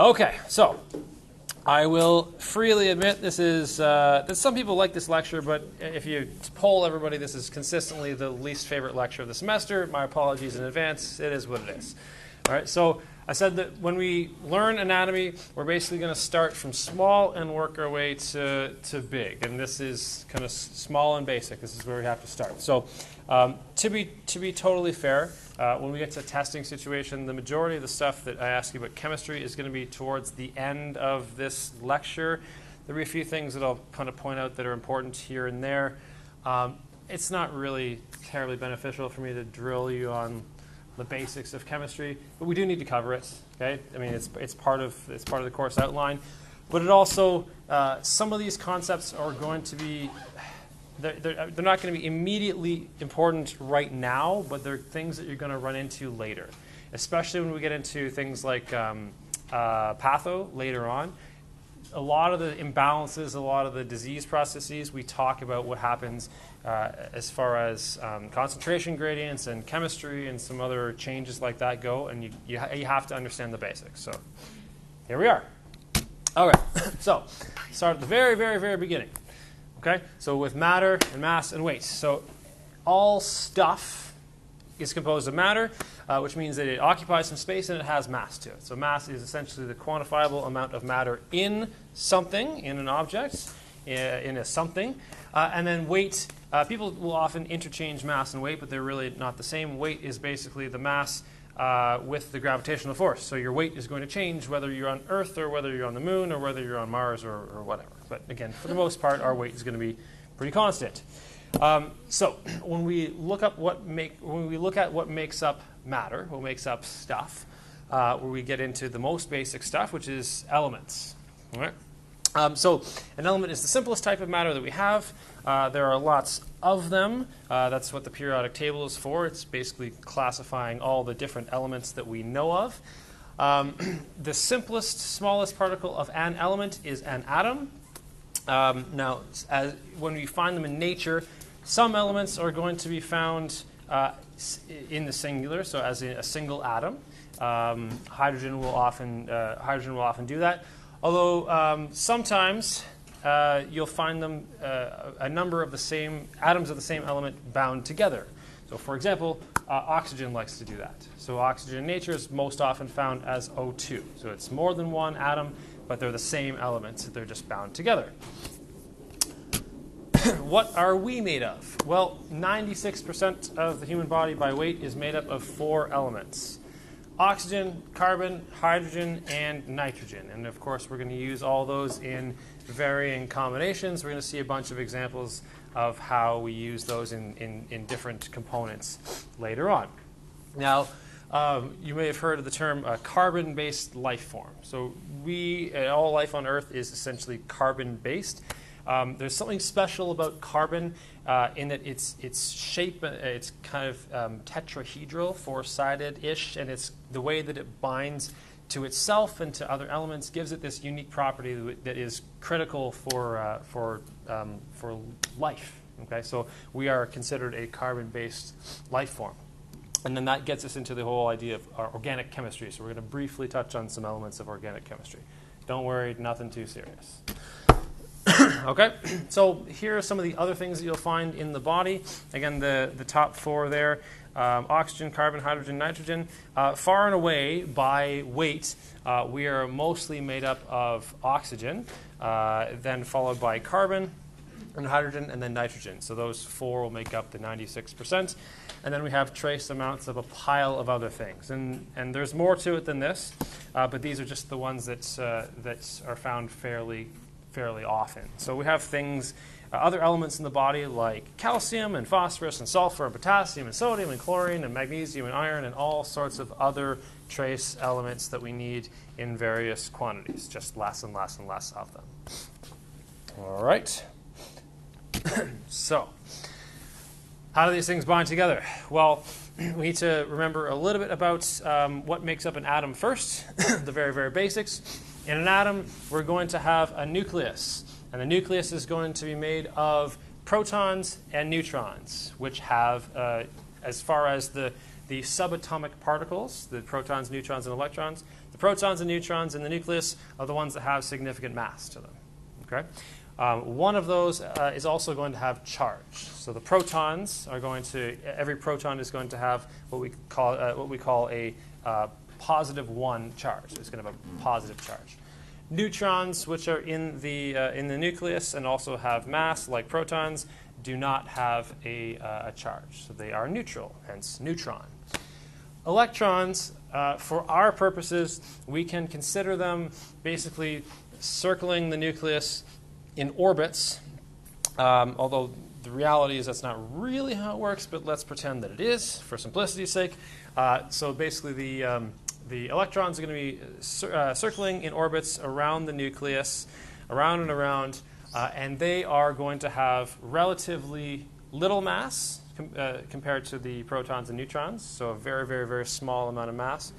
Okay, so I will freely admit this is uh, that some people like this lecture, but if you poll everybody, this is consistently the least favorite lecture of the semester. My apologies in advance. It is what it is. All right, so I said that when we learn anatomy, we're basically going to start from small and work our way to, to big. And this is kind of small and basic. This is where we have to start. So um, to, be, to be totally fair, uh, when we get to a testing situation, the majority of the stuff that I ask you about chemistry is going to be towards the end of this lecture. There'll be a few things that I'll kind of point out that are important here and there. Um, it's not really terribly beneficial for me to drill you on the basics of chemistry, but we do need to cover it. Okay, I mean it's it's part of it's part of the course outline, but it also uh, some of these concepts are going to be they're, they're, they're not going to be immediately important right now, but they're things that you're going to run into later, especially when we get into things like um, uh, patho later on a lot of the imbalances, a lot of the disease processes, we talk about what happens uh, as far as um, concentration gradients and chemistry and some other changes like that go, and you, you, ha- you have to understand the basics. So here we are. Okay, so start at the very, very, very beginning. Okay, so with matter and mass and weight. So all stuff is composed of matter, uh, which means that it occupies some space and it has mass to it. So mass is essentially the quantifiable amount of matter in something, in an object, in a something. Uh, and then weight, uh, people will often interchange mass and weight, but they're really not the same. Weight is basically the mass uh, with the gravitational force. So your weight is going to change whether you're on Earth or whether you're on the moon or whether you're on Mars or, or whatever. But again, for the most part, our weight is going to be pretty constant. Um, so when we look up what make when we look at what makes up matter, what makes up stuff, uh, where we get into the most basic stuff, which is elements. All right. Um, so an element is the simplest type of matter that we have. Uh, there are lots of them. Uh, that's what the periodic table is for. It's basically classifying all the different elements that we know of. Um, the simplest, smallest particle of an element is an atom. Um, now, as, when we find them in nature, some elements are going to be found uh, in the singular, so as in a single atom. Um, hydrogen will often uh, hydrogen will often do that. Although um, sometimes uh, you'll find them uh, a number of the same atoms of the same element bound together. So, for example, uh, oxygen likes to do that. So, oxygen in nature is most often found as O2. So, it's more than one atom, but they're the same elements. They're just bound together. what are we made of? Well, 96% of the human body by weight is made up of four elements oxygen, carbon, hydrogen, and nitrogen. And of course, we're going to use all those in varying combinations. We're going to see a bunch of examples of how we use those in, in, in different components later on. Now, um, you may have heard of the term uh, carbon based life form. So, we, uh, all life on Earth is essentially carbon based. Um, there's something special about carbon uh, in that its its shape, uh, it's kind of um, tetrahedral, four-sided-ish, and it's the way that it binds to itself and to other elements gives it this unique property that is critical for uh, for um, for life. Okay, so we are considered a carbon-based life form. And then that gets us into the whole idea of organic chemistry. So we're going to briefly touch on some elements of organic chemistry. Don't worry, nothing too serious. okay, so here are some of the other things that you'll find in the body. Again, the, the top four there um, oxygen, carbon, hydrogen, nitrogen. Uh, far and away by weight, uh, we are mostly made up of oxygen, uh, then followed by carbon and hydrogen, and then nitrogen. So those four will make up the 96%. And then we have trace amounts of a pile of other things. And, and there's more to it than this, uh, but these are just the ones that, uh, that are found fairly fairly often. So we have things, uh, other elements in the body like calcium and phosphorus and sulfur and potassium and sodium and chlorine and magnesium and iron and all sorts of other trace elements that we need in various quantities, just less and less and less of them. All right. so, how do these things bind together? Well, we need to remember a little bit about um, what makes up an atom first, the very, very basics. In an atom, we're going to have a nucleus, and the nucleus is going to be made of protons and neutrons, which have, uh, as far as the, the subatomic particles, the protons, neutrons, and electrons, the protons and neutrons in the nucleus are the ones that have significant mass to them. Okay? Um, one of those uh, is also going to have charge. So the protons are going to, every proton is going to have what we call, uh, what we call a uh, positive one charge. It's going to have a positive charge. Neutrons, which are in the, uh, in the nucleus and also have mass like protons, do not have a, uh, a charge. So they are neutral, hence neutron. Electrons, uh, for our purposes, we can consider them basically circling the nucleus in orbits, um, although the reality is that's not really how it works, but let's pretend that it is for simplicity's sake. Uh, so basically, the, um, the electrons are going to be cir- uh, circling in orbits around the nucleus, around and around, uh, and they are going to have relatively little mass com- uh, compared to the protons and neutrons, so a very, very, very small amount of mass.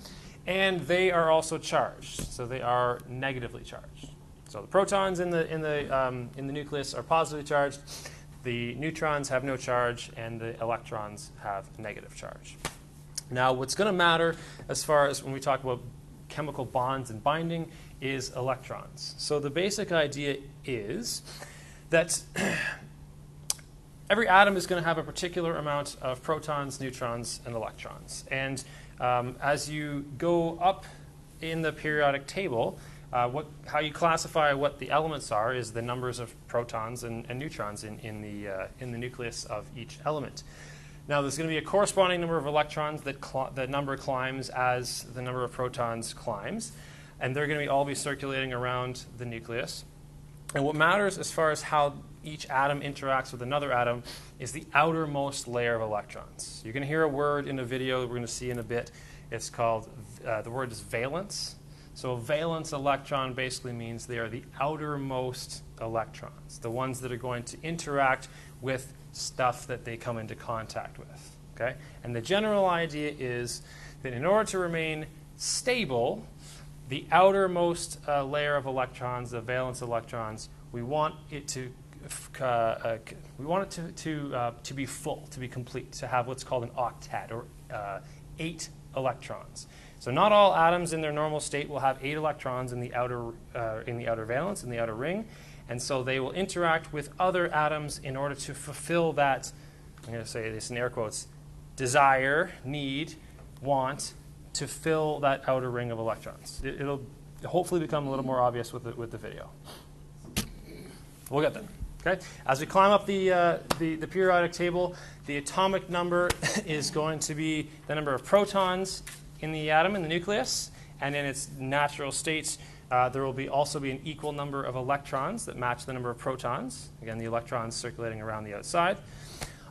And they are also charged, so they are negatively charged. So the protons in the, in the, um, in the nucleus are positively charged, the neutrons have no charge, and the electrons have negative charge. Now, what's going to matter as far as when we talk about chemical bonds and binding is electrons. So the basic idea is that every atom is going to have a particular amount of protons, neutrons, and electrons. And um, as you go up in the periodic table, uh, what, how you classify what the elements are is the numbers of protons and, and neutrons in, in, the, uh, in the nucleus of each element. Now, there's going to be a corresponding number of electrons that the number climbs as the number of protons climbs, and they're going to be all be circulating around the nucleus. And what matters as far as how each atom interacts with another atom is the outermost layer of electrons. You're going to hear a word in a video we're going to see in a bit. It's called, uh, the word is valence. So a valence electron basically means they are the outermost electrons, the ones that are going to interact with stuff that they come into contact with. Okay? And the general idea is that in order to remain stable, the outermost uh, layer of electrons, the valence electrons, we want it to uh, uh, we want it to to, uh, to be full, to be complete, to have what's called an octet or uh, eight electrons. So not all atoms in their normal state will have eight electrons in the outer uh, in the outer valence in the outer ring, and so they will interact with other atoms in order to fulfill that. I'm going to say this in air quotes: desire, need, want to fill that outer ring of electrons. It, will hopefully become a little more obvious with the, with the video. We'll get there. Okay. As we climb up the, uh, the, the periodic table, the atomic number is going to be the number of protons in the atom, in the nucleus, and in its natural state, uh, there will be also be an equal number of electrons that match the number of protons. Again, the electrons circulating around the outside.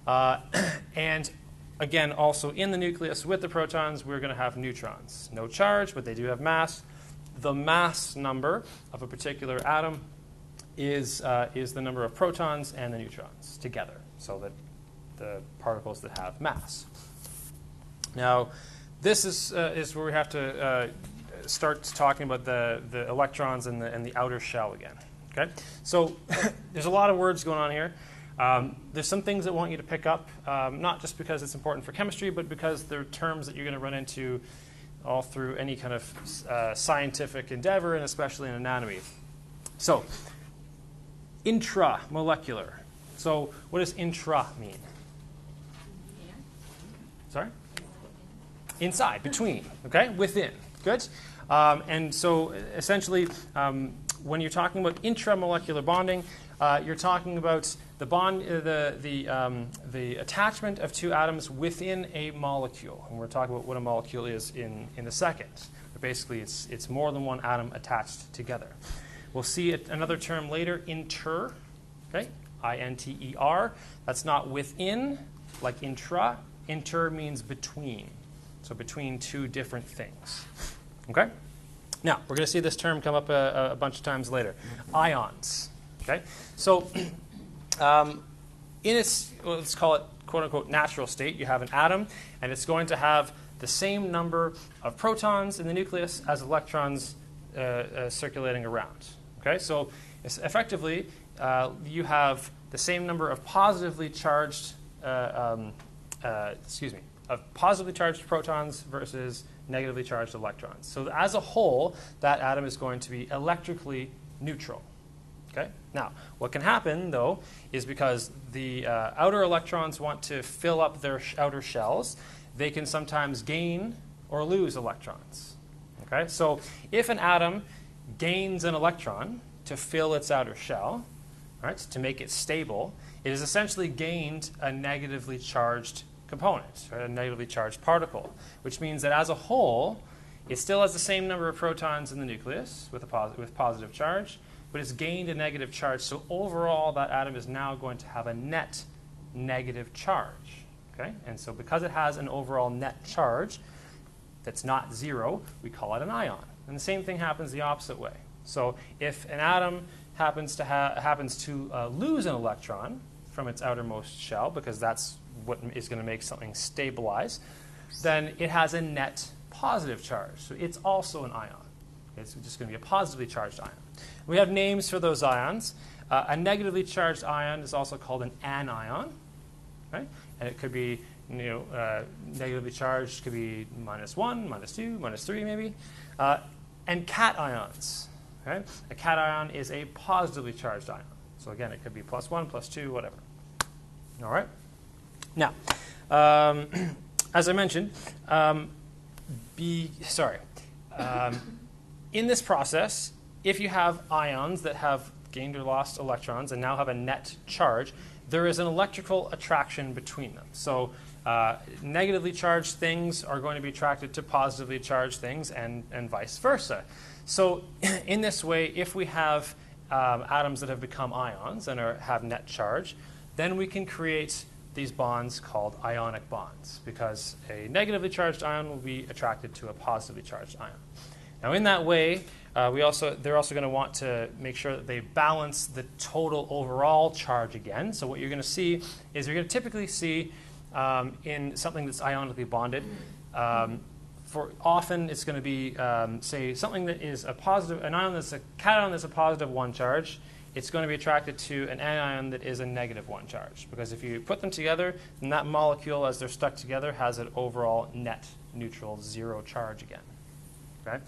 Uh, and again, also in the nucleus with the protons, we're going to have neutrons. No charge, but they do have mass. The mass number of a particular atom is, uh, is the number of protons and the neutrons together, so that the particles that have mass. Now, this is, uh, is where we have to uh, start talking about the, the electrons and the, and the outer shell again. Okay? So there's a lot of words going on here. Um, there's some things that I want you to pick up, um, not just because it's important for chemistry, but because they're terms that you're going to run into all through any kind of uh, scientific endeavor, and especially in anatomy. So, intramolecular. So, what does intra mean? Sorry? Inside, between, okay? Within. Good? Um, and so, essentially, um, when you're talking about intramolecular bonding, uh, you're talking about the bond, uh, the the um, the attachment of two atoms within a molecule, and we're talking about what a molecule is in in a second. But basically, it's it's more than one atom attached together. We'll see it, another term later, inter. Okay, I N T E R. That's not within, like intra. Inter means between, so between two different things. Okay. Now we're going to see this term come up a, a bunch of times later. Ions. Okay, so um, in its, let's call it quote unquote natural state, you have an atom, and it's going to have the same number of protons in the nucleus as electrons uh, uh, circulating around. Okay, so effectively, uh, you have the same number of positively charged, uh, um, uh, excuse me, of positively charged protons versus negatively charged electrons. So as a whole, that atom is going to be electrically neutral. Okay? Now, what can happen, though, is because the uh, outer electrons want to fill up their sh- outer shells, they can sometimes gain or lose electrons. Okay? So if an atom gains an electron to fill its outer shell, right, to make it stable, it has essentially gained a negatively charged component, a negatively charged particle, which means that as a whole, it still has the same number of protons in the nucleus with, a pos- with positive charge, but it's gained a negative charge. So overall, that atom is now going to have a net negative charge. Okay? And so because it has an overall net charge that's not zero, we call it an ion. And the same thing happens the opposite way. So if an atom happens to, ha- happens to uh, lose an electron from its outermost shell, because that's what is going to make something stabilize, then it has a net positive charge. So it's also an ion. It's just going to be a positively charged ion. We have names for those ions. Uh, a negatively charged ion is also called an anion, right? And it could be you know, uh, negatively charged, could be minus 1, minus 2, minus 3 maybe. Uh, and cations, right? A cation is a positively charged ion. So again, it could be plus 1, plus 2, whatever. All right? Now, um, as I mentioned, um, be, sorry, um, in this process, if you have ions that have gained or lost electrons and now have a net charge, there is an electrical attraction between them. So uh, negatively charged things are going to be attracted to positively charged things and, and vice versa. So in this way, if we have um, atoms that have become ions and are, have net charge, then we can create these bonds called ionic bonds because a negatively charged ion will be attracted to a positively charged ion. Now, in that way, uh, we also, they're also going to want to make sure that they balance the total overall charge again. So, what you're going to see is you're going to typically see um, in something that's ionically bonded. Um, for often, it's going to be, um, say, something that is a positive, an ion that's a cation that's a positive one charge. It's going to be attracted to an anion that is a negative one charge. Because if you put them together, then that molecule, as they're stuck together, has an overall net neutral zero charge again. Okay?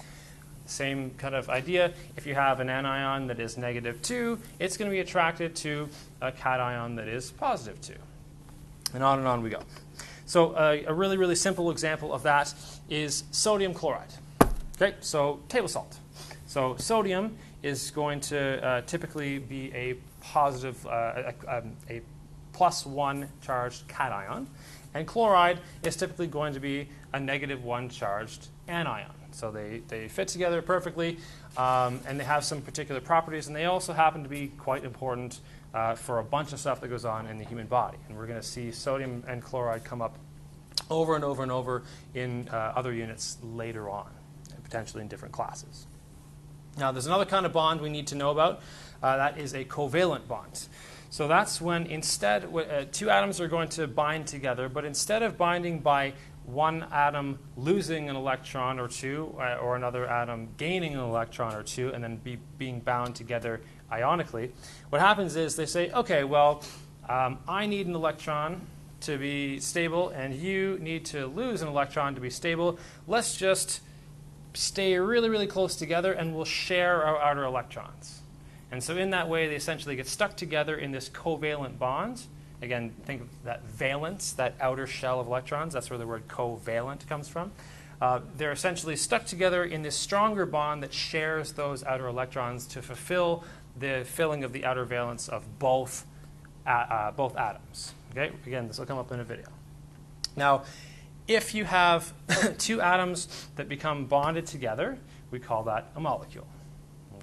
Same kind of idea. If you have an anion that is negative 2, it's going to be attracted to a cation that is positive 2. And on and on we go. So uh, a really, really simple example of that is sodium chloride. Okay, so table salt. So sodium is going to uh, typically be a positive, uh, a, um, a plus 1 charged cation, and chloride is typically going to be a negative 1 charged anion. So they, they fit together perfectly, um, and they have some particular properties, and they also happen to be quite important uh, for a bunch of stuff that goes on in the human body. And we're going to see sodium and chloride come up over and over and over in uh, other units later on, potentially in different classes. Now, there's another kind of bond we need to know about. Uh, that is a covalent bond. So that's when instead, uh, two atoms are going to bind together, but instead of binding by one atom losing an electron or two, uh, or another atom gaining an electron or two, and then be, being bound together ionically, what happens is they say, okay, well, um, I need an electron to be stable, and you need to lose an electron to be stable. Let's just stay really, really close together, and we'll share our outer electrons. And so, in that way, they essentially get stuck together in this covalent bond Again, think of that valence, that outer shell of electrons. That's where the word covalent comes from. Uh, they're essentially stuck together in this stronger bond that shares those outer electrons to fulfill the filling of the outer valence of both, uh, uh, both atoms. Okay? Again, this will come up in a video. Now, if you have two atoms that become bonded together, we call that a molecule.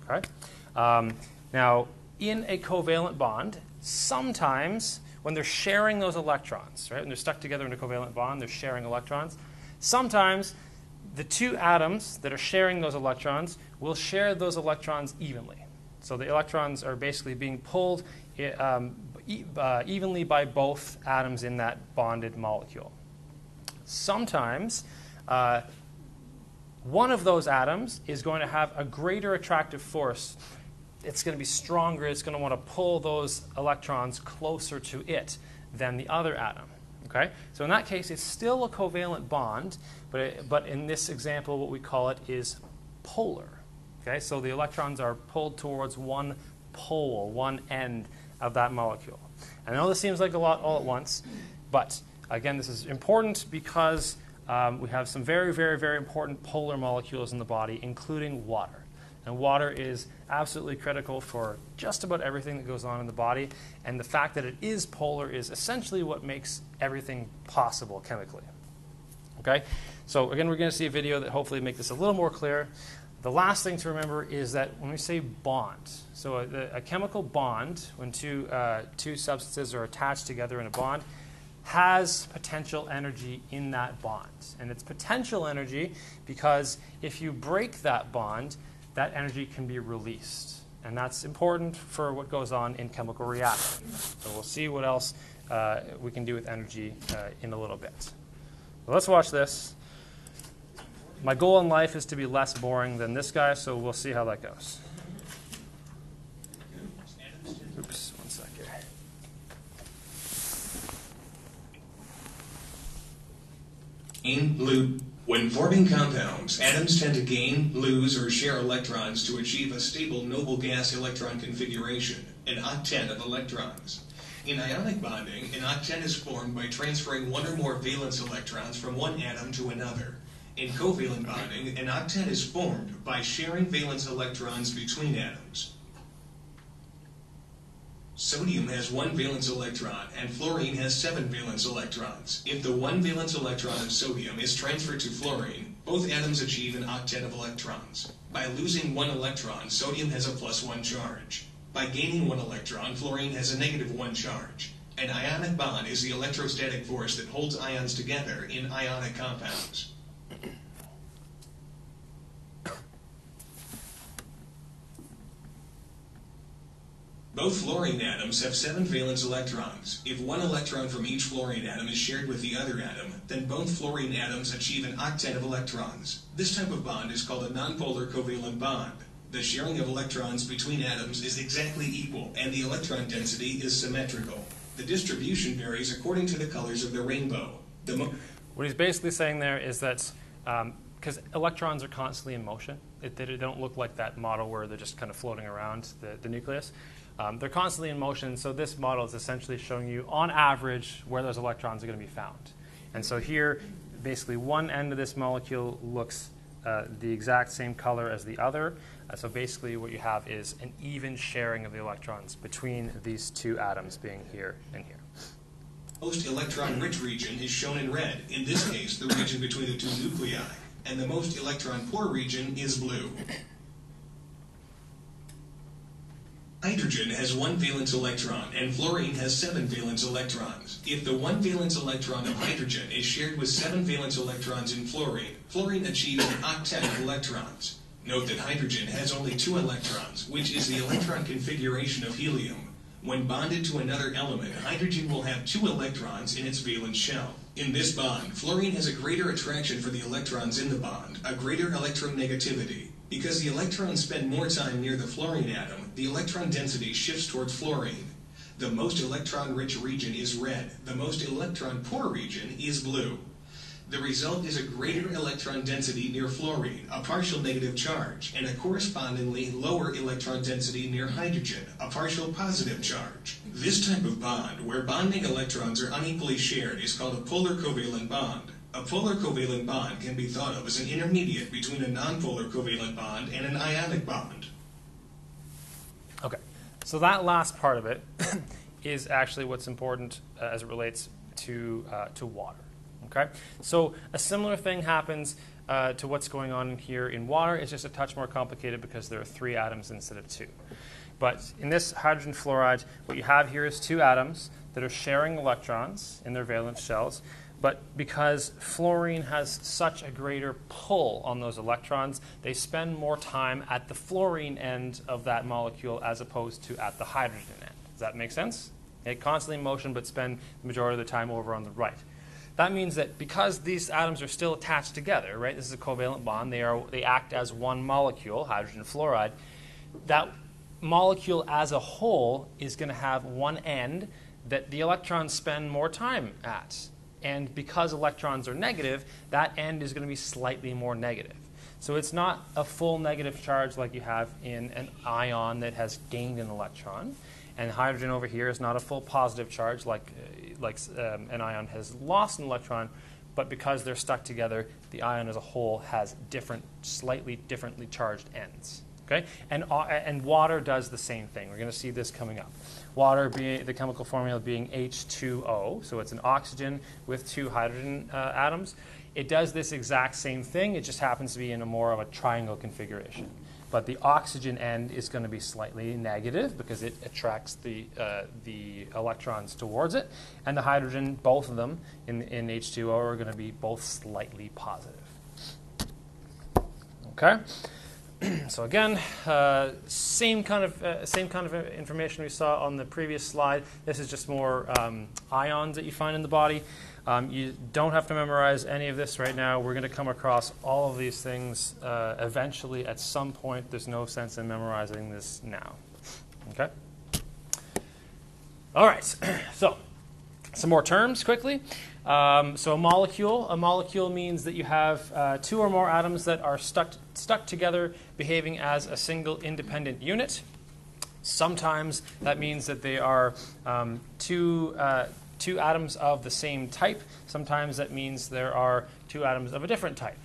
Okay? Um, now, in a covalent bond, sometimes when they're sharing those electrons, right? When they're stuck together in a covalent bond, they're sharing electrons. Sometimes the two atoms that are sharing those electrons will share those electrons evenly. So the electrons are basically being pulled um, e- uh, evenly by both atoms in that bonded molecule. Sometimes uh, one of those atoms is going to have a greater attractive force it's going to be stronger. It's going to want to pull those electrons closer to it than the other atom. Okay? So in that case, it's still a covalent bond, but, it, but in this example, what we call it is polar. Okay? So the electrons are pulled towards one pole, one end of that molecule. I know this seems like a lot all at once, but again, this is important because um, we have some very, very, very important polar molecules in the body, including water. And water is absolutely critical for just about everything that goes on in the body. And the fact that it is polar is essentially what makes everything possible chemically. Okay? So again, we're going to see a video that hopefully make this a little more clear. The last thing to remember is that when we say bond, so a, a chemical bond, when two, uh, two substances are attached together in a bond, has potential energy in that bond. And it's potential energy because if you break that bond, that energy can be released. And that's important for what goes on in chemical reactions. So we'll see what else uh, we can do with energy uh, in a little bit. Let's watch this. My goal in life is to be less boring than this guy, so we'll see how that goes. Oops, one second. In loop. When forming compounds, atoms tend to gain, lose, or share electrons to achieve a stable noble gas electron configuration, an octet of electrons. In ionic bonding, an octet is formed by transferring one or more valence electrons from one atom to another. In covalent bonding, an octet is formed by sharing valence electrons between atoms. Sodium has one valence electron, and fluorine has seven valence electrons. If the one valence electron of sodium is transferred to fluorine, both atoms achieve an octet of electrons. By losing one electron, sodium has a plus one charge. By gaining one electron, fluorine has a negative one charge. An ionic bond is the electrostatic force that holds ions together in ionic compounds. Both fluorine atoms have seven valence electrons. If one electron from each fluorine atom is shared with the other atom, then both fluorine atoms achieve an octet of electrons. This type of bond is called a nonpolar covalent bond. The sharing of electrons between atoms is exactly equal, and the electron density is symmetrical. The distribution varies according to the colors of the rainbow. The what he's basically saying there is that because um, electrons are constantly in motion, it, they don't look like that model where they're just kind of floating around the, the nucleus. Um, they're constantly in motion, so this model is essentially showing you, on average, where those electrons are going to be found. And so here, basically, one end of this molecule looks uh, the exact same color as the other. Uh, so basically, what you have is an even sharing of the electrons between these two atoms being here and here. Most electron-rich region is shown in red, in this case, the region between the two nuclei, and the most electron-poor region is blue. Hydrogen has one valence electron, and fluorine has seven valence electrons. If the one valence electron of hydrogen is shared with seven valence electrons in fluorine, fluorine achieves an octet of electrons. Note that hydrogen has only two electrons, which is the electron configuration of helium. When bonded to another element, hydrogen will have two electrons in its valence shell. In this bond, fluorine has a greater attraction for the electrons in the bond, a greater electronegativity. Because the electrons spend more time near the fluorine atom, the electron density shifts towards fluorine. The most electron-rich region is red. The most electron-poor region is blue. The result is a greater electron density near fluorine, a partial negative charge, and a correspondingly lower electron density near hydrogen, a partial positive charge. This type of bond, where bonding electrons are unequally shared, is called a polar covalent bond. A polar covalent bond can be thought of as an intermediate between a nonpolar covalent bond and an ionic bond. Okay, so that last part of it is actually what's important uh, as it relates to, uh, to water. Okay, so a similar thing happens uh, to what's going on here in water. It's just a touch more complicated because there are three atoms instead of two. But in this hydrogen fluoride, what you have here is two atoms that are sharing electrons in their valence shells. But because fluorine has such a greater pull on those electrons, they spend more time at the fluorine end of that molecule as opposed to at the hydrogen end. Does that make sense? They constantly in motion but spend the majority of the time over on the right. That means that because these atoms are still attached together, right? This is a covalent bond. They are they act as one molecule, hydrogen fluoride. That molecule as a whole is going to have one end that the electrons spend more time at And because electrons are negative, that end is going to be slightly more negative. So it's not a full negative charge like you have in an ion that has gained an electron. And hydrogen over here is not a full positive charge like, uh, like um, an ion has lost an electron, but because they're stuck together, the ion as a whole has different, slightly differently charged ends. Okay? And, uh, and water does the same thing. We're going to see this coming up. Water being the chemical formula being H2O, so it's an oxygen with two hydrogen uh, atoms. It does this exact same thing. It just happens to be in a more of a triangle configuration. But the oxygen end is going to be slightly negative because it attracts the, uh, the electrons towards it. And the hydrogen, both of them in, in H2O, are going to be both slightly positive. Okay? so again, uh, same kind of uh, same kind of information we saw on the previous slide. This is just more um, ions that you find in the body. Um, you don't have to memorize any of this right now. We're going to come across all of these things uh, eventually at some point. There's no sense in memorizing this now. Okay? All right. so, some more terms quickly. Um, so, a molecule. A molecule means that you have uh, two or more atoms that are stuck, stuck together, behaving as a single independent unit. Sometimes that means that they are um, two, uh, two atoms of the same type. Sometimes that means there are two atoms of a different type.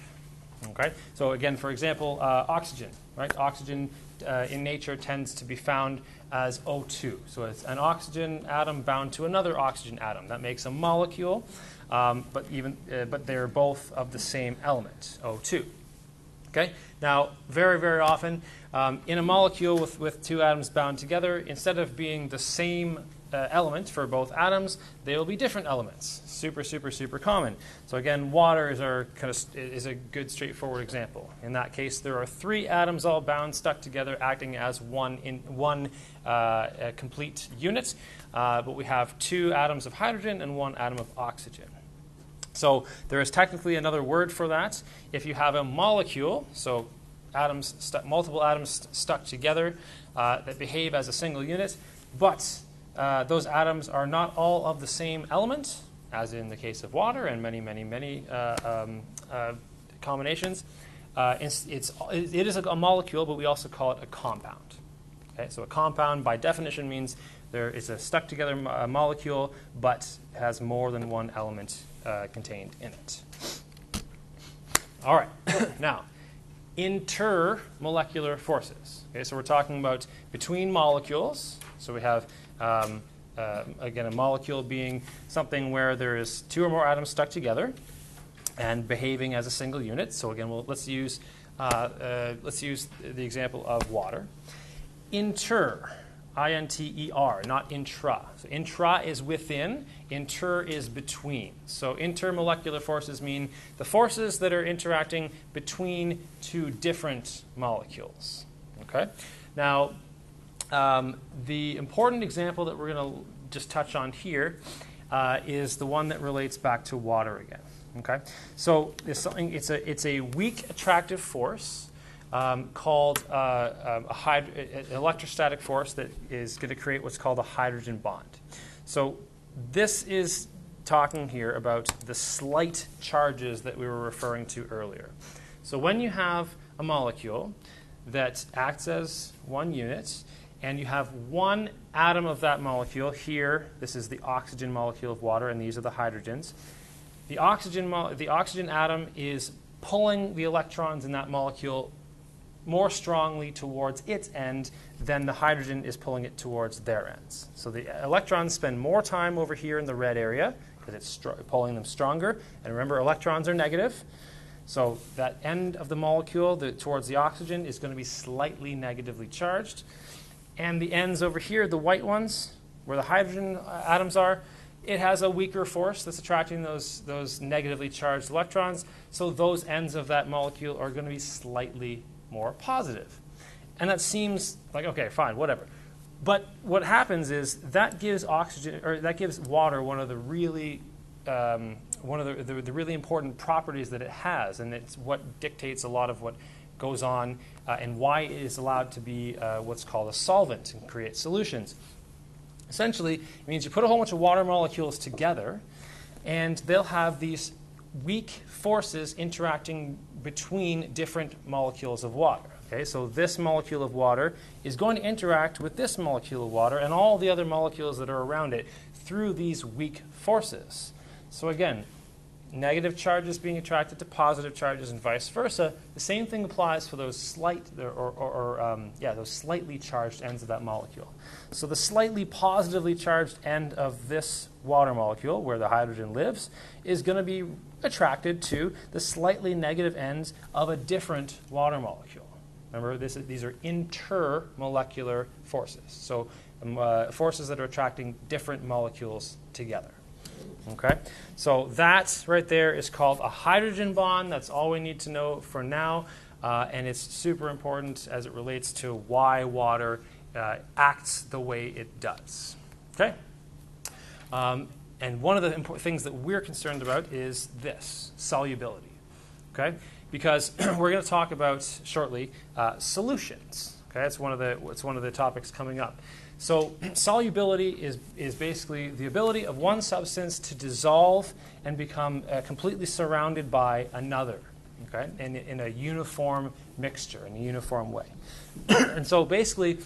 Okay? So again, for example, uh, oxygen, right? Oxygen uh, in nature tends to be found as O2. So it's an oxygen atom bound to another oxygen atom. That makes a molecule, um, but, even, uh, but they're both of the same element, O2. Okay? Now, very, very often, um, in a molecule with, with two atoms bound together, instead of being the same uh, element for both atoms, they will be different elements. Super, super, super common. So again, water is, our kind of, is a good straightforward example. In that case, there are three atoms all bound, stuck together, acting as one, in, one uh, complete unit. Uh, but we have two atoms of hydrogen and one atom of oxygen. So there is technically another word for that. If you have a molecule, so atoms, multiple atoms st- stuck together uh, that behave as a single unit, but uh, those atoms are not all of the same element, as in the case of water and many, many, many uh, um, uh, combinations. Uh, it's, it's, it is a molecule, but we also call it a compound. Okay, so a compound, by definition, means there is a stuck together mo- molecule, but has more than one element uh, contained in it. All right, now, intermolecular forces. Okay, so we're talking about between molecules. So we have um, uh, again, a molecule being something where there is two or more atoms stuck together and behaving as a single unit. So again, we'll, let's use uh, uh, let's use the example of water. Inter, I-N-T-E-R, not intra. So intra is within. Inter is between. So intermolecular forces mean the forces that are interacting between two different molecules. Okay. Now, um, the important example that we're going to just touch on here uh, is the one that relates back to water again. Okay, so it's something. It's a it's a weak attractive force um, called uh, um, hyd- an electrostatic force that is going to create what's called a hydrogen bond. So this is talking here about the slight charges that we were referring to earlier. So when you have a molecule that acts as one unit and you have one atom of that molecule here. This is the oxygen molecule of water, and these are the hydrogens. The oxygen, mo- the oxygen atom is pulling the electrons in that molecule more strongly towards its end than the hydrogen is pulling it towards their ends. So the electrons spend more time over here in the red area because it's pulling them stronger. And remember, electrons are negative. So that end of the molecule the, towards the oxygen is going to be slightly negatively charged. And the ends over here, the white ones, where the hydrogen uh, atoms are, it has a weaker force that's attracting those, those negatively charged electrons. So those ends of that molecule are going to be slightly more positive. And that seems like, okay, fine, whatever. But what happens is that gives oxygen, or that gives water one of the really, um, one of the, the, the really important properties that it has, and it's what dictates a lot of what goes on uh, and why it is allowed to be uh, what's called a solvent and create solutions. Essentially, it means you put a whole bunch of water molecules together, and they'll have these weak forces interacting between different molecules of water. Okay, so this molecule of water is going to interact with this molecule of water and all the other molecules that are around it through these weak forces. So again, negative charges being attracted to positive charges and vice versa. The same thing applies for those slight or, or, or um, yeah, those slightly charged ends of that molecule. So the slightly positively charged end of this water molecule, where the hydrogen lives, is going to be attracted to the slightly negative ends of a different water molecule. Remember, this is, these are intermolecular forces. So um, uh, forces that are attracting different molecules together. Okay, so that right there is called a hydrogen bond. That's all we need to know for now, uh, and it's super important as it relates to why water uh, acts the way it does. Okay, um, and one of the important things that we're concerned about is this solubility. Okay, because we're going to talk about shortly uh, solutions. Okay, it's one of the it's one of the topics coming up. So solubility is, is basically the ability of one substance to dissolve and become uh, completely surrounded by another, okay, in, in a uniform mixture, in a uniform way. and so basically,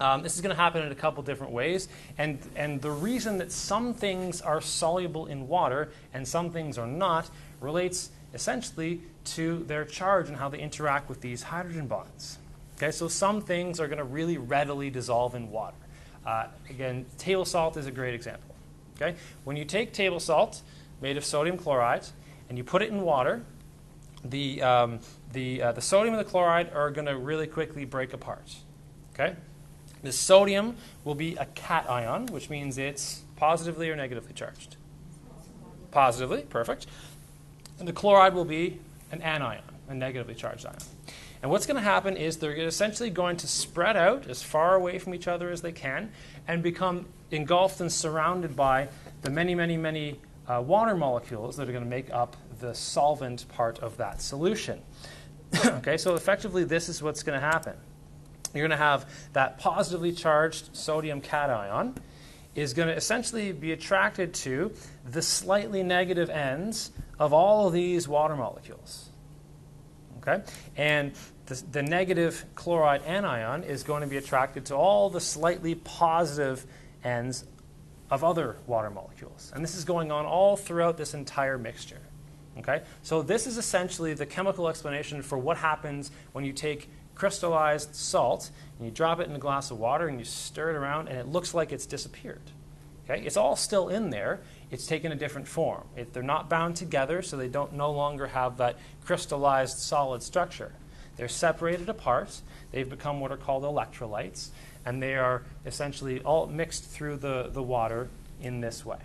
um, this is going to happen in a couple different ways. And, and the reason that some things are soluble in water and some things are not relates essentially to their charge and how they interact with these hydrogen bonds. Okay, so some things are going to really readily dissolve in water. Uh, again, table salt is a great example. Okay, when you take table salt made of sodium chloride and you put it in water, the, um, the, uh, the sodium and the chloride are going to really quickly break apart. Okay, the sodium will be a cation, which means it's positively or negatively charged. Positively, perfect. And the chloride will be an anion, a negatively charged ion. And what's going to happen is they're essentially going to spread out as far away from each other as they can and become engulfed and surrounded by the many, many, many uh, water molecules that are going to make up the solvent part of that solution. okay, so effectively, this is what's going to happen. You're going to have that positively charged sodium cation is going to essentially be attracted to the slightly negative ends of all of these water molecules. Okay? And the, the, negative chloride anion is going to be attracted to all the slightly positive ends of other water molecules. And this is going on all throughout this entire mixture. Okay? So this is essentially the chemical explanation for what happens when you take crystallized salt and you drop it in a glass of water and you stir it around and it looks like it's disappeared. Okay? It's all still in there it's taken a different form. It, they're not bound together, so they don't no longer have that crystallized solid structure. They're separated apart. They've become what are called electrolytes, and they are essentially all mixed through the, the water in this way.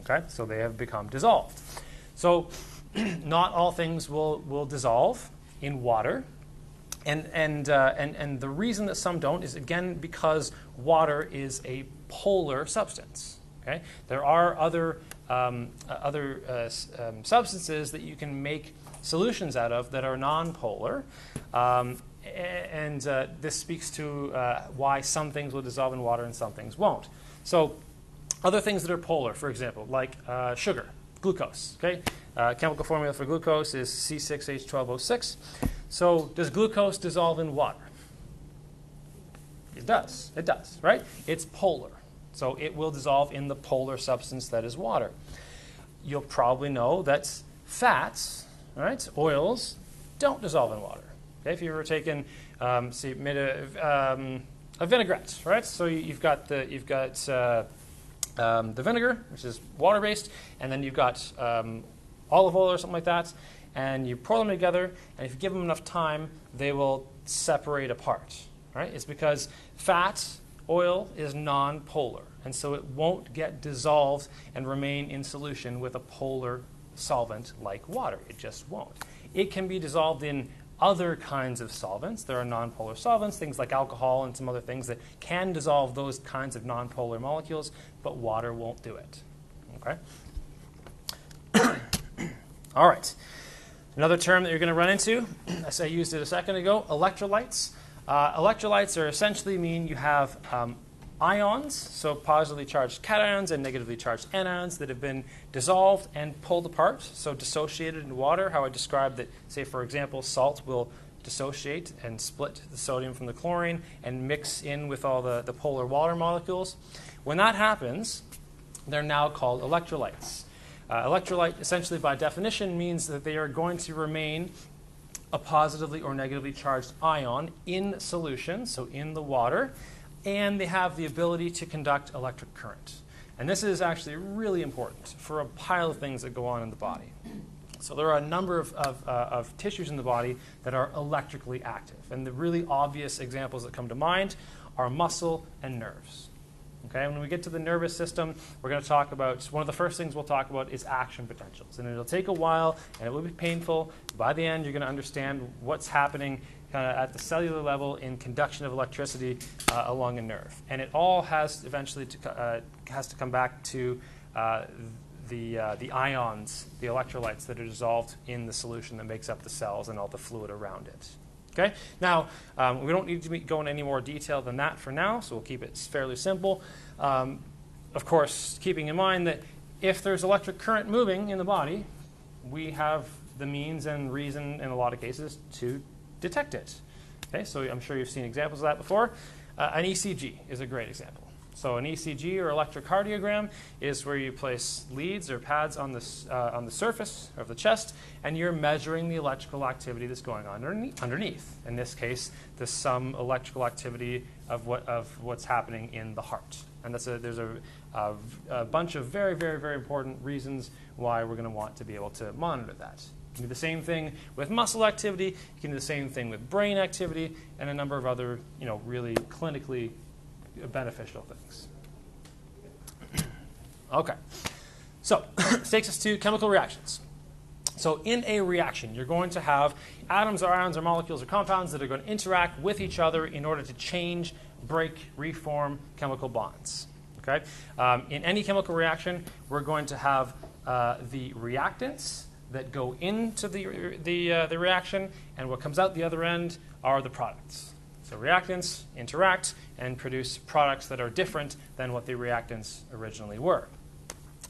Okay, so they have become dissolved. So, not all things will, will dissolve in water. And, and, uh, and, and the reason that some don't is again because water is a polar substance. Okay? There are other, um, uh, other uh, um, substances that you can make solutions out of that are nonpolar. Um, and uh, this speaks to uh, why some things will dissolve in water and some things won't. So, other things that are polar, for example, like uh, sugar, glucose. Okay, uh, chemical formula for glucose is C6H12O6. So, does glucose dissolve in water? It does. It does, right? It's polar. So it will dissolve in the polar substance that is water. You'll probably know that fats, right, oils, don't dissolve in water. Okay, if you've ever taken, um, see, made a, um, a vinaigrette, right? So you've got the you've got uh, um, the vinegar, which is water based, and then you've got um, olive oil or something like that, and you pour them together, and if you give them enough time, they will separate apart. Right? It's because fat Oil is nonpolar, and so it won't get dissolved and remain in solution with a polar solvent like water. It just won't. It can be dissolved in other kinds of solvents. There are nonpolar solvents, things like alcohol and some other things that can dissolve those kinds of nonpolar molecules, but water won't do it. Okay? All right. Another term that you're going to run into, as I used it a second ago, electrolytes. Uh, electrolytes are essentially mean you have um, ions, so positively charged cations and negatively charged anions that have been dissolved and pulled apart, so dissociated in water, how I described that, say, for example, salt will dissociate and split the sodium from the chlorine and mix in with all the, the polar water molecules. When that happens, they're now called electrolytes. Uh, electrolyte, essentially by definition, means that they are going to remain a positively or negatively charged ion in solution, so in the water, and they have the ability to conduct electric current. And this is actually really important for a pile of things that go on in the body. So there are a number of, of, uh, of, tissues in the body that are electrically active. And the really obvious examples that come to mind are muscle and nerves. Okay, when we get to the nervous system, we're going to talk about one of the first things we'll talk about is action potentials. And it'll take a while and it will be painful. By the end, you're going to understand what's happening kind of at the cellular level in conduction of electricity uh, along a nerve. And it all has eventually to, uh, has to come back to uh, the, uh, the ions, the electrolytes that are dissolved in the solution that makes up the cells and all the fluid around it. Okay? Now, um, we don't need to go into any more detail than that for now, so we'll keep it fairly simple. Um, of course, keeping in mind that if there's electric current moving in the body, we have the means and reason in a lot of cases to detect it. Okay, so I'm sure you've seen examples of that before. Uh, an ECG is a great example. So an ECG or electrocardiogram is where you place leads or pads on the, uh, on the surface of the chest, and you're measuring the electrical activity that's going on underneath. In this case, the sum electrical activity of, what, of what's happening in the heart. And that's a, there's a, a, a bunch of very, very, very important reasons why we're going to want to be able to monitor that. You can do the same thing with muscle activity. You can do the same thing with brain activity and a number of other, you know, really clinically beneficial things. okay, so takes us to chemical reactions. So in a reaction, you're going to have atoms or ions or molecules or compounds that are going to interact with each other in order to change, break, reform chemical bonds. Okay? Um, in any chemical reaction, we're going to have uh, the reactants that go into the, the, uh, the reaction, and what comes out the other end are the products. So reactants interact and produce products that are different than what the reactants originally were.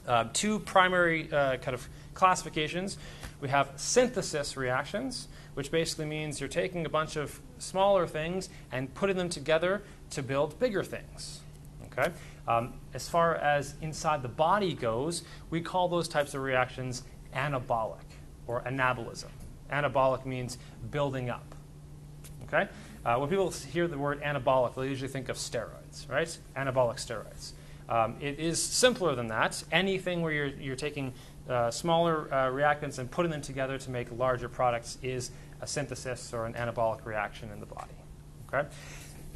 Uh, two primary uh, kind of classifications. We have synthesis reactions, which basically means you're taking a bunch of smaller things and putting them together to build bigger things. Okay? Um, as far as inside the body goes, we call those types of reactions anabolic or anabolism. Anabolic means building up. Okay? Uh, when people hear the word anabolic, they usually think of steroids, right? Anabolic steroids. Um, it is simpler than that. Anything where you're, you're taking uh, smaller uh, reactants and putting them together to make larger products is a synthesis or an anabolic reaction in the body. Okay?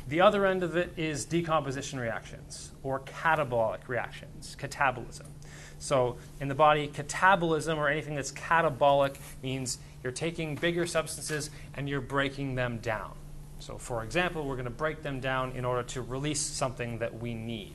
The other end of it is decomposition reactions or catabolic reactions, catabolism. So in the body, catabolism or anything that's catabolic means you're taking bigger substances and you're breaking them down. So for example, we're going to break them down in order to release something that we need.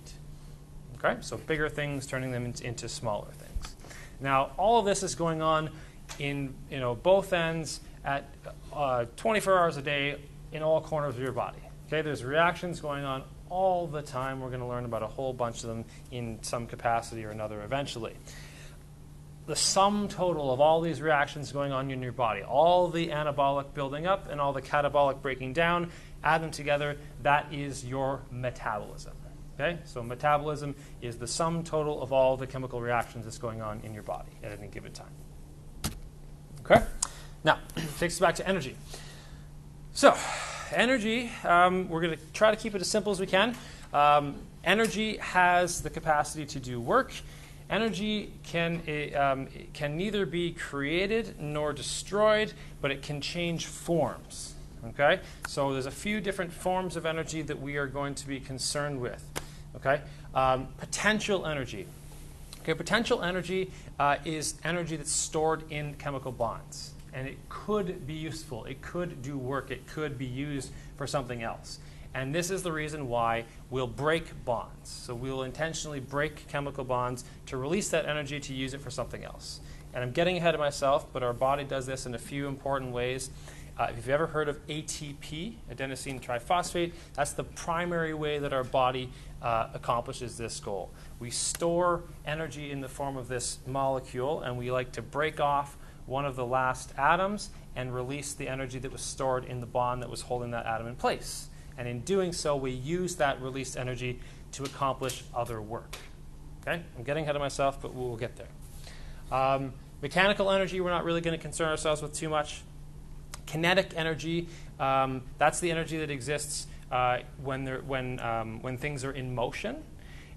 Okay, so bigger things turning them into smaller things. Now, all of this is going on in you know both ends at uh, 24 hours a day in all corners of your body. Okay, there's reactions going on all the time. We're going to learn about a whole bunch of them in some capacity or another eventually the sum total of all these reactions going on in your body, all the anabolic building up and all the catabolic breaking down, add them together, that is your metabolism. Okay? So metabolism is the sum total of all the chemical reactions that's going on in your body at any given time. Okay? Now, takes us back to energy. So, energy, um, we're going to try to keep it as simple as we can. Um, energy has the capacity to do work Energy can, um, can neither be created nor destroyed, but it can change forms. Okay? So there's a few different forms of energy that we are going to be concerned with. Okay? Um, potential energy. Okay, potential energy uh, is energy that's stored in chemical bonds. And it could be useful. It could do work. It could be used for something else. And this is the reason why we'll break bonds. So we'll intentionally break chemical bonds to release that energy to use it for something else. And I'm getting ahead of myself, but our body does this in a few important ways. Uh, if you've ever heard of ATP, adenosine triphosphate, that's the primary way that our body uh, accomplishes this goal. We store energy in the form of this molecule, and we like to break off one of the last atoms and release the energy that was stored in the bond that was holding that atom in place. And in doing so, we use that released energy to accomplish other work. Okay? I'm getting ahead of myself, but we'll get there. Um, mechanical energy, we're not really going to concern ourselves with too much. Kinetic energy, um, that's the energy that exists uh, when, when, um, when things are in motion.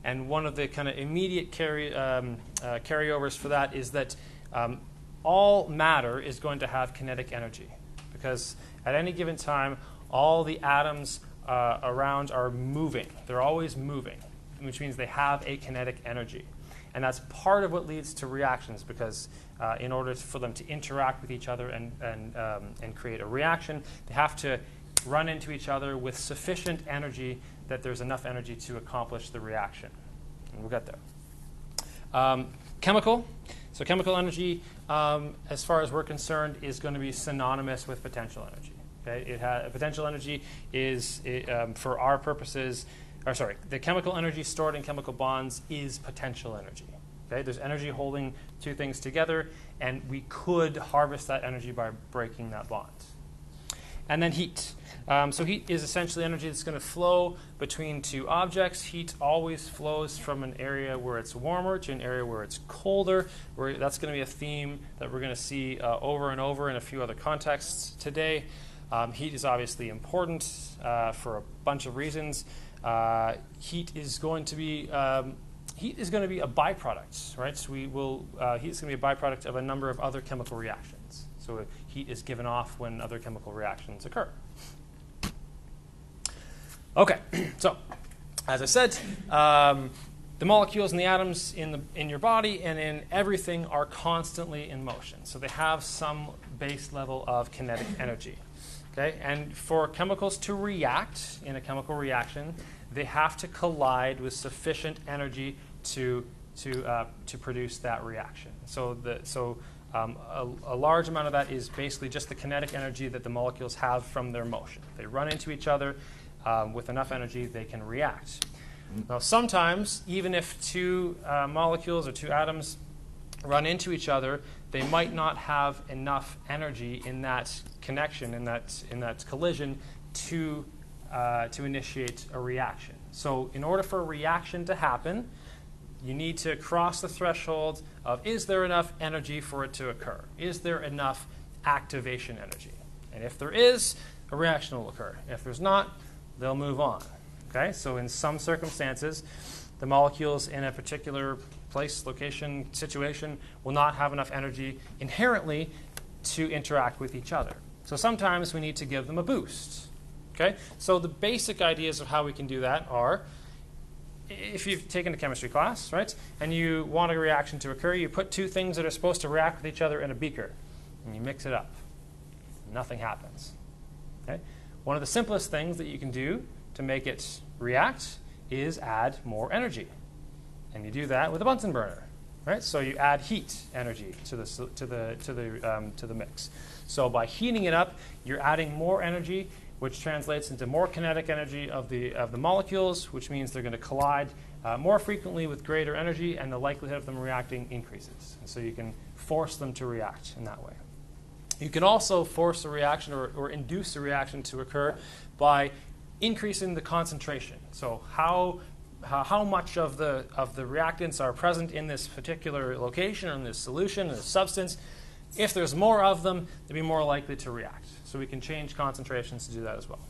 And one of the kind of immediate carry, um, uh, carryovers for that is that um, all matter is going to have kinetic energy because at any given time, all the atoms uh, around are moving. They're always moving, which means they have a kinetic energy. And that's part of what leads to reactions because uh, in order for them to interact with each other and, and, um, and create a reaction, they have to run into each other with sufficient energy that there's enough energy to accomplish the reaction. And we'll get there. Um, chemical. So, chemical energy, um, as far as we're concerned, is going to be synonymous with potential energy. Okay? It ha- potential energy is, it, um, for our purposes, or sorry, the chemical energy stored in chemical bonds is potential energy. Okay? There's energy holding two things together, and we could harvest that energy by breaking that bond. And then heat. Um, so heat is essentially energy that's going to flow between two objects. Heat always flows from an area where it's warmer to an area where it's colder. Where that's going to be a theme that we're going to see uh, over and over in a few other contexts today. Um, heat is obviously important uh, for a bunch of reasons. Uh, heat is going to be um, heat is going to be a byproduct, right? So we will uh, heat is going to be a byproduct of a number of other chemical reactions. So heat is given off when other chemical reactions occur. Okay, so as I said, um, the molecules and the atoms in, the, in your body and in everything are constantly in motion. So they have some base level of kinetic energy. Okay? And for chemicals to react in a chemical reaction, they have to collide with sufficient energy to, to, uh, to produce that reaction. So, the, so um, a, a, large amount of that is basically just the kinetic energy that the molecules have from their motion. They run into each other um, with enough energy, they can react. Now, sometimes, even if two uh, molecules or two atoms run into each other, they might not have enough energy in that connection, in that, in that collision, to, uh, to initiate a reaction. So, in order for a reaction to happen, you need to cross the threshold of is there enough energy for it to occur? Is there enough activation energy? And if there is, a reaction will occur. If there's not, they'll move on. Okay? So in some circumstances, the molecules in a particular place, location, situation will not have enough energy inherently to interact with each other. So sometimes we need to give them a boost. Okay? So the basic ideas of how we can do that are if you've taken a chemistry class, right, and you want a reaction to occur, you put two things that are supposed to react with each other in a beaker, and you mix it up. Nothing happens. Okay? One of the simplest things that you can do to make it react is add more energy. And you do that with a Bunsen burner. Right? So you add heat energy to the, to the, to the, um, to the mix. So by heating it up, you're adding more energy, which translates into more kinetic energy of the, of the molecules, which means they're going to collide uh, more frequently with greater energy, and the likelihood of them reacting increases. And so you can force them to react in that way. You can also force a reaction or, or induce a reaction to occur by increasing the concentration. So how, how, much of the, of the reactants are present in this particular location or in this solution, in this substance. If there's more of them, they'll be more likely to react. So we can change concentrations to do that as well.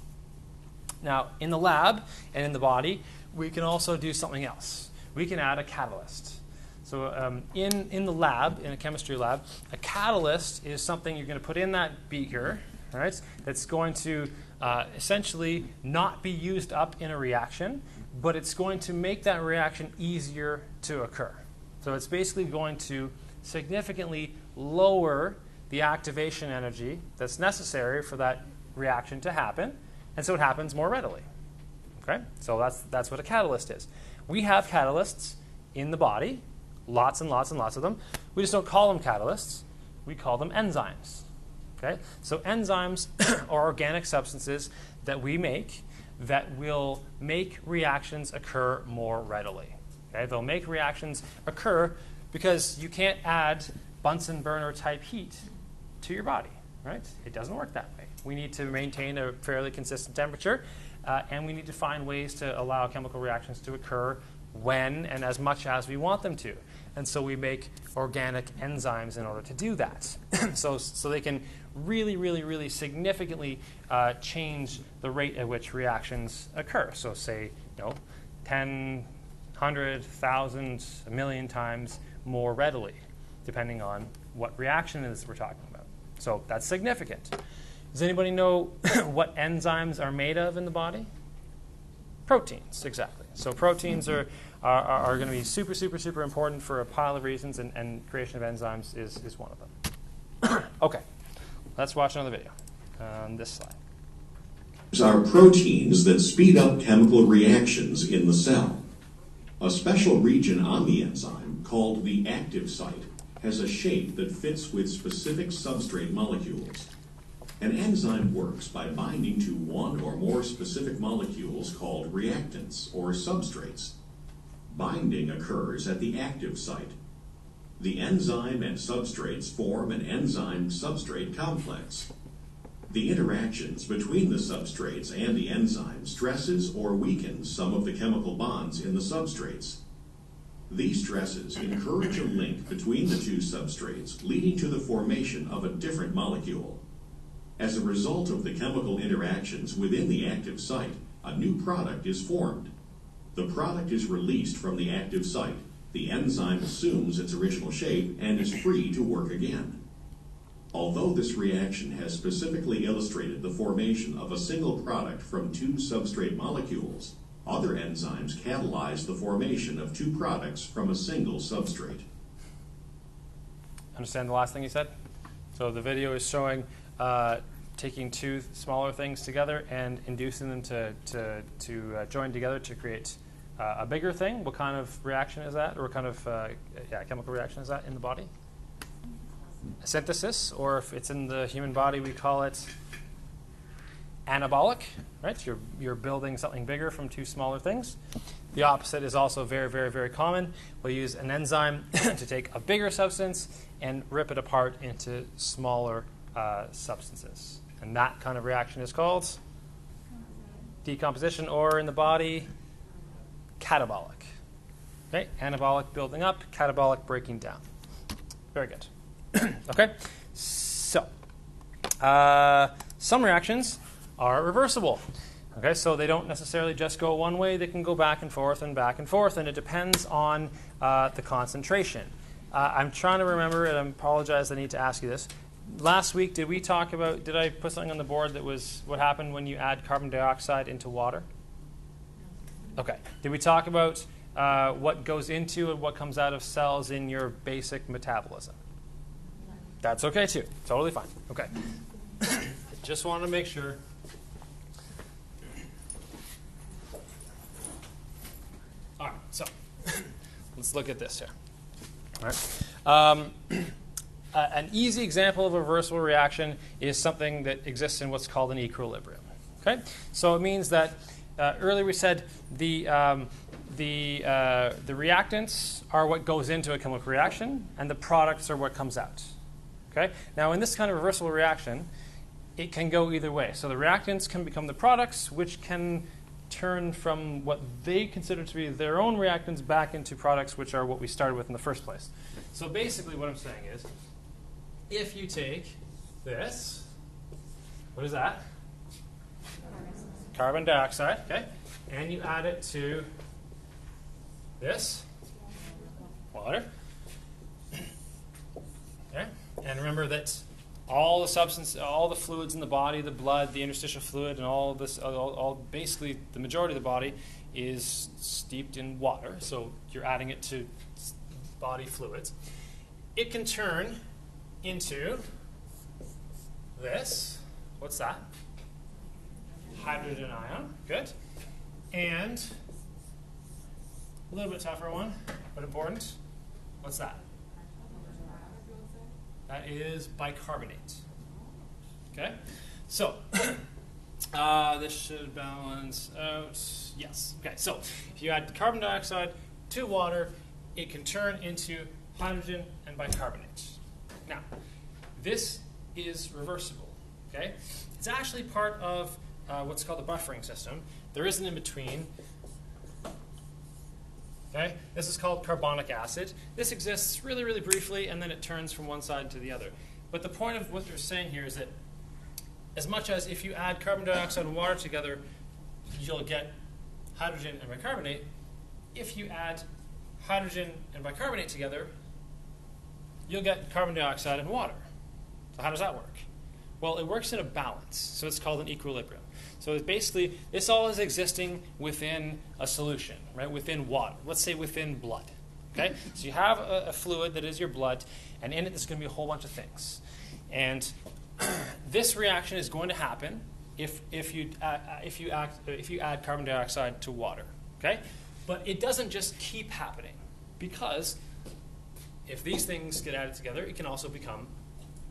Now, in the lab and in the body, we can also do something else. We can add a catalyst. So um, in, in the lab, in a chemistry lab, a catalyst is something you're going to put in that beaker, right, that's going to uh, essentially not be used up in a reaction, but it's going to make that reaction easier to occur. So it's basically going to significantly lower the activation energy that's necessary for that reaction to happen, and so it happens more readily. Okay? So that's, that's what a catalyst is. We have catalysts in the body Lots and lots and lots of them. We just don't call them catalysts. We call them enzymes. Okay? So enzymes are organic substances that we make that will make reactions occur more readily. Okay? They'll make reactions occur because you can't add Bunsen burner type heat to your body, right? It doesn't work that way. We need to maintain a fairly consistent temperature, uh, and we need to find ways to allow chemical reactions to occur when and as much as we want them to. And so we make organic enzymes in order to do that. so, so they can really, really, really significantly uh, change the rate at which reactions occur. So, say, you know, 10, 100, 1,000, a million times more readily, depending on what reaction it is we're talking about. So, that's significant. Does anybody know what enzymes are made of in the body? Proteins, exactly. So, proteins are are, are going to be super, super, super important for a pile of reasons, and, and creation of enzymes is, is one of them. okay, let's watch another video on this slide. these Are proteins that speed up chemical reactions in the cell. A special region on the enzyme, called the active site, has a shape that fits with specific substrate molecules. An enzyme works by binding to one or more specific molecules called reactants or substrates. Binding occurs at the active site. The enzyme and substrates form an enzyme-substrate complex. The interactions between the substrates and the enzyme stresses or weakens some of the chemical bonds in the substrates. These stresses encourage a link between the two substrates, leading to the formation of a different molecule. As a result of the chemical interactions within the active site, a new product is formed. The product is released from the active site. The enzyme assumes its original shape and is free to work again. Although this reaction has specifically illustrated the formation of a single product from two substrate molecules, other enzymes catalyze the formation of two products from a single substrate. Understand the last thing you said? So the video is showing uh, taking two smaller things together and inducing them to, to, to uh, join together to create uh, a bigger thing. What kind of reaction is that, or what kind of uh, yeah, chemical reaction is that in the body? Synthesis, or if it's in the human body, we call it anabolic, right? You're, you're building something bigger from two smaller things. The opposite is also very, very, very common. We'll use an enzyme to take a bigger substance and rip it apart into smaller uh, substances. And that kind of reaction is called decomposition, or in the body, catabolic. Okay, anabolic building up, catabolic breaking down. Very good. okay, so uh, some reactions are reversible. Okay, so they don't necessarily just go one way, they can go back and forth and back and forth, and it depends on uh, the concentration. Uh, I'm trying to remember, and I apologize, I need to ask you this. Last week, did we talk about, did I put something on the board that was what happened when you add carbon dioxide into water? Okay. Did we talk about uh, what goes into and what comes out of cells in your basic metabolism? That's okay too. Totally fine. Okay. Just want to make sure. All right. So let's look at this here. All right. Um, uh, an easy example of a reversible reaction is something that exists in what's called an equilibrium. Okay. So it means that uh, earlier we said the, um, the, uh, the reactants are what goes into a chemical reaction, and the products are what comes out. Okay? Now, in this kind of reversible reaction, it can go either way. So the reactants can become the products, which can turn from what they consider to be their own reactants back into products which are what we started with in the first place. So basically, what I'm saying is if you take this, what is that? carbon dioxide, okay, and you add it to this water. Okay, and remember that all the substance, all the fluids in the body, the blood, the interstitial fluid, and all this, all, all basically the majority of the body is steeped in water. So you're adding it to body fluids. It can turn into this. What's that? hydrogen ion. Good. And a little bit tougher one, but important. What's that? That is bicarbonate. Okay, so uh, this should balance out. Yes. Okay, so if you add carbon dioxide to water, it can turn into hydrogen and bicarbonate. Now, this is reversible. Okay, it's actually part of uh, what's called the buffering system. There is an in between. Okay, this is called carbonic acid. This exists really, really briefly, and then it turns from one side to the other. But the point of what they're saying here is that as much as if you add carbon dioxide and water together, you'll get hydrogen and bicarbonate. If you add hydrogen and bicarbonate together, you'll get carbon dioxide and water. So how does that work? Well, it works in a balance, so it's called an equilibrium. So it's basically, this all is existing within a solution, right? Within water. Let's say within blood. Okay? So you have a, a fluid that is your blood, and in it there's going to be a whole bunch of things. And this reaction is going to happen if, if, you, uh, if, you act, if you add carbon dioxide to water. Okay? But it doesn't just keep happening because if these things get added together, it can also become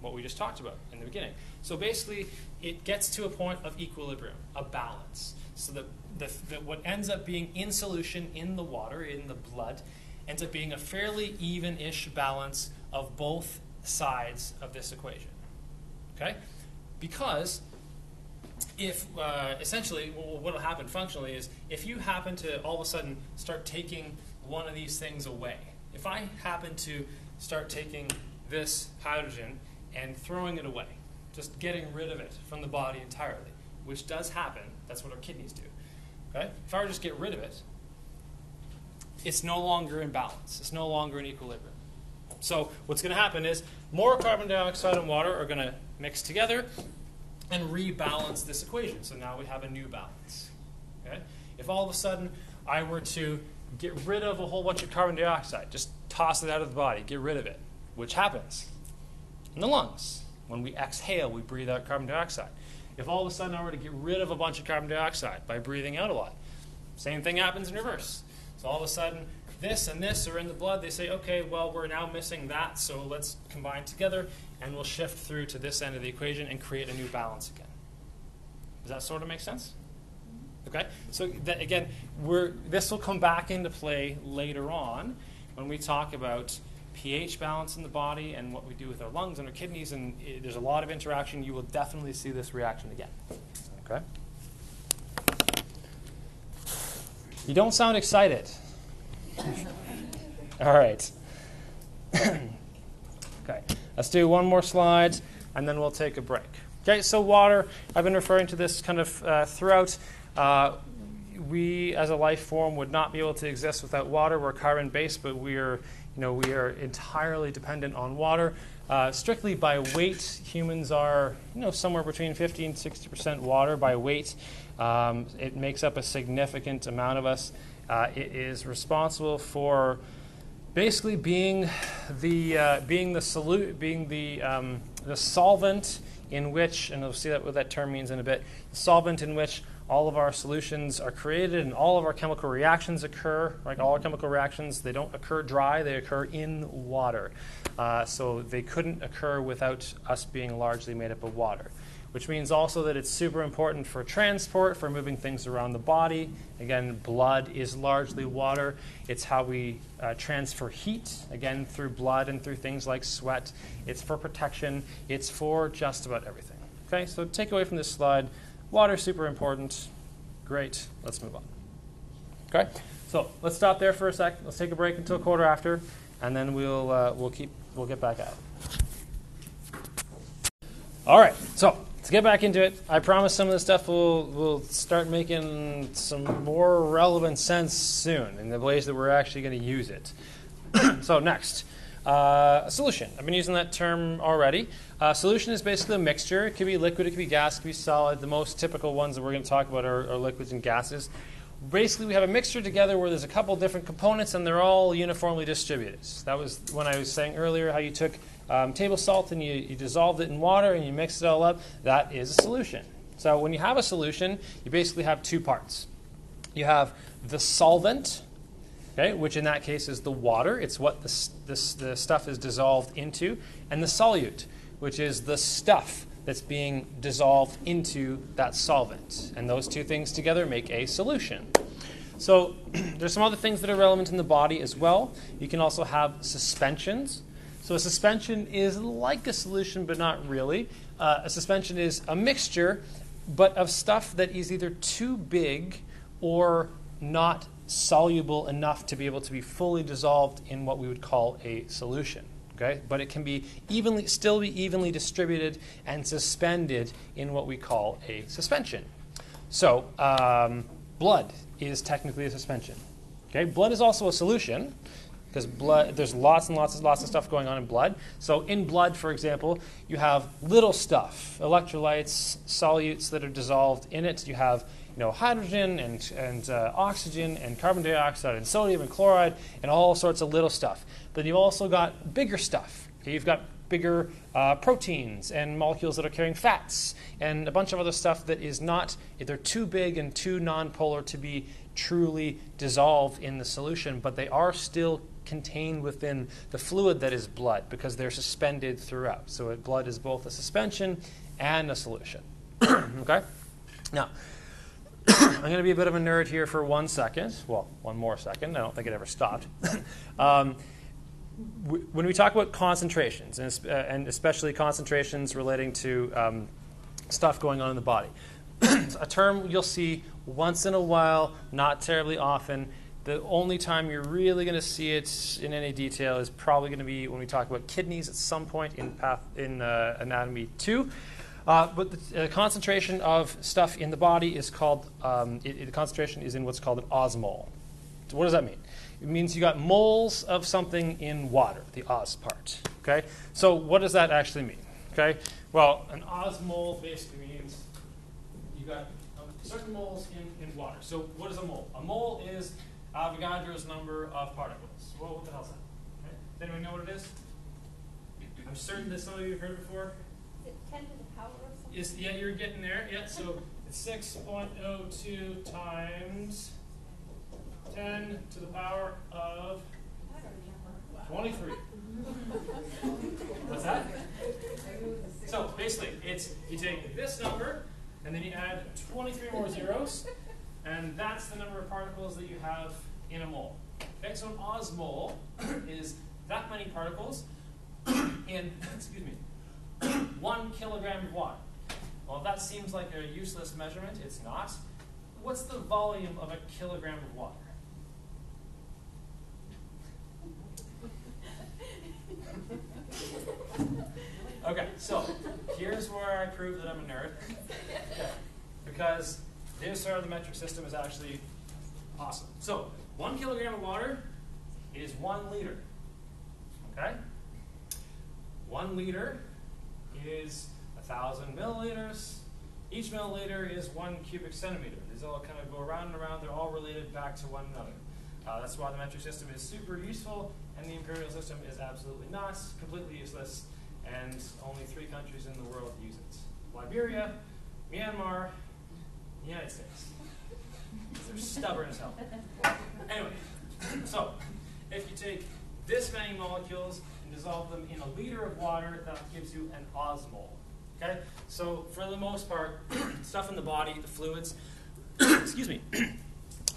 what we just talked about in the beginning. So basically, it gets to a point of equilibrium, a balance. So that, the, that what ends up being in solution in the water, in the blood, ends up being a fairly even-ish balance of both sides of this equation. Okay? Because if uh, essentially what will happen functionally is if you happen to all of a sudden start taking one of these things away, if I happen to start taking this hydrogen and throwing it away, just getting rid of it from the body entirely, which does happen, that's what our kidneys do. Okay? If I were to just get rid of it, it's no longer in balance. It's no longer in equilibrium. So what's going to happen is more carbon dioxide and water are going to mix together and rebalance this equation. So now we have a new balance. Okay? If all of a sudden I were to get rid of a whole bunch of carbon dioxide, just toss it out of the body, get rid of it, which happens in the lungs. When we exhale, we breathe out carbon dioxide. If all of a sudden I were to get rid of a bunch of carbon dioxide by breathing out a lot, same thing happens in reverse. So all of a sudden, this and this are in the blood. They say, okay, well, we're now missing that, so let's combine together and we'll shift through to this end of the equation and create a new balance again. Does that sort of make sense? Mm-hmm. Okay, so that, again, we're, this will come back into play later on when we talk about pH balance in the body and what we do with our lungs and our kidneys, and it, there's a lot of interaction. You will definitely see this reaction again. Okay? You don't sound excited. All right. okay, let's do one more slide and then we'll take a break. Okay, so water, I've been referring to this kind of uh, throughout. Uh, we, as a life form, would not be able to exist without water. We're carbon based, but we are, you know, we are entirely dependent on water. Uh, strictly by weight, humans are, you know, somewhere between 50 and 60 percent water by weight. Um, it makes up a significant amount of us. Uh, it is responsible for basically being the uh, being the solute, being the um, the solvent in which, and we'll see that what that term means in a bit. The solvent in which all of our solutions are created and all of our chemical reactions occur. Like all our chemical reactions, they don't occur dry; they occur in water. Uh, so they couldn't occur without us being largely made up of water which means also that it's super important for transport, for moving things around the body. Again, blood is largely water. It's how we uh, transfer heat, again, through blood and through things like sweat. It's for protection. It's for just about everything. Okay, so take away from this slide water, is super important. Great. Let's move on. Okay, so let's stop there for a sec. Let's take a break until quarter after, and then we'll, uh, we'll, keep, we'll get back at. All right, so to get back into it, I promise some of this stuff will will start making some more relevant sense soon in the ways that we're actually going to use it. so next, uh, a solution. I've been using that term already. Uh, solution is basically a mixture. It could be liquid, it could be gas, it could be solid. The most typical ones that we're going to talk about are, are liquids and gases. Basically, we have a mixture together where there's a couple different components and they're all uniformly distributed. That was when I was saying earlier how you took um, table salt and you, you dissolved it in water and you mix it all up, that is a solution. So when you have a solution, you basically have two parts. You have the solvent, okay, which in that case is the water. It's what the, the, the stuff is dissolved into. And the solute, which is the stuff that's being dissolved into that solvent. And those two things together make a solution. So there's some other things that are relevant in the body as well. You can also have suspensions. So a suspension is like a solution, but not really. Uh, a suspension is a mixture, but of stuff that is either too big or not soluble enough to be able to be fully dissolved in what we would call a solution. Okay? But it can be evenly, still be evenly distributed and suspended in what we call a suspension. So, um, blood is technically a suspension. Okay? Blood is also a solution because blood there's lots and lots and lots of stuff going on in blood. So in blood, for example, you have little stuff, electrolytes, solutes that are dissolved in it. You have you know, hydrogen and, and uh, oxygen and carbon dioxide and sodium and chloride and all sorts of little stuff. But you've also got bigger stuff. Okay? You've got bigger uh, proteins and molecules that are carrying fats and a bunch of other stuff that is not either too big and too nonpolar to be truly dissolved in the solution, but they are still contained within the fluid that is blood because they're suspended throughout. So blood is both a suspension and a solution. okay? Now, I'm going to be a bit of a nerd here for one second. Well, one more second. I don't think it ever stopped. um, when we talk about concentrations, and, uh, and especially concentrations relating to um, stuff going on in the body, a term you'll see once in a while, not terribly often. The only time you're really going to see it in any detail is probably going to be when we talk about kidneys at some point in, path, in uh, Anatomy 2. Uh, but the uh, concentration of stuff in the body is called, um, it, it, the concentration is in what's called an osmole. So what does that mean? It means you got moles of something in water, the os part. Okay? So what does that actually mean? Okay? Well, an osmole basically means you got um, certain moles in, in water. So what is a mole? A mole is Avogadro's number of particles. Well, what the hell is that? Okay. Does anyone know what it is? I'm certain that some of you have heard before. Is it 10 to the Is, yeah, you're getting there. Yeah, so it's 6.02 times 10 to the power of 23. What's that? So basically, it's you take this number and then you add 23 more zeros, and that's the number of particles that you have in a mole. Okay, so an osmole is that many particles in, excuse me, one kilogram of water. Well, if that seems like a useless measurement, it's not. What's the volume of a kilogram of water? Okay, so here's where I prove that I'm a nerd. Because this part of the metric system is actually awesome. So one kilogram of water is one liter. Okay? One liter is a thousand milliliters. Each milliliter is one cubic centimeter. These all kind of go around and around. They're all related back to one another. Uh, that's why the metric system is super useful, and the imperial system is absolutely not, completely useless, and only three countries in the world use it. Liberia, Myanmar, the United States. They're stubborn as hell. Anyway, so if you take this many molecules and dissolve them in a liter of water, that gives you an osmole. Okay? So for the most part, stuff in the body, the fluids, excuse me,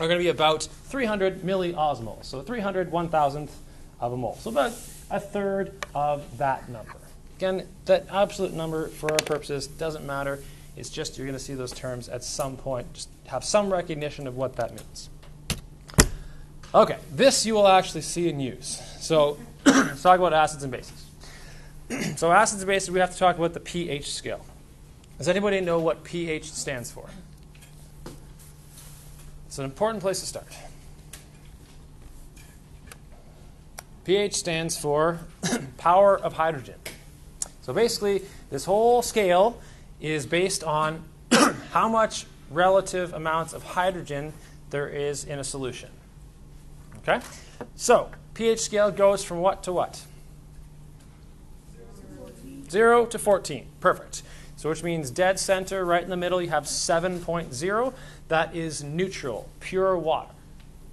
are going to be about 300 milliosmoles. So 300 one thousandth of a mole. So about a third of that number. Again, that absolute number for our purposes doesn't matter. It's just you're going to see those terms at some point. Just have some recognition of what that means. Okay, this you will actually see and use. So let's talk about acids and bases. so acids and bases, we have to talk about the pH scale. Does anybody know what pH stands for? It's an important place to start. pH stands for power of hydrogen. So basically, this whole scale is based on how much relative amounts of hydrogen there is in a solution. Okay? So, pH scale goes from what to what? 0 to 14. Perfect. So, which means dead center, right in the middle, you have 7.0. That is neutral, pure water.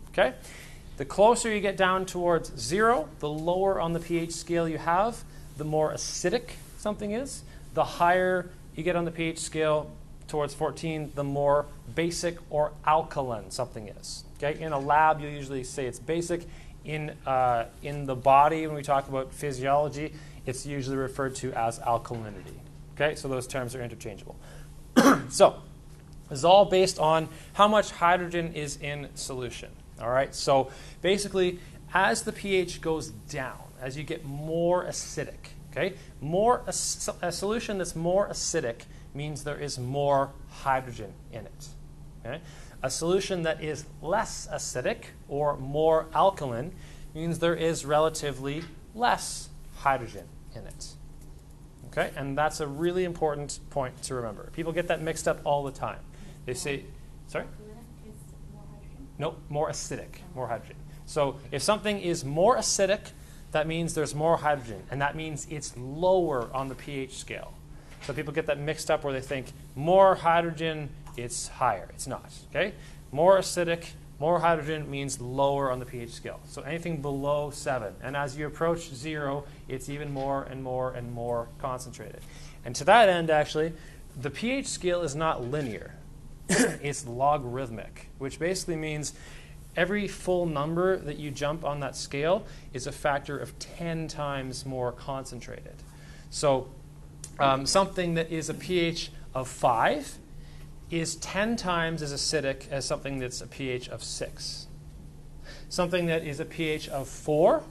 Okay? The closer you get down towards 0, the lower on the pH scale you have, the more acidic something is, the higher you get on the pH scale towards 14, the more basic or alkaline something is. Okay? In a lab, you usually say it's basic. In, uh, in the body, when we talk about physiology, it's usually referred to as alkalinity. Okay? So those terms are interchangeable. so, this is all based on how much hydrogen is in solution. All right? So, basically, as the pH goes down, as you get more acidic, okay? More a solution that's more acidic means there is more hydrogen in it. Okay? A solution that is less acidic or more alkaline means there is relatively less hydrogen in it. Okay? And that's a really important point to remember. People get that mixed up all the time. They say, sorry? Nope, more acidic, more hydrogen. So if something is more acidic, that means there's more hydrogen, and that means it's lower on the pH scale. So people get that mixed up where they think more hydrogen, it's higher. It's not. Okay? More acidic, more hydrogen means lower on the pH scale. So anything below 7. And as you approach 0, it's even more and more and more concentrated. And to that end, actually, the pH scale is not linear. it's logarithmic, which basically means every full number that you jump on that scale is a factor of 10 times more concentrated. So um, something that is a pH of 5 is 10 times as acidic as something that's a pH of 6. Something that is a pH of 4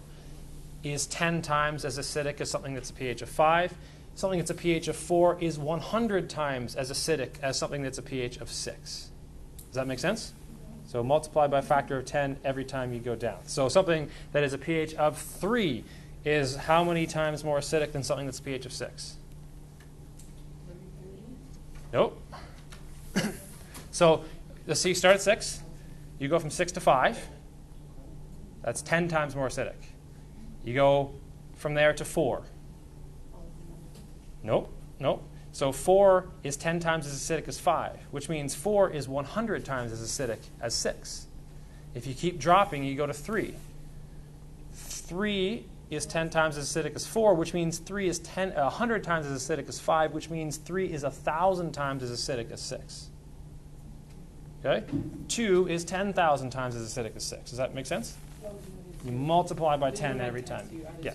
is 10 times as acidic as something that's a pH of 5. Something that's a pH of 4 is 100 times as acidic as something that's a pH of 6. Does that make sense? So multiply by a factor of 10 every time you go down. So something that is a pH of 3 is how many times more acidic than something that's a pH of 6? Nope. So let's see, you start at 6. You go from 6 to 5. That's 10 times more acidic. You go from there to 4. Nope, nope. So 4 is 10 times as acidic as 5, which means 4 is 100 times as acidic as 6. If you keep dropping, you go to 3. 3 is 10 times as acidic as 4, which means 3 is 10, 100 times as acidic as 5, which means 3 is 1,000 times as acidic as 6. Okay? 2 is 10,000 times as acidic as 6. Does that make sense? You multiply by 10 every time. Yeah.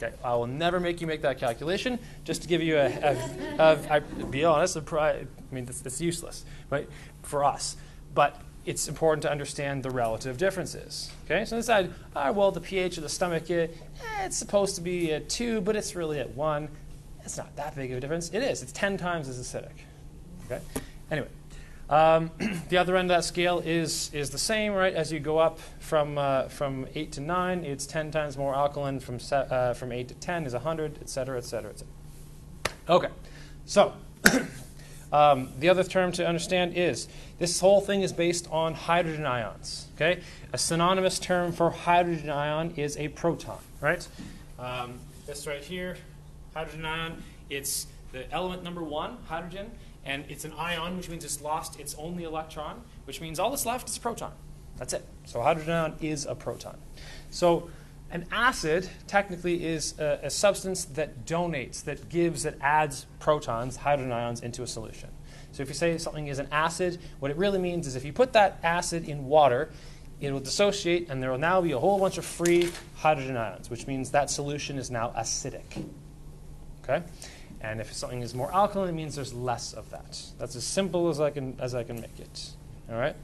Okay, I will never make you make that calculation. Just to give you a, be honest, a pri- I mean it's, it's useless, right, for us. But it's important to understand the relative differences. Okay, so inside, ah, well, the pH of the stomach, eh, it's supposed to be at two, but it's really at one. It's not that big of a difference. It is. It's ten times as acidic. Okay. Anyway, um, the other end of that scale is, is the same, right? As you go up from, uh, from 8 to 9, it's 10 times more alkaline. From, uh, from 8 to 10 is 100, et cetera, et cetera, et cetera. Okay, so um, the other term to understand is this whole thing is based on hydrogen ions, okay? A synonymous term for hydrogen ion is a proton, right? Um, this right here, hydrogen ion, it's the element number one, hydrogen, and it's an ion, which means it's lost its only electron, which means all that's left is a proton. That's it. So hydrogen ion is a proton. So an acid technically is a, a, substance that donates, that gives, that adds protons, hydrogen ions, into a solution. So if you say something is an acid, what it really means is if you put that acid in water, it will dissociate, and there will now be a whole bunch of free hydrogen ions, which means that solution is now acidic. Okay? And if something is more alkaline, it means there's less of that. That's as simple as I can, as I can make it. All right?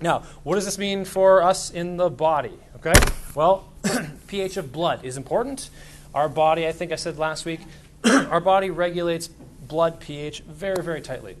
Now, what does this mean for us in the body? Okay? Well, pH of blood is important. Our body, I think I said last week, our body regulates blood pH very, very tightly.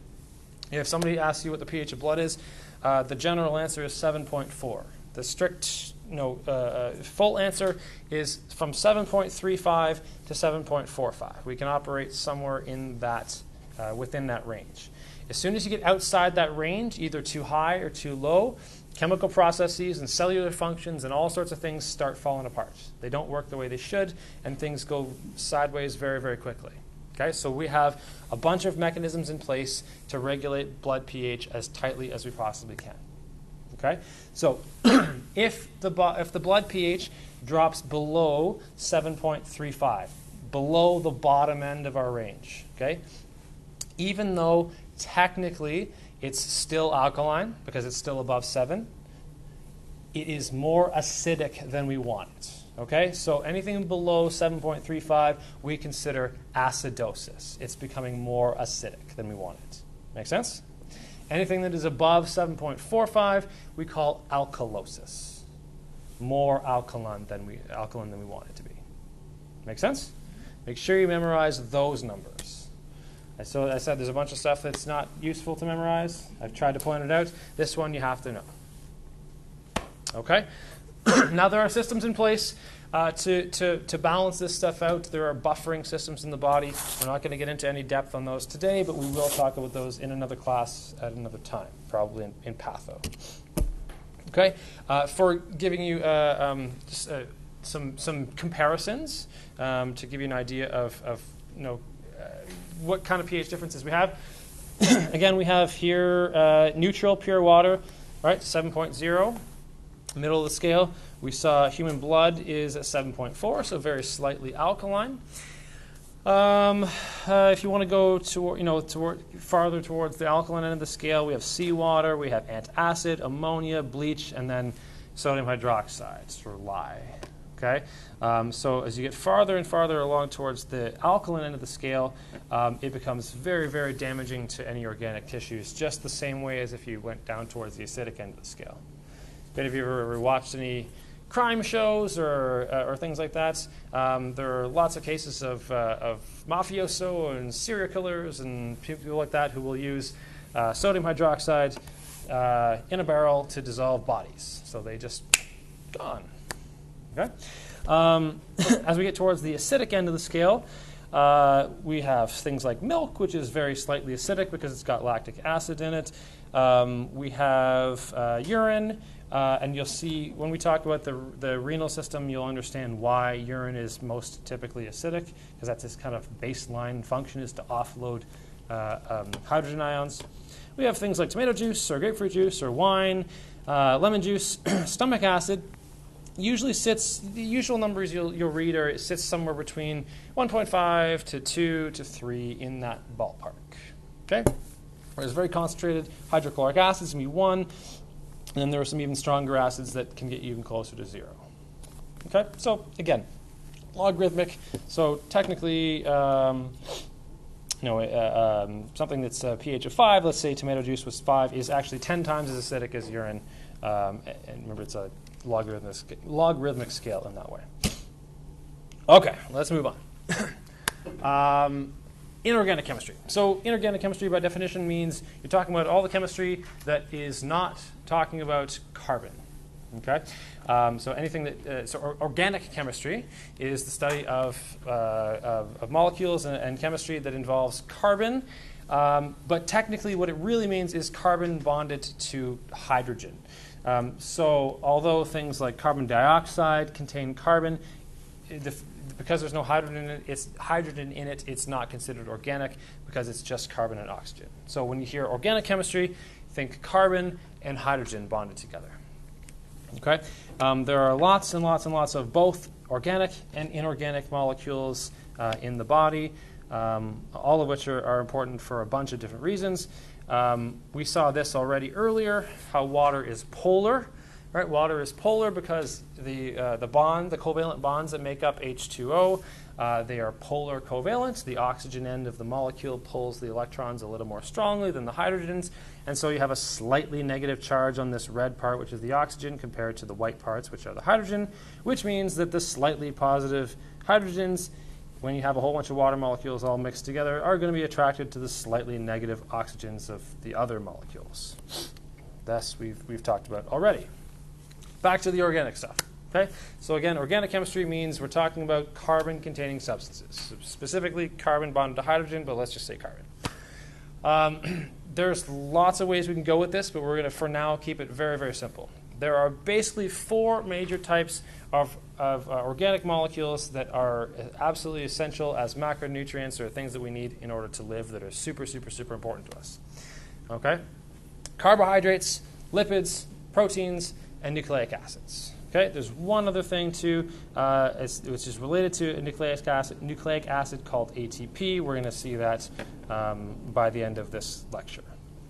If somebody asks you what the pH of blood is, uh, the general answer is 7.4. The strict know, uh, uh, full answer is from 7.35 to 7.45. We can operate somewhere in that, uh, within that range. As soon as you get outside that range, either too high or too low, chemical processes and cellular functions and all sorts of things start falling apart. They don't work the way they should, and things go sideways very, very quickly. Okay, so we have a bunch of mechanisms in place to regulate blood pH as tightly as we possibly can. Okay? So if the, if the blood pH drops below 7.35, below the bottom end of our range. Okay? Even though technically it's still alkaline because it's still above 7, it is more acidic than we want it. Okay? So anything below 7.35 we consider acidosis. It's becoming more acidic than we want it. Make sense? Anything that is above 7.45 we call alkalosis. More alkaline than we alkaline than we want it to be. Make sense? Make sure you memorize those numbers. I- So I said there's a bunch of stuff that's not useful to memorize. I've tried to point it out. This one you have to know. Okay? now there are systems in place uh, to, to, to balance this stuff out. There are buffering systems in the body. We're not going to get into any depth on those today, but we will talk about those in another class at another time, probably in, in patho. Okay, uh, for giving you uh, um, just, uh, some some comparisons um, to give you an idea of, of you know uh, what kind of pH differences we have. Again, we have here uh, neutral pure water, right? Seven point zero, middle of the scale. We saw human blood is at 7.4, so very slightly alkaline. Um, uh, if you want to go to, you know, toward, farther towards the alkaline end of the scale, we have seawater, we have antacid, ammonia, bleach, and then sodium hydroxide, or lye. Okay, um, so as you get farther and farther along towards the alkaline end of the scale, um, it becomes very, very damaging to any organic tissues, just the same way as if you went down towards the acidic end of the scale. If any of you ever watched any crime shows or, uh, or things like that, um, there are lots of cases of, uh, of mafioso and serial killers and people like that who will use uh, sodium hydroxide uh, in a barrel to dissolve bodies. So they just gone. Okay. Um, as we get towards the acidic end of the scale, uh, we have things like milk, which is very slightly acidic because it's got lactic acid in it. Um, we have uh, urine, uh, and you'll see when we talk about the, the renal system, you'll understand why urine is most typically acidic, because that's its kind of baseline function is to offload uh, um, hydrogen ions. We have things like tomato juice, or grapefruit juice, or wine, uh, lemon juice, stomach acid, usually sits the usual numbers you'll, you'll read are it sits somewhere between 1.5 to 2 to 3 in that ballpark. Okay? Whereas very concentrated. Hydrochloric acid is going to be 1 and then there are some even stronger acids that can get even closer to 0 okay so again logarithmic so technically um, know, uh, um, something that's a pH of 5, let's say tomato juice was 5, is actually 10 times as acidic as urine. Um, and remember, it's a logarithmic, logarithmic scale in that way. Okay, let's move on. um, inorganic chemistry. So, inorganic chemistry, by definition, means you're talking about all the chemistry that is not talking about carbon. Okay, um, so anything that uh, so or, organic chemistry is the study of uh, of, of molecules and, and chemistry that involves carbon. Um, but technically, what it really means is carbon bonded to hydrogen. Um, so, although things like carbon dioxide contain carbon, the, because there's no hydrogen in it, it's hydrogen in it. It's not considered organic because it's just carbon and oxygen. So, when you hear organic chemistry, think carbon and hydrogen bonded together. Okay, um, there are lots and lots and lots of both organic and inorganic molecules uh, in the body, um, all of which are, are important for a bunch of different reasons. Um, we saw this already earlier. How water is polar, right? Water is polar because the uh, the bond, the covalent bonds that make up H2O, uh, they are polar covalent. The oxygen end of the molecule pulls the electrons a little more strongly than the hydrogens, and so you have a slightly negative charge on this red part, which is the oxygen, compared to the white parts, which are the hydrogen, which means that the slightly positive hydrogens, when you have a whole bunch of water molecules all mixed together, are going to be attracted to the slightly negative oxygens of the other molecules. Thus, we've, we've talked about already. Back to the organic stuff. Okay? So again, organic chemistry means we're talking about carbon-containing substances, specifically carbon bonded to hydrogen, but let's just say carbon. Um, there's lots of ways we can go with this, but we're going to, for now, keep it very, very simple. There are basically four major types of, of uh, organic molecules that are absolutely essential as macronutrients or things that we need in order to live that are super, super, super important to us. Okay? Carbohydrates, lipids, proteins, and nucleic acids. Okay, there's one other thing too, uh, which is related to a nucleic acid, nucleic acid called ATP. We're going to see that um, by the end of this lecture.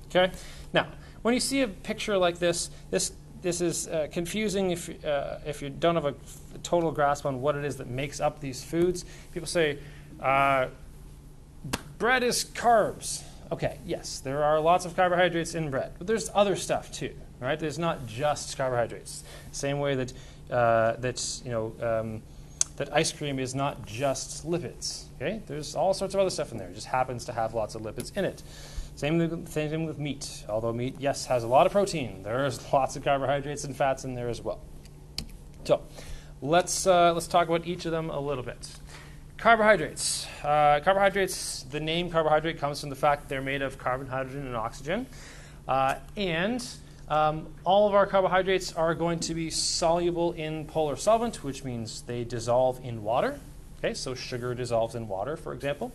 Okay, now when you see a picture like this, this this is uh, confusing if uh, if you don't have a total grasp on what it is that makes up these foods. People say. Uh, bread is carbs. Okay, yes, there are lots of carbohydrates in bread, but there's other stuff too, right? There's not just carbohydrates. Same way that uh, that you know um, that ice cream is not just lipids. Okay, there's all sorts of other stuff in there. It just happens to have lots of lipids in it. Same thing with meat. Although meat, yes, has a lot of protein, there's lots of carbohydrates and fats in there as well. So, let's uh, let's talk about each of them a little bit. Carbohydrates. Uh, carbohydrates, the name carbohydrate comes from the fact they're made of carbon, hydrogen, and oxygen. Uh, and um, all of our carbohydrates are going to be soluble in polar solvent, which means they dissolve in water. Okay, so sugar dissolves in water, for example.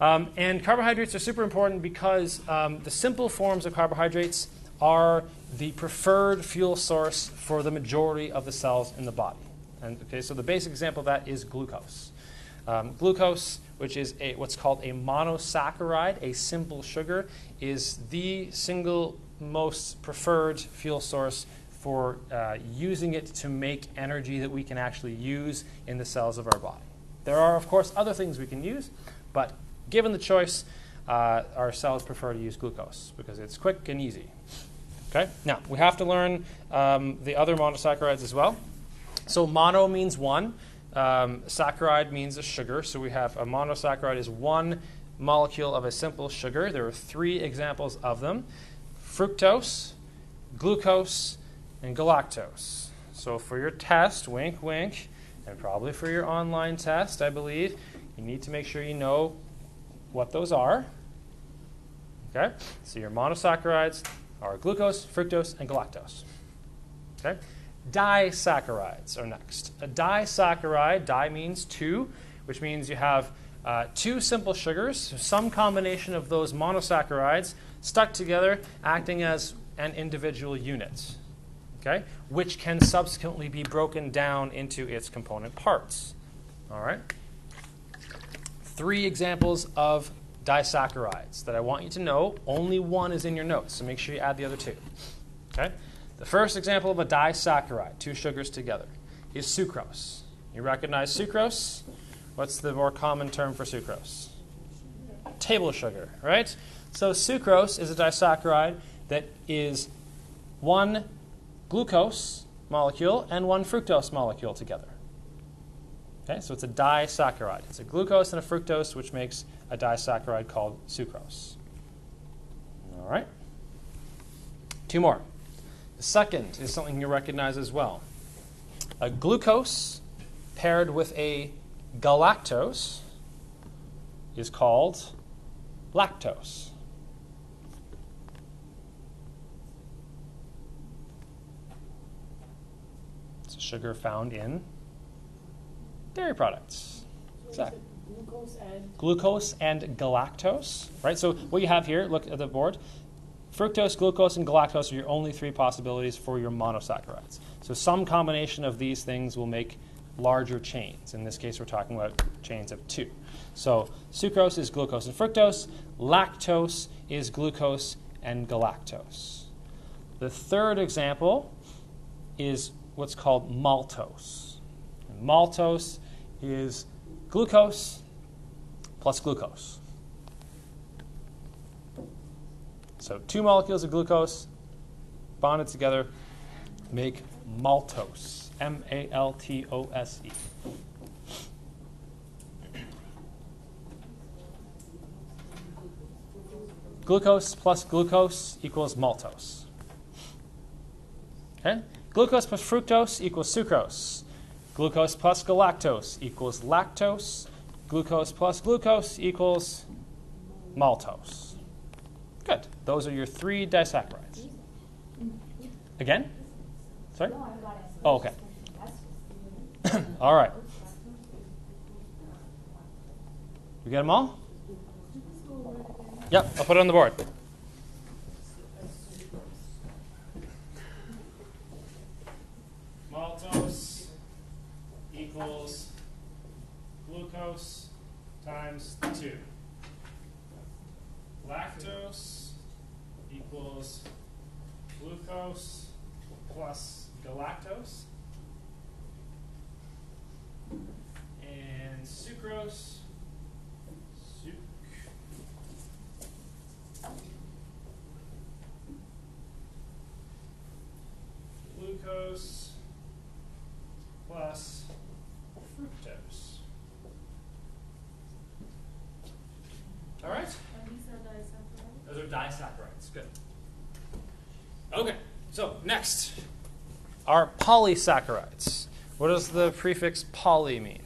Um, and carbohydrates are super important because um, the simple forms of carbohydrates are the preferred fuel source for the majority of the cells in the body. And okay, so the basic example of that is glucose. Um, glucose, which is a, what's called a monosaccharide, a simple sugar, is the single most preferred fuel source for uh, using it to make energy that we can actually use in the cells of our body. There are, of course, other things we can use, but given the choice, uh, our cells prefer to use glucose because it's quick and easy. Okay? Now, we have to learn um, the other monosaccharides as well. So, mono means one. Um, saccharide means a sugar, so we have a monosaccharide is one molecule of a simple sugar. There are three examples of them fructose, glucose, and galactose. So for your test, wink, wink, and probably for your online test, I believe, you need to make sure you know what those are. Okay? So your monosaccharides are glucose, fructose, and galactose. Okay? Disaccharides are next. A disaccharide, di means two, which means you have uh, two simple sugars, some combination of those monosaccharides stuck together, acting as an individual unit, okay, which can subsequently be broken down into its component parts. All right? Three examples of disaccharides that I want you to know. Only one is in your notes, so make sure you add the other two. Okay? The first example of a disaccharide, two sugars together, is sucrose. You recognize sucrose? What's the more common term for sucrose? Table sugar, right? So sucrose is a disaccharide that is one glucose molecule and one fructose molecule together. Okay, so it's a disaccharide. It's a glucose and a fructose, which makes a disaccharide called sucrose. All right. Two more. The second is something you recognize as well. A glucose paired with a galactose is called lactose. Sugar found in dairy products. Exactly. Glucose and Glucose and galactose, right? So what you have here, look at the board. Fructose, glucose, and galactose are your only three possibilities for your monosaccharides. So some combination of these things will make larger chains. In this case, we're talking about chains of two. So sucrose is glucose and fructose. Lactose is glucose and galactose. The third example is what's called maltose. And maltose is glucose plus glucose. So two molecules of glucose bonded together make maltose. M A L T O S E. Glucose plus glucose equals maltose. Okay? Glucose plus fructose equals sucrose. Glucose plus galactose equals lactose. Glucose plus glucose equals maltose. Good. Those are your three disaccharides. Again? Sorry? no, I got it. Oh, okay. All right. You get them all? Yep, I'll put it on the board. equals glucose times 2. Lactose equals glucose plus galactose. And sucrose, suc, glucose plus fructose. All right? And these are disaccharides? Those are disaccharides. Good. Okay, so next are polysaccharides. What does the prefix poly mean?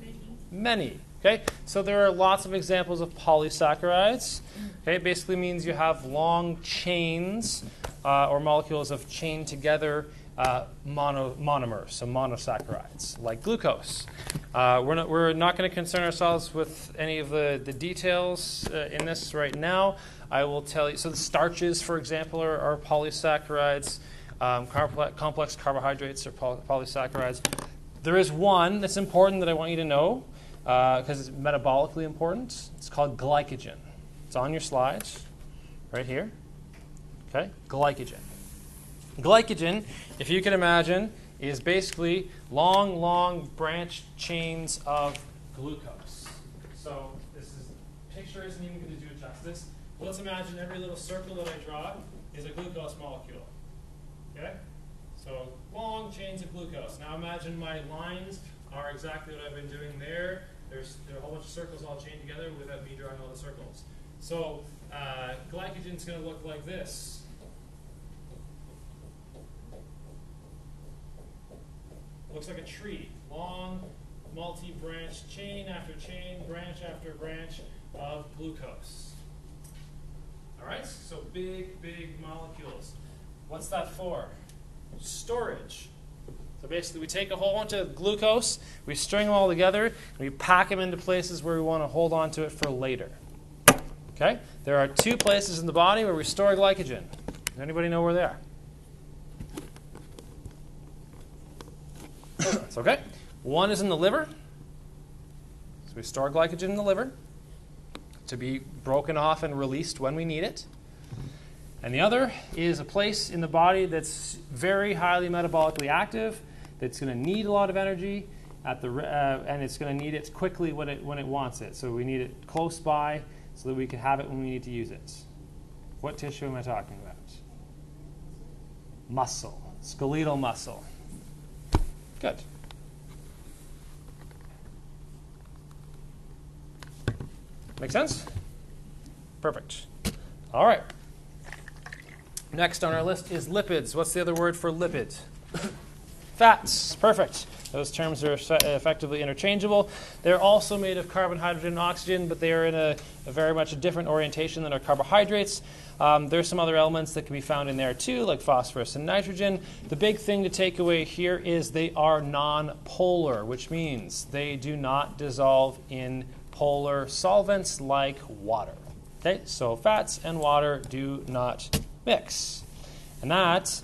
Many. Many. Okay, so there are lots of examples of polysaccharides. Okay, it basically means you have long chains uh, or molecules of chain together uh, mono, monomers, so monosaccharides, like glucose. Uh, we're not, we're not going to concern ourselves with any of the, the details uh, in this right now. I will tell you. So the starches, for example, are, are polysaccharides. Um, complex carbohydrates are poly- polysaccharides. There is one that's important that I want you to know because it's metabolically important. It's called glycogen. It's on your slides, right here. Okay, glycogen. Glycogen, if you can imagine, is basically long, long branched chains of glucose. So this is picture isn't even going to do justice. Let's imagine every little circle that I draw is a glucose molecule. Okay? So long chains of glucose. Now imagine my lines are exactly what I've been doing there. There's there are a whole bunch of circles all chained together without me drawing all the circles. So uh, is going to look like this. Looks like a tree. Long, multi-branch, chain after chain, branch after branch of glucose. All right? So big, big molecules. What's that for? Storage. So basically, we take a whole bunch of glucose, we string them all together, and we pack them into places where we want to hold on to it for later. Okay? There are two places in the body where we store glycogen. Does anybody know where they are? It's okay. One is in the liver. So we store glycogen in the liver to be broken off and released when we need it. And the other is a place in the body that's very highly metabolically active, that's going to need a lot of energy, at the, uh, and it's going to need it quickly when it, when it wants it. So we need it close by so that we can have it when we need to use it. What tissue am I talking about? Muscle, skeletal muscle. Good. Make sense? Perfect. All right. Next on our list is lipids. What's the other word for lipid? Fats. Perfect. Those terms are effectively interchangeable. They're also made of carbon, hydrogen, and oxygen, but they are in a, a very much a different orientation than our carbohydrates. Um, there's some other elements that can be found in there too, like phosphorus and nitrogen. The big thing to take away here is they are non-polar, which means they do not dissolve in polar solvents like water. Okay, so fats and water do not mix. And that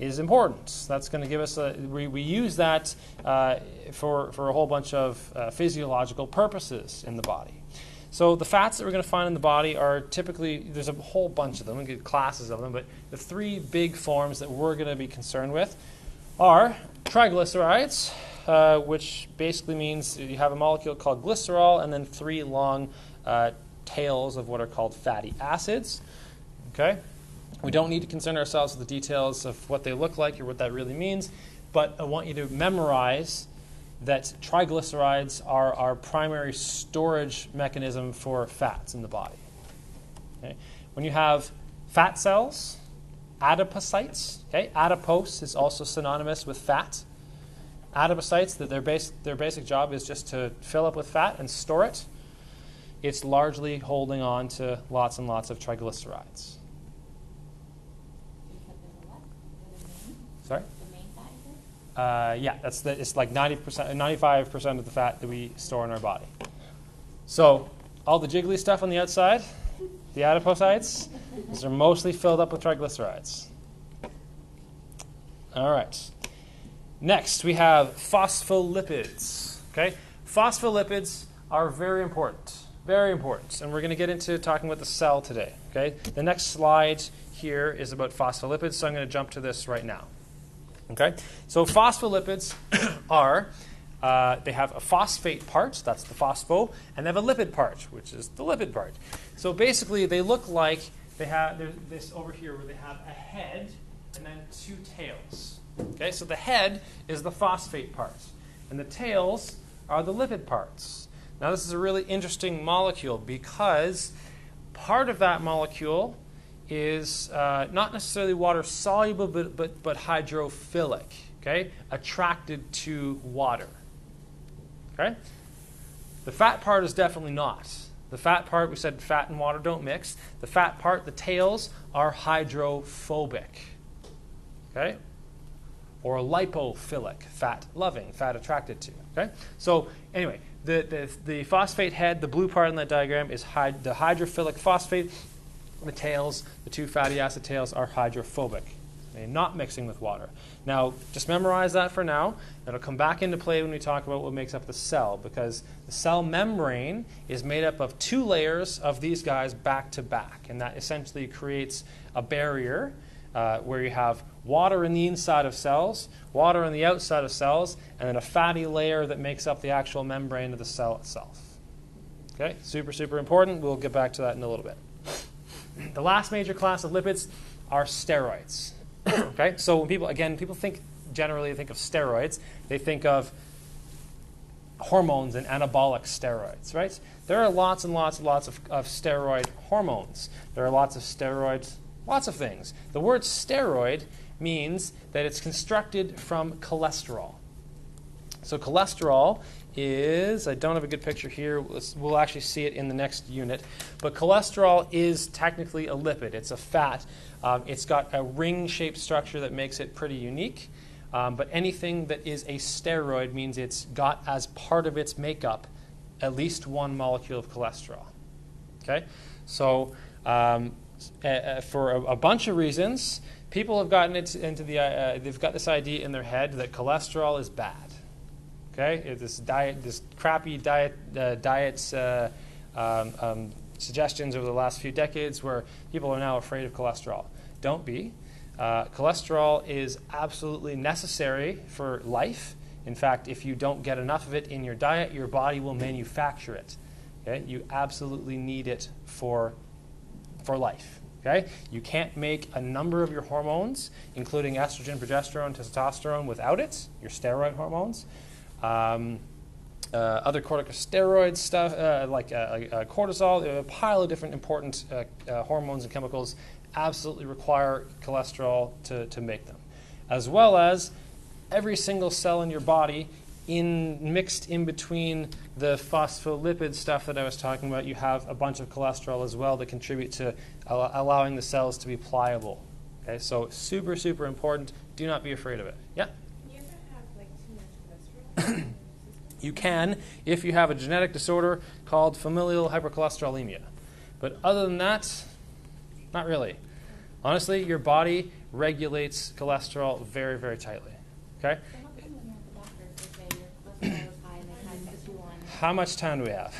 is important. That's going to give us a, we, we use that uh, for, for a whole bunch of uh, physiological purposes in the body. So the fats that we're going to find in the body are typically, there's a whole bunch of them, get classes of them, but the three big forms that we're going to be concerned with are triglycerides, uh, which basically means you have a molecule called glycerol and then three long uh, tails of what are called fatty acids. Okay? We don't need to concern ourselves with the details of what they look like or what that really means, but I want you to memorize that triglycerides are our primary storage mechanism for fats in the body. Okay? When you have fat cells, adipocytes, okay? adipose is also synonymous with fat. Adipocytes, that their, base, their basic job is just to fill up with fat and store it. It's largely holding on to lots and lots of triglycerides. Sorry? Uh, yeah, that's the, it's like 90%, 95% of the fat that we store in our body. So, all the jiggly stuff on the outside, the adipocytes, these are mostly filled up with triglycerides. All right. Next, we have phospholipids. Okay? Phospholipids are very important. Very important. And we're going to get into talking about the cell today. Okay? The next slide here is about phospholipids, so I'm going to jump to this right now. Okay, so phospholipids are uh, they have a phosphate part, that's the phospho, and they have a lipid part, which is the lipid part. So basically, they look like they have this over here where they have a head and then two tails. Okay, so the head is the phosphate part, and the tails are the lipid parts. Now, this is a really interesting molecule because part of that molecule is uh, not necessarily water soluble, but, but, but hydrophilic, okay, attracted to water. Okay? The fat part is definitely not. The fat part, we said fat and water don't mix. The fat part, the tails, are hydrophobic. Okay? Or lipophilic, fat loving, fat attracted to. Okay? So, anyway, the, the, the phosphate head, the blue part in that diagram, is the hydrophilic phosphate. The tails, the two fatty acid tails, are hydrophobic. Okay, not mixing with water. Now, just memorize that for now. It'll come back into play when we talk about what makes up the cell, because the cell membrane is made up of two layers of these guys back to back, and that essentially creates a barrier uh, where you have water in the inside of cells, water on the outside of cells, and then a fatty layer that makes up the actual membrane of the cell itself. Okay, super, super important. We'll get back to that in a little bit. The last major class of lipids are steroids. okay, so when people, again, people think generally they think of steroids, they think of hormones and anabolic steroids, right? There are lots and lots and lots of, of steroid hormones. There are lots of steroids, lots of things. The word steroid means that it's constructed from cholesterol. So cholesterol is, I don't have a good picture here, we'll actually see it in the next unit, but cholesterol is technically a lipid. It's a fat. Um, it's got a ring shaped structure that makes it pretty unique. Um, but anything that is a steroid means it's got as part of its makeup at least one molecule of cholesterol. Okay? So, um, uh, for a, a, bunch of reasons, people have gotten it into the, uh, they've got this idea in their head that cholesterol is bad. Okay? This diet, this crappy diet, uh, diets, uh, um, um, suggestions over the last few decades where people are now afraid of cholesterol. Don't be. Uh, cholesterol is absolutely necessary for life. In fact, if you don't get enough of it in your diet, your body will manufacture it. Okay? You absolutely need it for, for life. Okay? You can't make a number of your hormones, including estrogen, progesterone, testosterone, without it, your steroid hormones. Um, uh, other corticosteroid stuff, uh, like uh, uh cortisol, a pile of different important uh, uh, hormones and chemicals absolutely require cholesterol to, to make them. As well as every single cell in your body in mixed in between the phospholipid stuff that I was talking about, you have a bunch of cholesterol as well that contribute to al- allowing the cells to be pliable. Okay, so super, super important. Do not be afraid of it. Yeah? Can you ever have like too much cholesterol? You can if you have a genetic disorder called familial hypercholesterolemia. But other than that, not really. Honestly, your body regulates cholesterol very, very tightly. Okay? How much time do we have?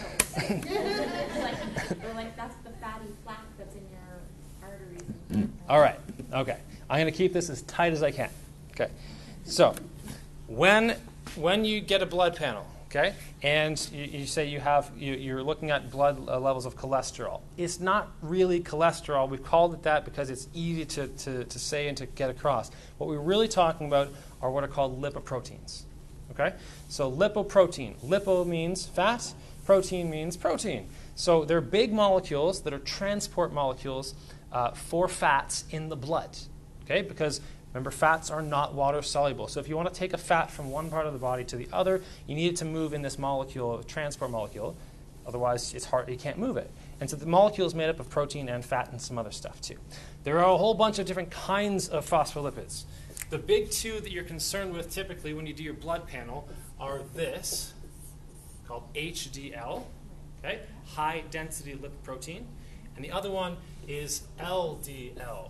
All right. Okay. I'm going to keep this as tight as I can. Okay. So, when when you get a blood panel, okay, and you, you say you have you, are looking at blood uh, levels of cholesterol, it's not really cholesterol. We've called it that because it's easy to, to, to say and to get across. What we're really talking about are what are called lipoproteins. Okay, so lipoprotein. Lipo means fat. Protein means protein. So they're big molecules that are transport molecules uh, for fats in the blood. Okay, because Remember, fats are not water soluble. So if you want to take a fat from one part of the body to the other, you need it to move in this molecule, transport molecule. Otherwise, it's hard, you can't move it. And so the molecule is made up of protein and fat and some other stuff too. There are a whole bunch of different kinds of phospholipids. The big two that you're concerned with typically when you do your blood panel are this, called HDL, okay, high density lipoprotein, and the other one is LDL.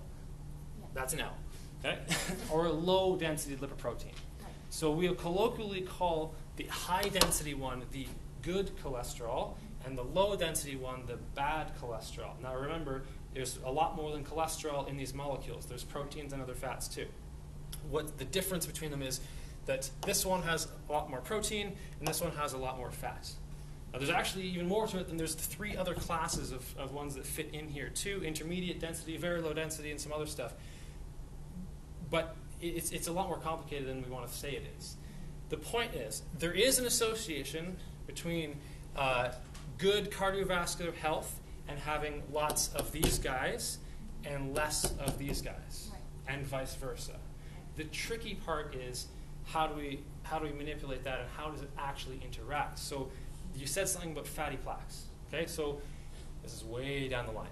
That's an L okay? or a low density lipoprotein. So we'll colloquially call the high density one the good cholesterol and the low density one the bad cholesterol. Now remember, There's a lot more than cholesterol in these molecules. There's proteins and other fats too. What the difference between them is that this one has a lot more protein and this one has a lot more fat. Now, there's actually even more to it than there's three other classes of, of ones that fit in here too intermediate density, very low density, and some other stuff. But it's, it's a lot more complicated than we want to say it is. The point is, there is an association between uh, good cardiovascular health and having lots of these guys and less of these guys, Right. and vice versa. The tricky part is how do we how do we manipulate that and how does it actually interact? So you said something about fatty plaques. Okay, so this is way down the line.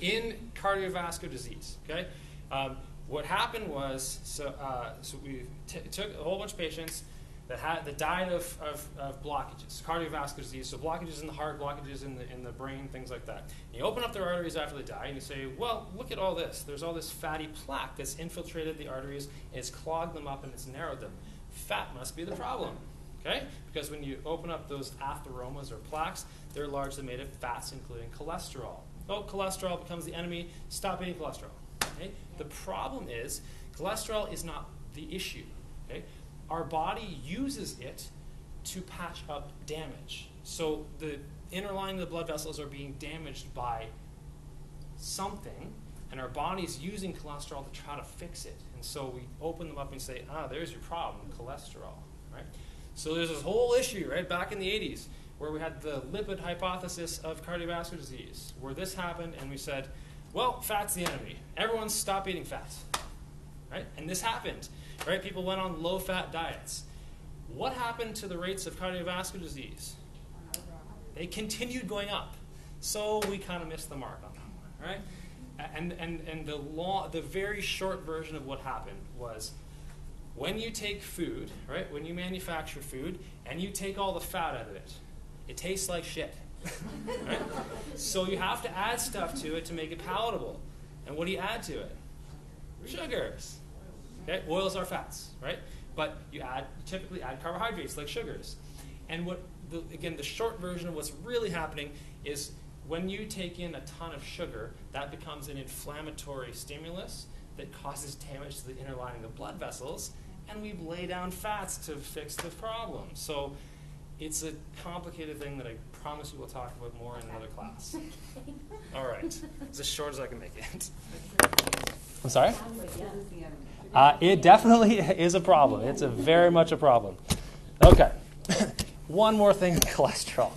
in cardiovascular disease, okay, um, what happened was so uh, so we took a whole bunch of patients that had that died of, of, of blockages, cardiovascular disease, so blockages in the heart, blockages in the in the brain, things like that. And you open up their arteries after they die, and you say, well, look at all this. There's all this fatty plaque that's infiltrated the arteries, and it's clogged them up, and it's narrowed them. Fat must be the problem. Okay? Because when you open up those atheromas or plaques, they're largely made of fats, including cholesterol. Oh, cholesterol becomes the enemy. Stop eating cholesterol. Okay? The problem is, cholesterol is not the issue. Okay? Our body uses it to patch up damage. So the inner lining of the blood vessels are being damaged by something, and our body's using cholesterol to try to fix it. And so we open them up and say, ah, there's your problem, cholesterol. Right? So there's this whole issue, right, back in the 80s, where we had the lipid hypothesis of cardiovascular disease, where this happened, and we said, well, fat's the enemy. Everyone stop eating fat. Right? And this happened. Right? People went on low fat diets. What happened to the rates of cardiovascular disease? They continued going up. So we kind of missed the mark on that one, right? And, and, and the, law, the very short version of what happened was when you take food, right, when you manufacture food, and you take all the fat out of it, it tastes like shit. So you have to add stuff to it to make it palatable. And what do you add to it? Sugars. Okay? Oils are fats, right? But you add typically add carbohydrates like sugars. And what the, again the short version of what's really happening is when you take in a ton of sugar, that becomes an inflammatory stimulus that causes damage to the inner lining of blood vessels, and we lay down fats to fix the problem. So it's a complicated thing that I promise we will talk about more in another class. All right. It's as short as I can make it. I'm sorry? Uh, it definitely is a problem. It's a very much a problem. Okay. One more thing cholesterol.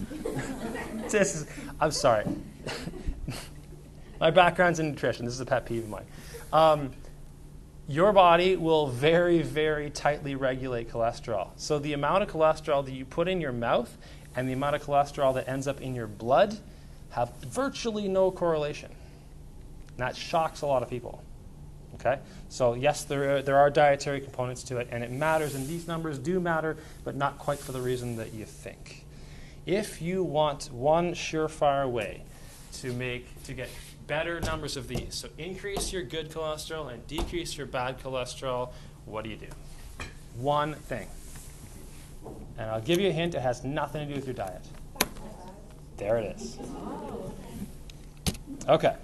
this is, I'm sorry. My background's in nutrition. This is a pet peeve of mine. Um, your body will very, very tightly regulate cholesterol. So the amount of cholesterol that you put in your mouth and the amount of cholesterol that ends up in your blood have virtually no correlation. And that shocks a lot of people. Okay? So, yes, there are, there are dietary components to it, and it matters, and these numbers do matter, but not quite for the reason that you think. If you want one surefire way to make to get better numbers of these, so increase your good cholesterol and decrease your bad cholesterol, what do you do? One thing. And I'll give you a hint, it has nothing to do with your diet. There it is. Okay.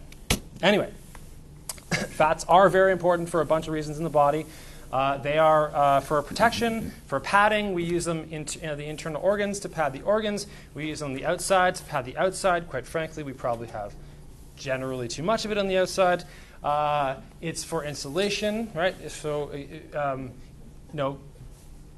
Anyway, fats are very important for a bunch of reasons in the body. Uh, they are uh, for protection, for padding. We use them in t- uh, the internal organs to pad the organs. We use them on the outside to pad the outside. Quite frankly, we probably have generally too much of it on the outside. Uh, it's for insulation, right? So, uh, um, you know,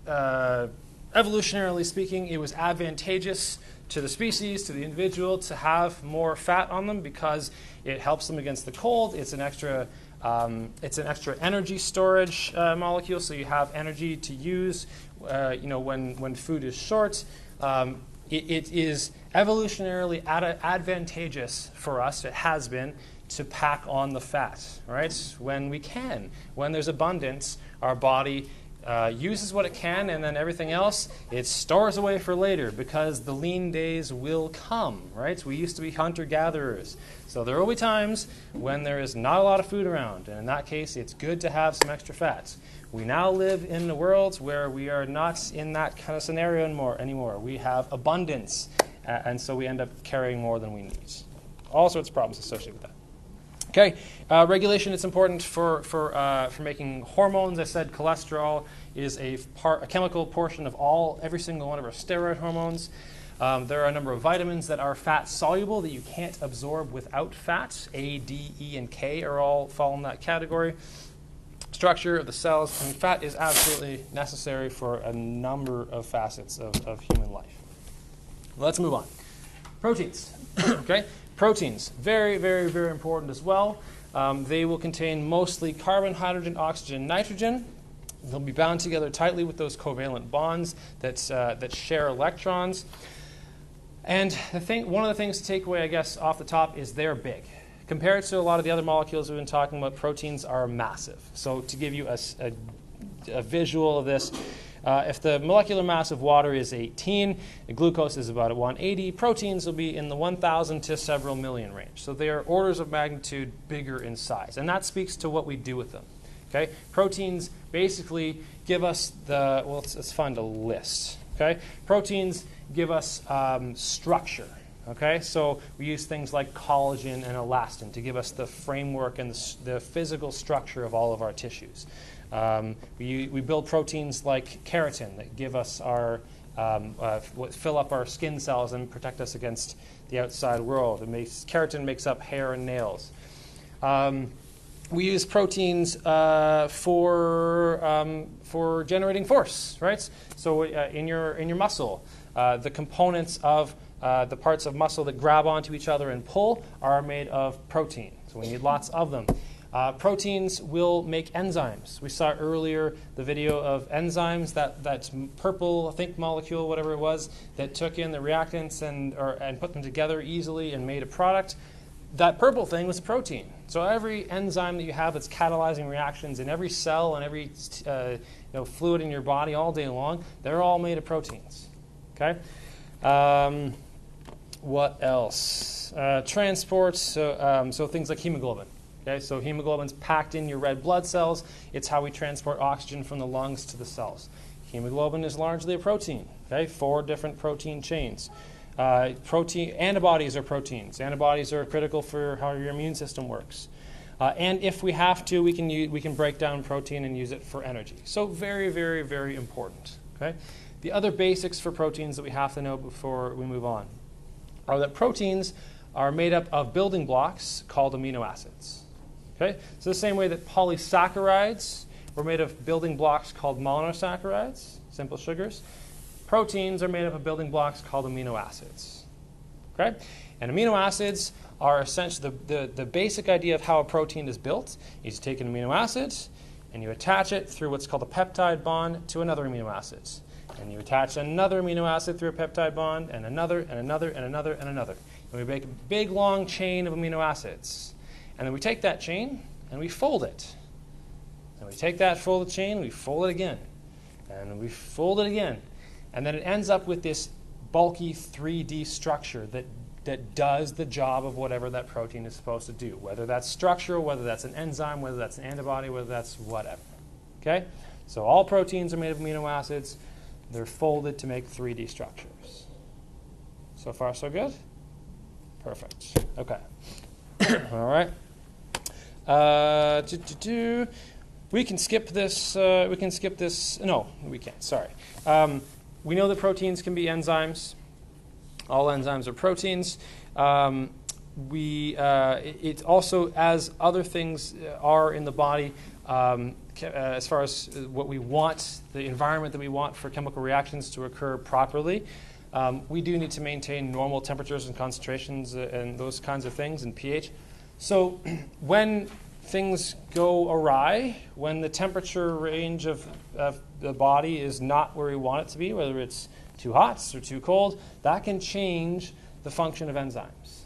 uh, evolutionarily speaking, it was advantageous to the species, to the individual, to have more fat on them because it helps them against the cold. It's an extra, um, it's an extra energy storage uh, molecule, so you have energy to use. Uh, you know, when when food is short, um, it, it is evolutionarily ad- advantageous for us. It has been to pack on the fat, right? When we can, when there's abundance, our body uh, uses what it can, and then everything else it stores away for later because the lean days will come, right? We used to be hunter gatherers. So there will be times when there is not a lot of food around, and in that case, it's good to have some extra fats. We now live in a world where we are not in that kind of scenario anymore. anymore. We have abundance, and so we end up carrying more than we need. all sorts of problems associated with that. Okay, uh, regulation is important for, for, uh, for making hormones. I said cholesterol is a, part, a chemical portion of all, every single one of our steroid hormones. Um, there are a number of vitamins that are fat soluble that you can't absorb without fat. A, D, E, and K are all fall in that category. Structure of the cells. I mean, fat is absolutely necessary for a number of facets of, of human life. Let's move on. Proteins. okay, proteins very, very, very important as well. Um, they will contain mostly carbon, hydrogen, oxygen, nitrogen. They'll be bound together tightly with those covalent bonds that, uh, that share electrons. And the thing, one of the things to take away, I guess, off the top is they're big. Compared to a lot of the other molecules we've been talking about, proteins are massive. So, to give you a, a, a visual of this, uh, if the molecular mass of water is 18, glucose is about 180, proteins will be in the 1,000 to several million range. So they are orders of magnitude bigger in size. And that speaks to what we do with them. Okay? Proteins basically give us the, well, let's, let's find a list. Okay? Proteins give us um, structure. Okay, so we use things like collagen and elastin to give us the framework and the, the physical structure of all of our tissues. Um, we, we build proteins like keratin that give us our um, uh, fill up our skin cells and protect us against the outside world. Makes, keratin makes up hair and nails. Um, we use proteins uh, for, um, for generating force, right? So uh, in, your, in your muscle, uh, the components of uh, the parts of muscle that grab onto each other and pull are made of protein. So we need lots of them. Uh, proteins will make enzymes. We saw earlier the video of enzymes, that, that purple, I think, molecule, whatever it was, that took in the reactants and, or, and put them together easily and made a product. That purple thing was protein. So every enzyme that you have that's catalyzing reactions in every cell and every uh, you know, fluid in your body all day long, they're all made of proteins. Okay? Um, what else? Uh, transport, so, um, so things like hemoglobin. Okay, so hemoglobin's packed in your red blood cells. It's how we transport oxygen from the lungs to the cells. Hemoglobin is largely a protein. Okay, four different protein chains. Uh, protein antibodies are proteins. Antibodies are critical for how your immune system works. Uh, and if we have to, we can use, we can break down protein and use it for energy. So very, very, very important. Okay. The other basics for proteins that we have to know before we move on are that proteins are made up of building blocks called amino acids. Okay? So the same way that polysaccharides were made of building blocks called monosaccharides, simple sugars, proteins are made up of building blocks called amino acids. Okay? And amino acids are essentially the, the, the basic idea of how a protein is built is you take an amino acid and you attach it through what's called a peptide bond to another amino acid. And you attach another amino acid through a peptide bond, and another, and another, and another, and another. And we make a big long chain of amino acids. And then we take that chain and we fold it. And we take that folded chain, we fold it again. And we fold it again. And then it ends up with this bulky 3D structure that, that does the job of whatever that protein is supposed to do, whether that's structural, whether that's an enzyme, whether that's an antibody, whether that's whatever. Okay? So all proteins are made of amino acids. They're folded to make 3D structures. So far, so good? Perfect. Okay. all right. Uh. We can skip this. Uh, we can skip this. No, we can't. Sorry. Um, we know that proteins can be enzymes. All enzymes are proteins. Um, we uh, it, it, also, as other things are in the body, um, uh, as far as what we want, the environment that we want for chemical reactions to occur properly, um, we do need to maintain normal temperatures and concentrations uh, and those kinds of things and pH. So when things go awry, when the temperature range of, of, the body is not where we want it to be, whether it's too hot or too cold, that can change the function of enzymes.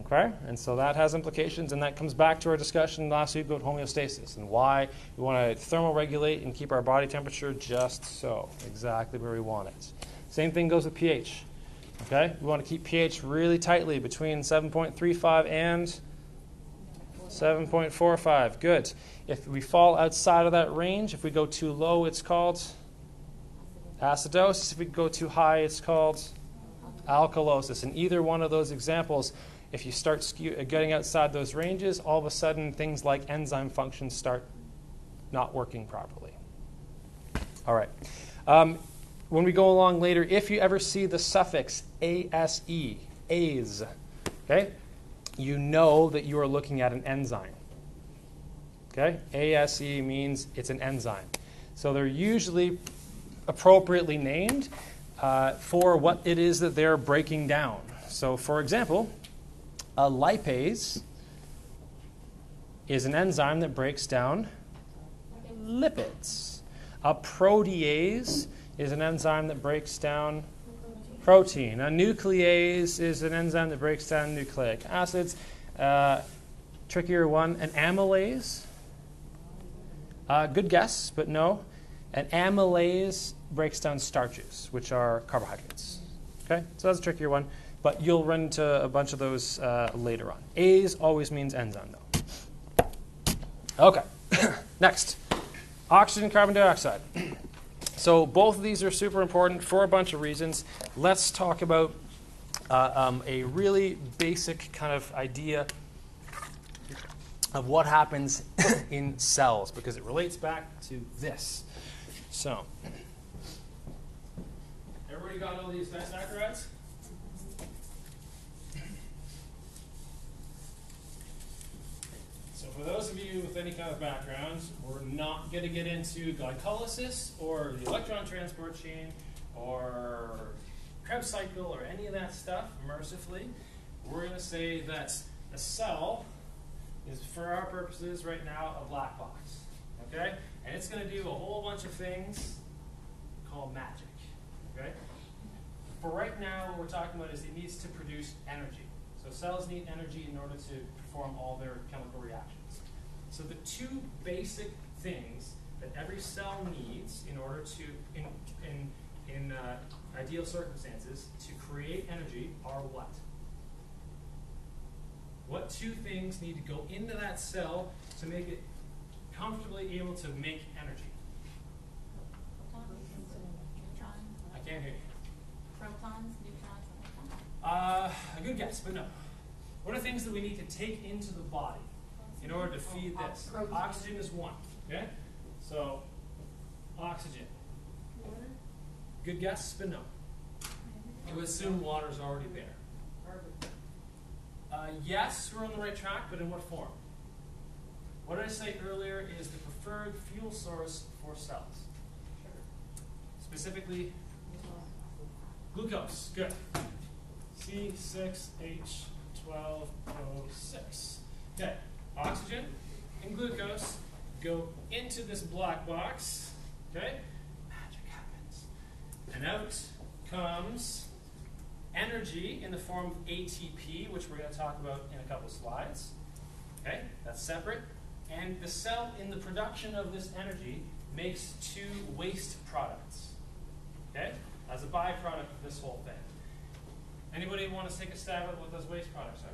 Okay? And so that has implications, and that comes back to our discussion last week about homeostasis and why we want to thermoregulate and keep our body temperature just so, exactly where we want it. Same thing goes with pH. Okay? We want to keep pH really tightly between 7.35 and 7.45. Good. If we fall outside of that range, if we go too low, it's called acidosis. If we go too high, it's called alkalosis. In either one of those examples, If you start uh, getting outside those ranges, all of a sudden things like enzyme functions start not working properly. All right. Um, when we go along later, if you ever see the suffix ase, ase, okay, you know that you are looking at an enzyme. Okay, ase means it's an enzyme. So they're usually appropriately named uh, for what it is that they're breaking down. So, for example, a lipase is an enzyme that breaks down lipids. A protease is an enzyme that breaks down protein. A nuclease is an enzyme that breaks down nucleic acids. Uh, trickier one, an amylase. Uh, good guess, but no. An amylase breaks down starches, which are carbohydrates. Okay, so that's a trickier one, but you'll run into a bunch of those uh, later on. Ase always means enzyme, though. Okay, next oxygen, carbon dioxide. So both of these are super important for a bunch of reasons. Let's talk about uh, um, a really basic kind of idea of what happens in cells because it relates back to this. So, everybody got all these disaccharides? For those of you with any kind of background, we're not going to get into glycolysis or the electron transport chain or Krebs cycle or any of that stuff, mercifully. We're going to say that a cell is, for our purposes right now, a black box. Okay? And it's going to do a whole bunch of things called magic. Okay? For right now, what we're talking about is it needs to produce energy. So cells need energy in order to perform all their chemical reactions. So the two basic things that every cell needs in order to, in, in, in uh, ideal circumstances, to create energy are what? What two things need to go into that cell to make it comfortably able to make energy? Protons, neutrons, I can't hear you. Protons, neutrons, and electrons. Uh, a good guess, but no. What are things that we need to take into the body in order to feed this? Oxygen is one. Okay? So, oxygen. Good guess, but no. You assume water's already there. Uh, yes, we're on the right track, but in what form? What did I say earlier is the preferred fuel source for cells? Specifically, glucose. Good. C6H12O6. Okay, oxygen and glucose go into this black box. Okay, magic happens. And out comes energy in the form of ATP, which we're going to talk about in a couple slides. Okay, that's separate. And the cell, in the production of this energy, makes two waste products. Okay, as a byproduct of this whole thing. Anybody want to take a stab at what those waste products are?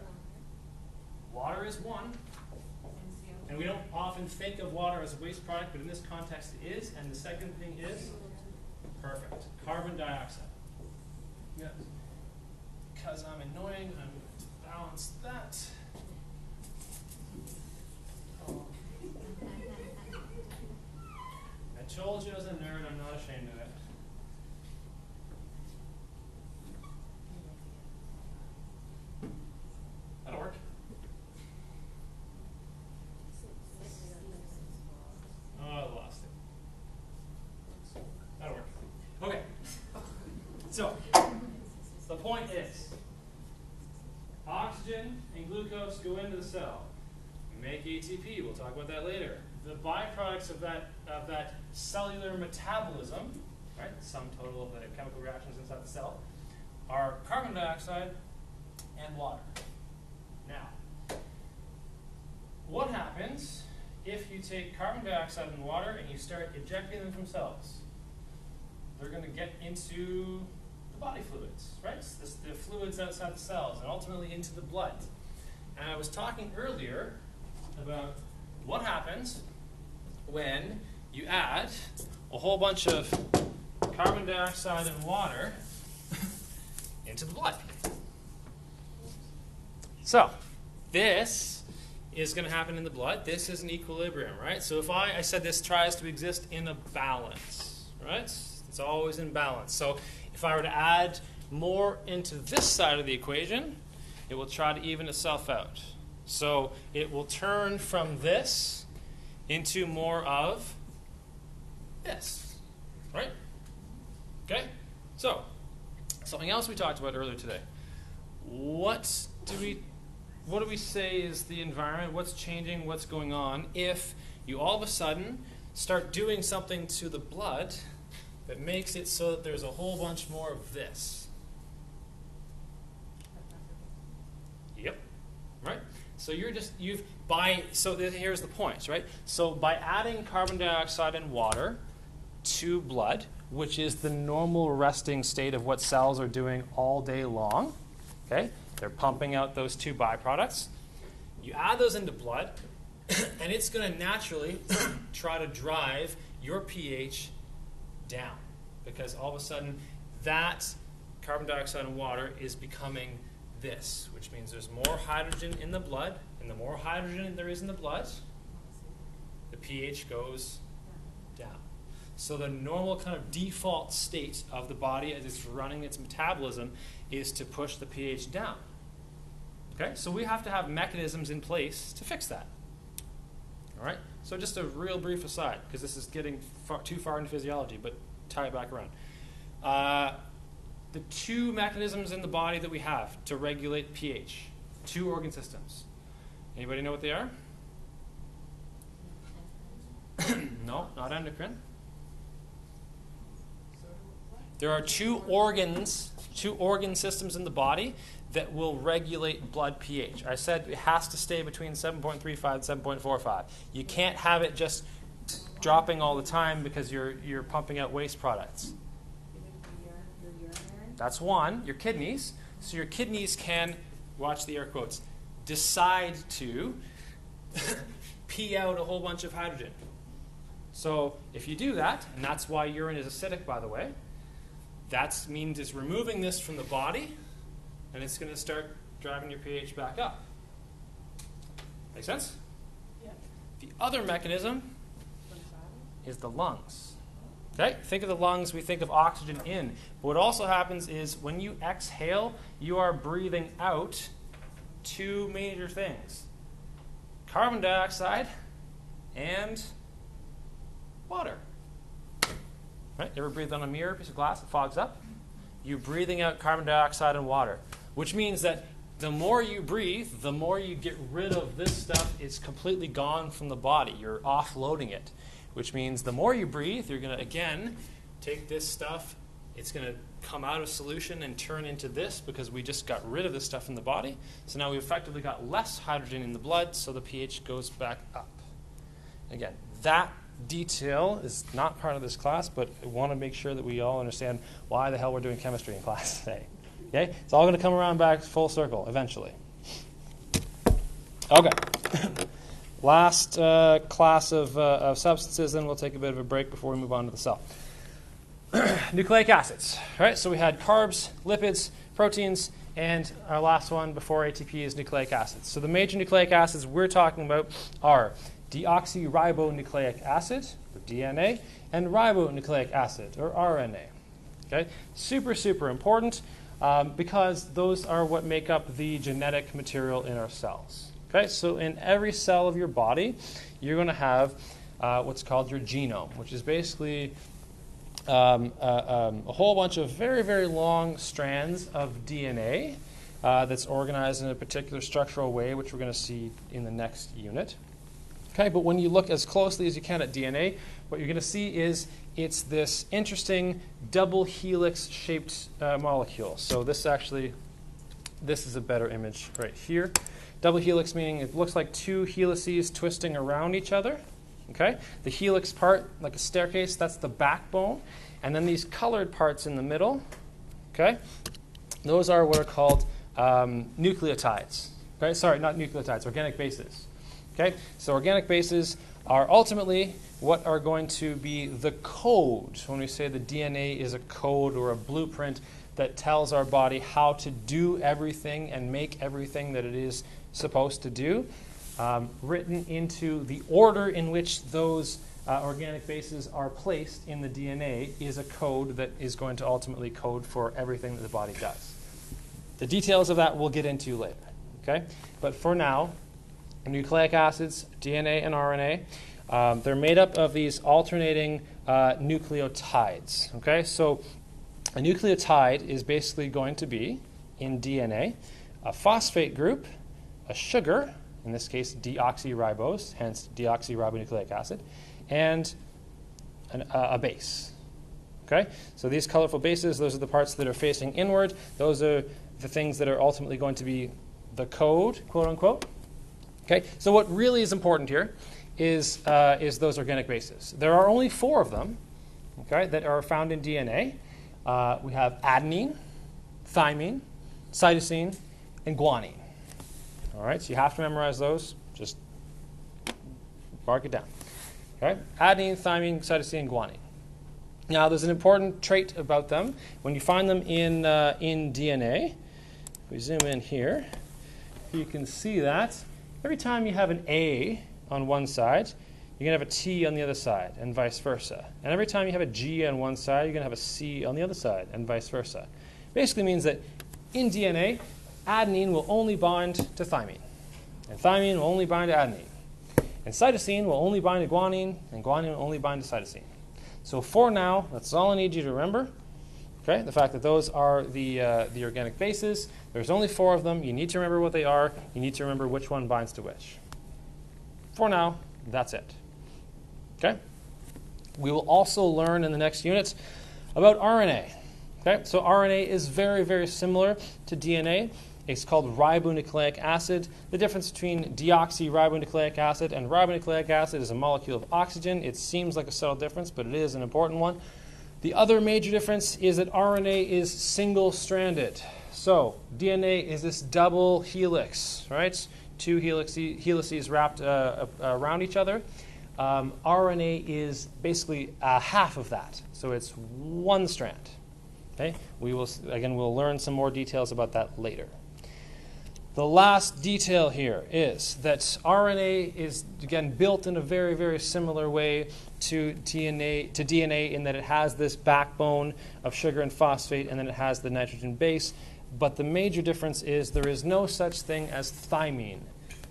Water is one, and we don't often think of water as a waste product, but in this context it is. And the second thing is perfect carbon dioxide. Yes. Because I'm annoying, I'm going to balance that. Oh. I told you I was a nerd, I'm not ashamed of it. That'll work. Oh, I lost it. That'll work. Okay. So, the point is oxygen and glucose go into the cell, make ATP. We'll talk about that later. The byproducts of that, of that cellular metabolism, right, sum total of the chemical reactions inside the cell, are carbon dioxide and water. Now, what happens if you take carbon dioxide and water and you start ejecting them from cells? They're going to get into body fluids, right? This, the fluids outside the cells and ultimately into the blood. And I was talking earlier about what happens when you add a whole bunch of carbon dioxide and water into the blood. So, this is going to happen in the blood. This is an equilibrium, right? So if I, I said this tries to exist in a balance, right? It's always in balance. So if I were to add more into this side of the equation, it will try to even itself out. So it will turn from this into more of this, right? Okay? So, something else we talked about earlier today. What do we what do we say is the environment? What's changing? What's going on if you all of a sudden start doing something to the blood that makes it so that there's a whole bunch more of this? Yep. Right? So you're just you've by so here's the point, right? So by adding carbon dioxide and water to blood, which is the normal resting state of what cells are doing all day long, okay? They're pumping out those two byproducts. You add those into blood, and it's going to naturally try to drive your pH down because all of a sudden that carbon dioxide and water is becoming this, which means there's more hydrogen in the blood, and the more hydrogen there is in the blood, the pH goes down. So the normal kind of default state of the body as it's running its metabolism is to push the pH down. Okay, so we have to have mechanisms in place to fix that. All right, so just a real brief aside, because this is getting far, too far into physiology, but tie it back around. Uh, the two mechanisms in the body that we have to regulate pH, two organ systems. Anybody know what they are? no, not endocrine. There are two organs, two organ systems in the body that will regulate blood pH. I said it has to stay between 7.35 and 7.45. You can't have it just dropping all the time because you're, you're pumping out waste products. That's one, your kidneys. So your kidneys can, watch the air quotes, decide to pee out a whole bunch of hydrogen. So if you do that, and that's why urine is acidic, by the way, that means it's removing this from the body, and it's going to start driving your pH back up. Make sense? Yeah. The other mechanism is the lungs. Okay? Think of the lungs, we think of oxygen in. But what also happens is when you exhale, you are breathing out two major things carbon dioxide and water. Right? You ever breathe on a mirror, a piece of glass, it fogs up? You're breathing out carbon dioxide and water, which means that the more you breathe, the more you get rid of this stuff. It's completely gone from the body. You're offloading it, which means the more you breathe, you're going to, again, take this stuff. It's going to come out of solution and turn into this because we just got rid of this stuff in the body. So now we've effectively got less hydrogen in the blood, so the pH goes back up. Again, that detail is not part of this class, but I want to make sure that we all understand why the hell we're doing chemistry in class today. Okay? It's all going to come around back full circle eventually. Okay. Last uh, class of, uh, of substances, then we'll take a bit of a break before we move on to the cell. Nucleic acids. Right? So we had carbs, lipids, proteins, and our last one before ATP is nucleic acids. So the major nucleic acids we're talking about are deoxyribonucleic acid, or DNA, and ribonucleic acid, or RNA. Okay? Super, super important um, because those are what make up the genetic material in our cells. Okay? So in every cell of your body, you're going to have uh, what's called your genome, which is basically um, uh, um, a whole bunch of very, very long strands of DNA uh, that's organized in a particular structural way, which we're going to see in the next unit. Okay, but when you look as closely as you can at DNA, what you're going to see is it's this interesting double helix shaped uh, molecule. So this actually, this is a better image right here. Double helix meaning it looks like two helices twisting around each other. Okay, the helix part, like a staircase, that's the backbone, and then these colored parts in the middle. Okay, those are what are called um, nucleotides. Okay, sorry, not nucleotides, organic bases. Okay, so organic bases are ultimately what are going to be the code. When we say the DNA is a code or a blueprint that tells our body how to do everything and make everything that it is supposed to do, um, written into the order in which those uh, organic bases are placed in the DNA is a code that is going to ultimately code for everything that the body does. The details of that we'll get into later. Okay? But for now, nucleic acids, DNA and RNA, um, they're made up of these alternating uh, nucleotides. Okay? So a nucleotide is basically going to be, in DNA, a phosphate group, a sugar, in this case deoxyribose, hence deoxyribonucleic acid, and an, uh, a base. Okay? So these colorful bases, those are the parts that are facing inward. Those are the things that are ultimately going to be the code, quote unquote. Okay? So what really is important here is, uh, is those organic bases. There are only four of them okay, that are found in DNA. Uh, we have adenine, thymine, cytosine, and guanine. All right, so you have to memorize those. Just mark it down. Okay, adenine, thymine, cytosine, guanine. Now, there's an important trait about them. When you find them in, uh, in DNA, if we zoom in here, you can see that every time you have an A on one side, you're going to have a T on the other side, and vice versa. And every time you have a G on one side, you're going to have a C on the other side, and vice versa. Basically means that in DNA, adenine will only bind to thymine, and thymine will only bind to adenine. And cytosine will only bind to guanine, and guanine will only bind to cytosine. So for now, that's all I need you to remember. Okay, the fact that those are the, uh, the organic bases. There's only four of them. You need to remember what they are. You need to remember which one binds to which. For now, that's it. Okay? We will also learn in the next units about RNA. Okay? So RNA is very, very similar to DNA. It's called ribonucleic acid. The difference between deoxyribonucleic acid and ribonucleic acid is a molecule of oxygen. It seems like a subtle difference, but it is an important one. The other major difference is that RNA is single stranded. So, DNA is this double helix, right? Two helices, wrapped uh, uh, around each other. Um, RNA is basically uh, half of that, so it's one strand. Okay? We will again we'll learn some more details about that later. The last detail here is that RNA is again built in a very very similar way to DNA to DNA in that it has this backbone of sugar and phosphate and then it has the nitrogen base, but the major difference is there is no such thing as thymine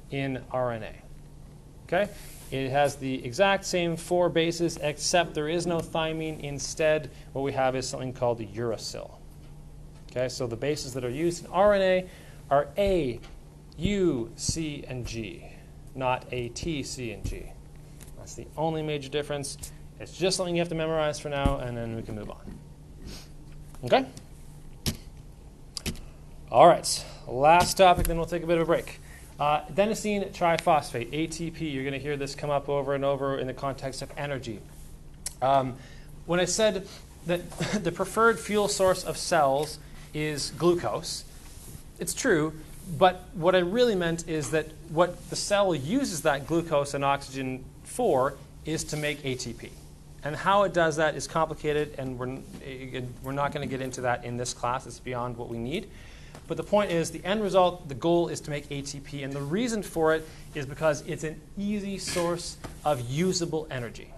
in RNA. Okay? It has the exact same four bases except there is no thymine. Instead, what we have is something called the uracil. Okay? So the bases that are used in RNA are A, U, C, and G, not A, T, C, and G. That's the only major difference. It's just something you have to memorize for now, and then we can move on. Okay? All right. Last topic, then we'll take a bit of a break. Uh, adenosine triphosphate, ATP. You're going to hear this come up over and over in the context of energy. Um, when I said that the preferred fuel source of cells is glucose, it's true, but what I really meant is that what the cell uses that glucose and oxygen for is to make ATP. And how it does that is complicated, and we're, we're not going to get into that in this class. It's beyond what we need. But the point is, the end result, the goal is to make ATP. And the reason for it is because it's an easy source of usable energy.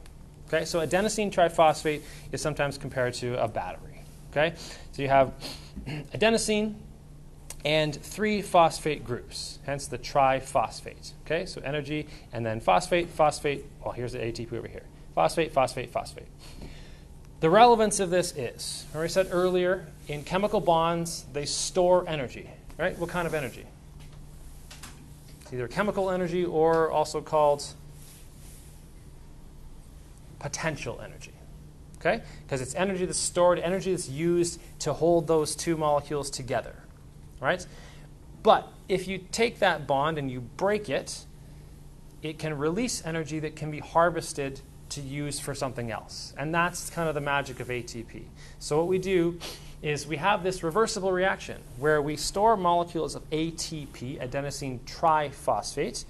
Okay, so adenosine triphosphate is sometimes compared to a battery. Okay, so you have adenosine, and three phosphate groups, hence the triphosphate. Okay, so energy and then phosphate, phosphate. Well, here's the ATP over here. Phosphate, phosphate, phosphate. The relevance of this is, as I said earlier, in chemical bonds, they store energy. Right? What kind of energy? It's either chemical energy or also called potential energy. Okay? Because it's energy that's stored, energy that's used to hold those two molecules together right? But if you take that bond and you break it, it can release energy that can be harvested to use for something else. And that's kind of the magic of ATP. So what we do is we have this reversible reaction where we store molecules of ATP, adenosine triphosphate,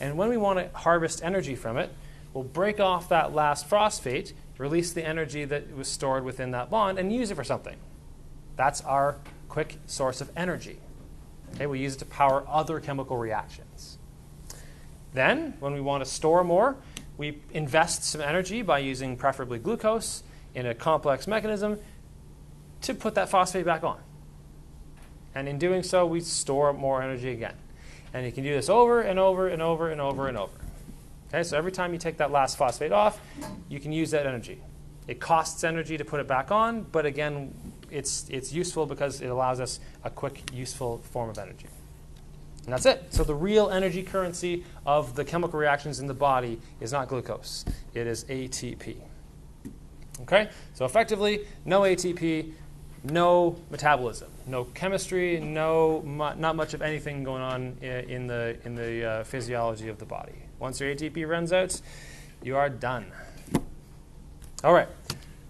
and when we want to harvest energy from it, we'll break off that last phosphate, release the energy that was stored within that bond, and use it for something. That's our quick source of energy. Okay, we use it to power other chemical reactions. Then, when we want to store more, we invest some energy by using preferably glucose in a complex mechanism to put that phosphate back on. And in doing so, we store more energy again. And you can do this over and over and over and over and over. Okay, so every time you take that last phosphate off, you can use that energy. It costs energy to put it back on, but again, it's, it's useful because it allows us a quick, useful form of energy. And that's it. So the real energy currency of the chemical reactions in the body is not glucose. It is ATP. Okay? So effectively, no ATP, no metabolism, no chemistry, no not much of anything going on i- in the in the uh, physiology of the body. Once your ATP runs out, you are done. All right.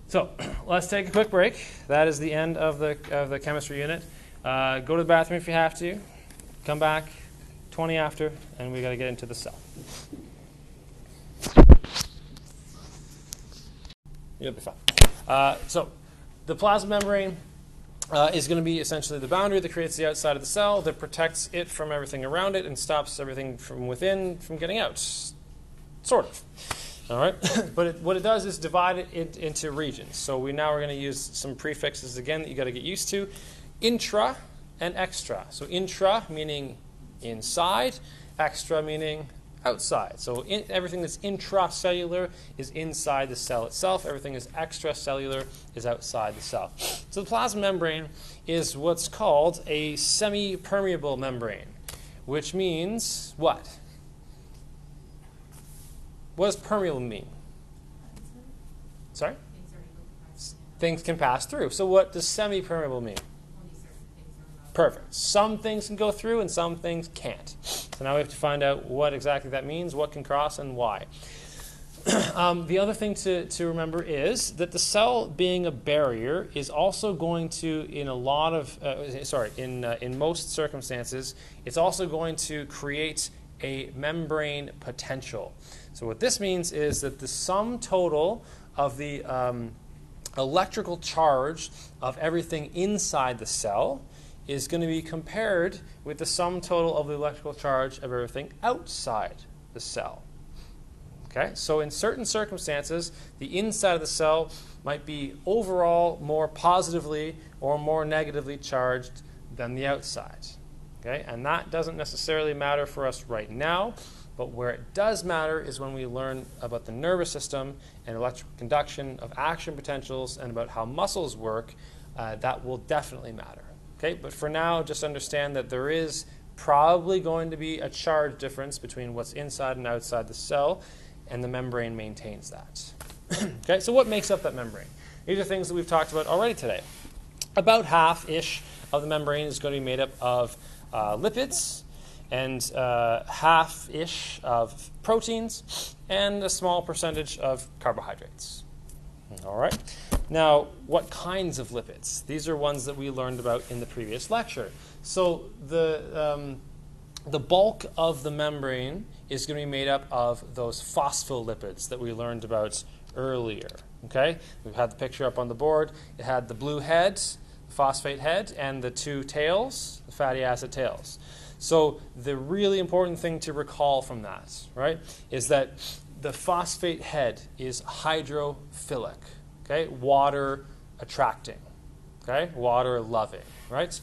So let's take a quick break. That is the end of the of the chemistry unit. Uh, go to the bathroom if you have to. Come back 20 after, and we got to get into the cell. You'll be fine. Uh, so, the plasma membrane uh, is going to be essentially the boundary that creates the outside of the cell that protects it from everything around it and stops everything from within from getting out. Sort of. All right, but it, what it does is divide it in- into regions. So we now are going to use some prefixes again that you got to get used to: intra and extra. So intra meaning inside, extra meaning outside. So in, everything that's intracellular is inside the cell itself. Everything that's extracellular is outside the cell. So the plasma membrane is what's called a semi-permeable membrane, which means what? What does permeable mean? Sorry? Things can pass through. So what does semi-permeable mean? Perfect. Some things can go through and some things can't. So now we have to find out what exactly that means, what can cross, and why. um, the other thing to, to remember is that the cell being a barrier is also going to, in a lot of, uh, sorry, in, uh, in most circumstances, it's also going to create a membrane potential. So what this means is that the sum total of the um, electrical charge of everything inside the cell is going to be compared with the sum total of the electrical charge of everything outside the cell. Okay? So in certain circumstances, the inside of the cell might be overall more positively or more negatively charged than the outside. Okay? And that doesn't necessarily matter for us right now, but where it does matter is when we learn about the nervous system and electrical conduction of action potentials and about how muscles work. Uh, that will definitely matter. Okay? But for now, just understand that there is probably going to be a charge difference between what's inside and outside the cell, and the membrane maintains that. okay, so what makes up that membrane? These are things that we've talked about already today. About half ish of the membrane is going to be made up of uh, lipids, and uh, half ish of proteins, and a small percentage of carbohydrates. All right. Now, what kinds of lipids? These are ones that we learned about in the previous lecture. So the um, the bulk of the membrane is going to be made up of those phospholipids that we learned about earlier. Okay, we've had the picture up on the board. It had the blue head, the phosphate head, and the two tails, the fatty acid tails. So the really important thing to recall from that, right, is that the phosphate head is hydrophilic, okay, water attracting, okay, water loving, right?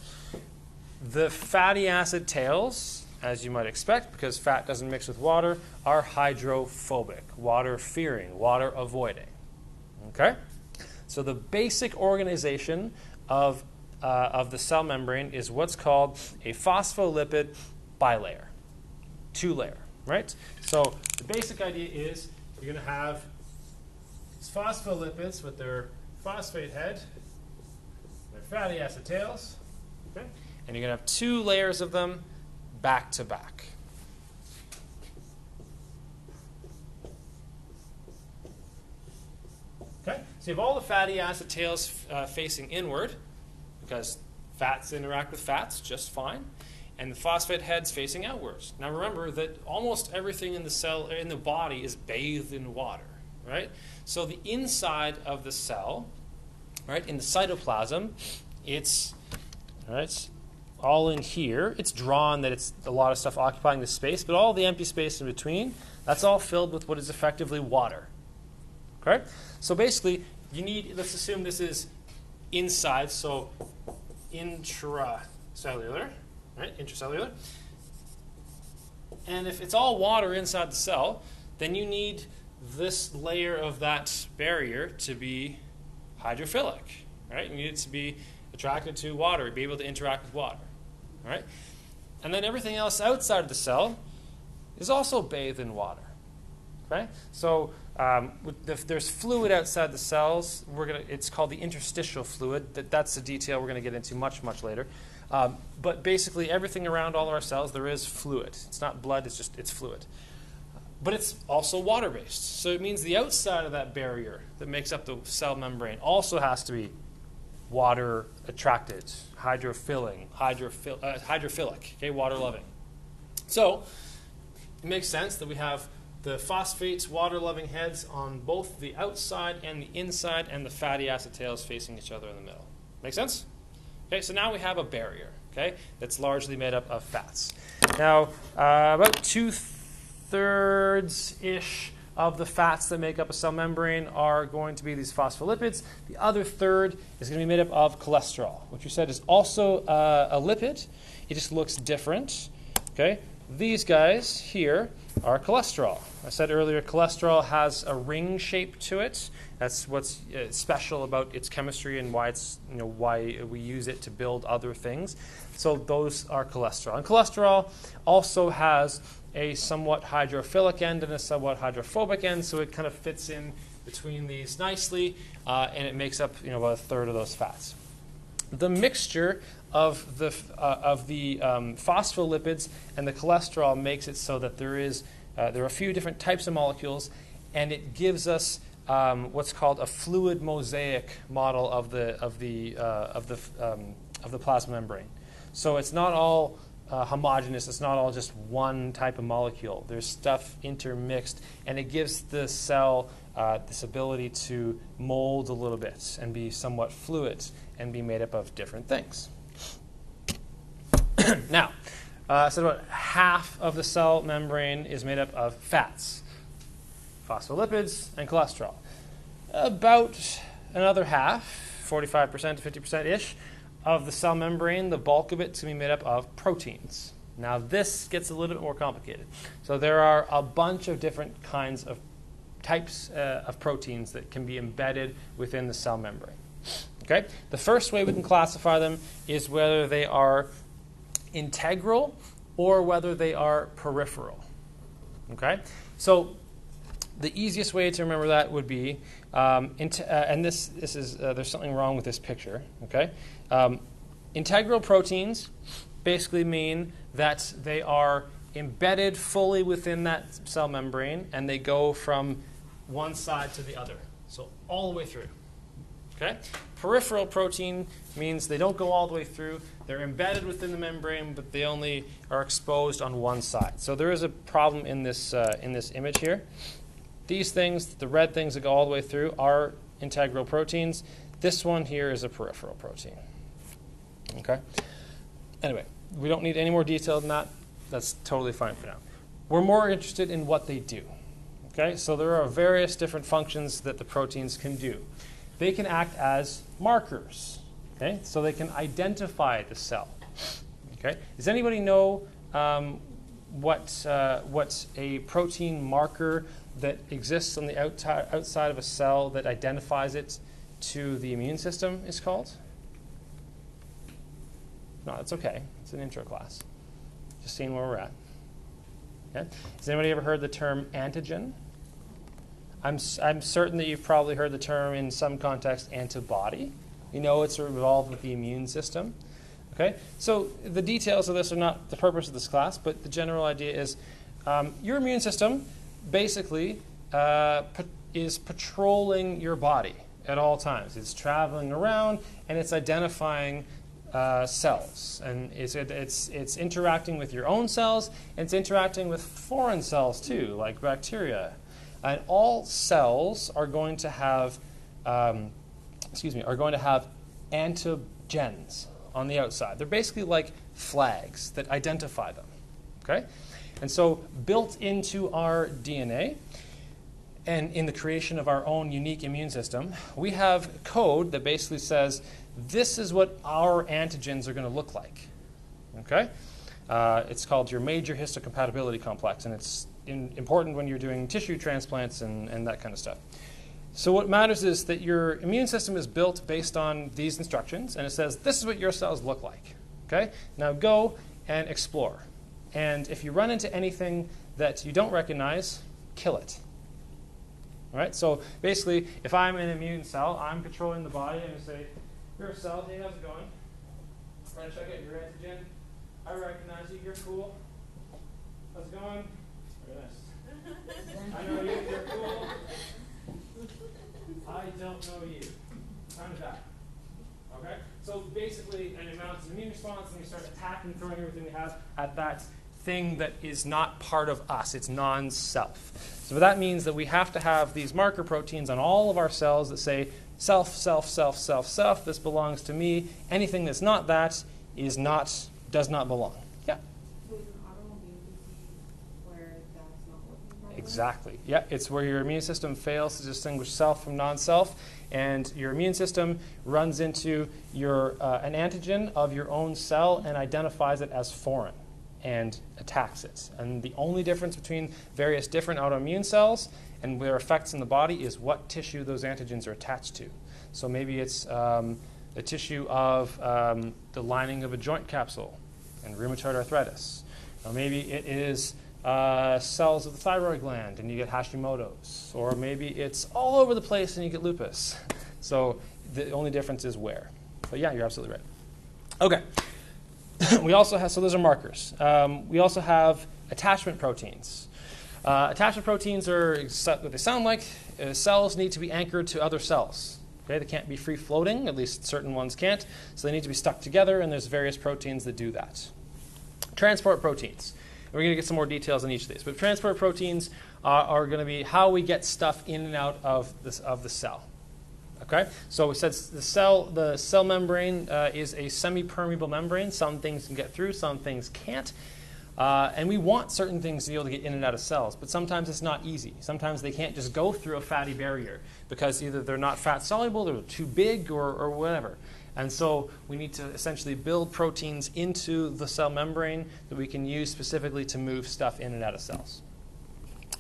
The fatty acid tails, as you might expect, because fat doesn't mix with water, are hydrophobic, water fearing, water avoiding. Okay? So the basic organization of, uh, of the cell membrane is what's called a phospholipid bilayer, two layer, right? So the basic idea is you're going to have these phospholipids with their phosphate head, their fatty acid tails, okay? and you're going to have two layers of them back to back. Okay, so you have all the fatty acid tails uh, facing inward because fats interact with fats just fine, and the phosphate heads facing outwards. Now remember that almost everything in the cell in the body is bathed in water, right? So the inside of the cell, right, in the cytoplasm, it's all right, all in here. It's drawn that it's a lot of stuff occupying the space, but all the empty space in between, that's all filled with what is effectively water. Correct? So basically, you need, let's assume this is inside, so intracellular, right? Intracellular. And if it's all water inside the cell, then you need this layer of that barrier to be hydrophilic, right? You need it to be attracted to water, be able to interact with water, right? And then everything else outside of the cell is also bathed in water, okay? So um, if there's fluid outside the cells, we're gonna, it's called the interstitial fluid. That, that's the detail we're going to get into much, much later. Um, but basically, everything around all of our cells, there is fluid. It's not blood, it's just it's fluid. But it's also water based. So it means the outside of that barrier that makes up the cell membrane also has to be water attracted, hydrophil, uh, hydrophilic, okay, water loving. So it makes sense that we have the phosphates, water loving heads on both the outside and the inside, and the fatty acid tails facing each other in the middle. Make sense? Okay, so now we have a barrier, okay, that's largely made up of fats. Now, uh, about two thirds ish of the fats that make up a cell membrane are going to be these phospholipids. The other third is going to be made up of cholesterol, which you said is also uh, a lipid. It just looks different. Okay, these guys here are cholesterol. I said earlier, cholesterol has a ring shape to it. That's what's uh, special about its chemistry and why it's you know why we use it to build other things. So those are cholesterol. And cholesterol also has a somewhat hydrophilic end and a somewhat hydrophobic end, so it kind of fits in between these nicely, uh, and it makes up you know about a third of those fats. The mixture of the uh, of the um, phospholipids and the cholesterol makes it so that there is uh, there are a few different types of molecules, and it gives us um, what's called a fluid mosaic model of the of the uh, of the um, of the plasma membrane. So it's not all uh. It's not all just one type of molecule. There's stuff intermixed, and it gives the cell uh, this ability to mold a little bit and be somewhat fluid and be made up of different things. now, uh, so about half of the cell membrane is made up of fats, phospholipids, and cholesterol. About another half, 45% to 50% ish, of the cell membrane, the bulk of it's going to be made up of proteins. Now, this gets a little bit more complicated. So, there are a bunch of different kinds of types uh, of proteins that can be embedded within the cell membrane. Okay? The first way we can classify them is whether they are integral or whether they are peripheral. Okay? So, the easiest way to remember that would be, um, uh, and this, this is, uh, there's something wrong with this picture, okay? Um, integral proteins basically mean that they are embedded fully within that cell membrane and they go from one side to the other. So all the way through. Okay? Peripheral protein means they don't go all the way through. They're embedded within the membrane, but they only are exposed on one side. So there is a problem in this, uh, in this image here. These things, the red things that go all the way through, are integral proteins. This one here is a peripheral protein. Okay? Anyway, we don't need any more detail than that. That's totally fine for now. We're more interested in what they do. Okay? So there are various different functions that the proteins can do. They can act as markers. Okay? So they can identify the cell. Okay? Does anybody know um, what, uh, what a protein marker that exists on the outi- outside of a cell that identifies it to the immune system is called? No, that's okay. It's an intro class. Just seeing where we're at. Okay. Has anybody ever heard the term antigen? I'm, I'm certain that you've probably heard the term in some context antibody. You know it's involved with the immune system. Okay, so the details of this are not the purpose of this class, but the general idea is um, your immune system basically uh, is patrolling your body at all times. It's traveling around and it's identifying uh, cells, and it's, it's it's interacting with your own cells, and it's interacting with foreign cells too, like bacteria. And all cells are going to have, um, excuse me, are going to have antigens on the outside. They're basically like flags that identify them. Okay? And so, built into our DNA and in the creation of our own unique immune system, we have code that basically says this is what our antigens are going to look like. Okay? Uh, it's called your major histocompatibility complex, and it's in, important when you're doing tissue transplants and, and that kind of stuff. So, what matters is that your immune system is built based on these instructions, and it says this is what your cells look like. Okay? Now go and explore. And if you run into anything that you don't recognize, kill it. All right? So, basically, if I'm an immune cell, I'm controlling the body, and I say, You're a cell, hey, how's it going? To check out your antigen. I recognize you, you're cool. How's it going? Very nice. I know you, you're cool. I don't know you. Time to die. Okay? So basically, it mounts an immune response, and we start attacking, throwing everything we have at that thing that is not part of us. It's non self. So that means that we have to have these marker proteins on all of our cells that say self, self, self, self, self. This belongs to me. Anything that's not that is not, does not belong. Yeah. So is an automobile disease where that's not working properly? Exactly. Yeah, it's where your immune system fails to distinguish self from non-self, and your immune system runs into your uh, an antigen of your own cell and identifies it as foreign and attacks it. And the only difference between various different autoimmune cells and their effects in the body is what tissue those antigens are attached to. So maybe it's um, the tissue of um, the lining of a joint capsule and rheumatoid arthritis. Or maybe it is uh, cells of the thyroid gland and you get Hashimoto's. Or maybe it's all over the place and you get lupus. So the only difference is where. But yeah, you're absolutely right. Okay. we also have, so those are markers. Um, we also have attachment proteins. Uh, attachment proteins are what they sound like. Uh, cells need to be anchored to other cells. Okay, they can't be free floating, at least certain ones can't. So they need to be stuck together, and there's various proteins that do that. Transport proteins. And we're going to get some more details on each of these. But transport proteins are, are going to be how we get stuff in and out of, this, of the cell. Okay, so we said the cell, the cell membrane uh, is a semi-permeable membrane. Some things can get through, some things can't. Uh, and we want certain things to be able to get in and out of cells, but sometimes it's not easy. Sometimes they can't just go through a fatty barrier because either they're not fat soluble, they're too big, or, or whatever. And so we need to essentially build proteins into the cell membrane that we can use specifically to move stuff in and out of cells.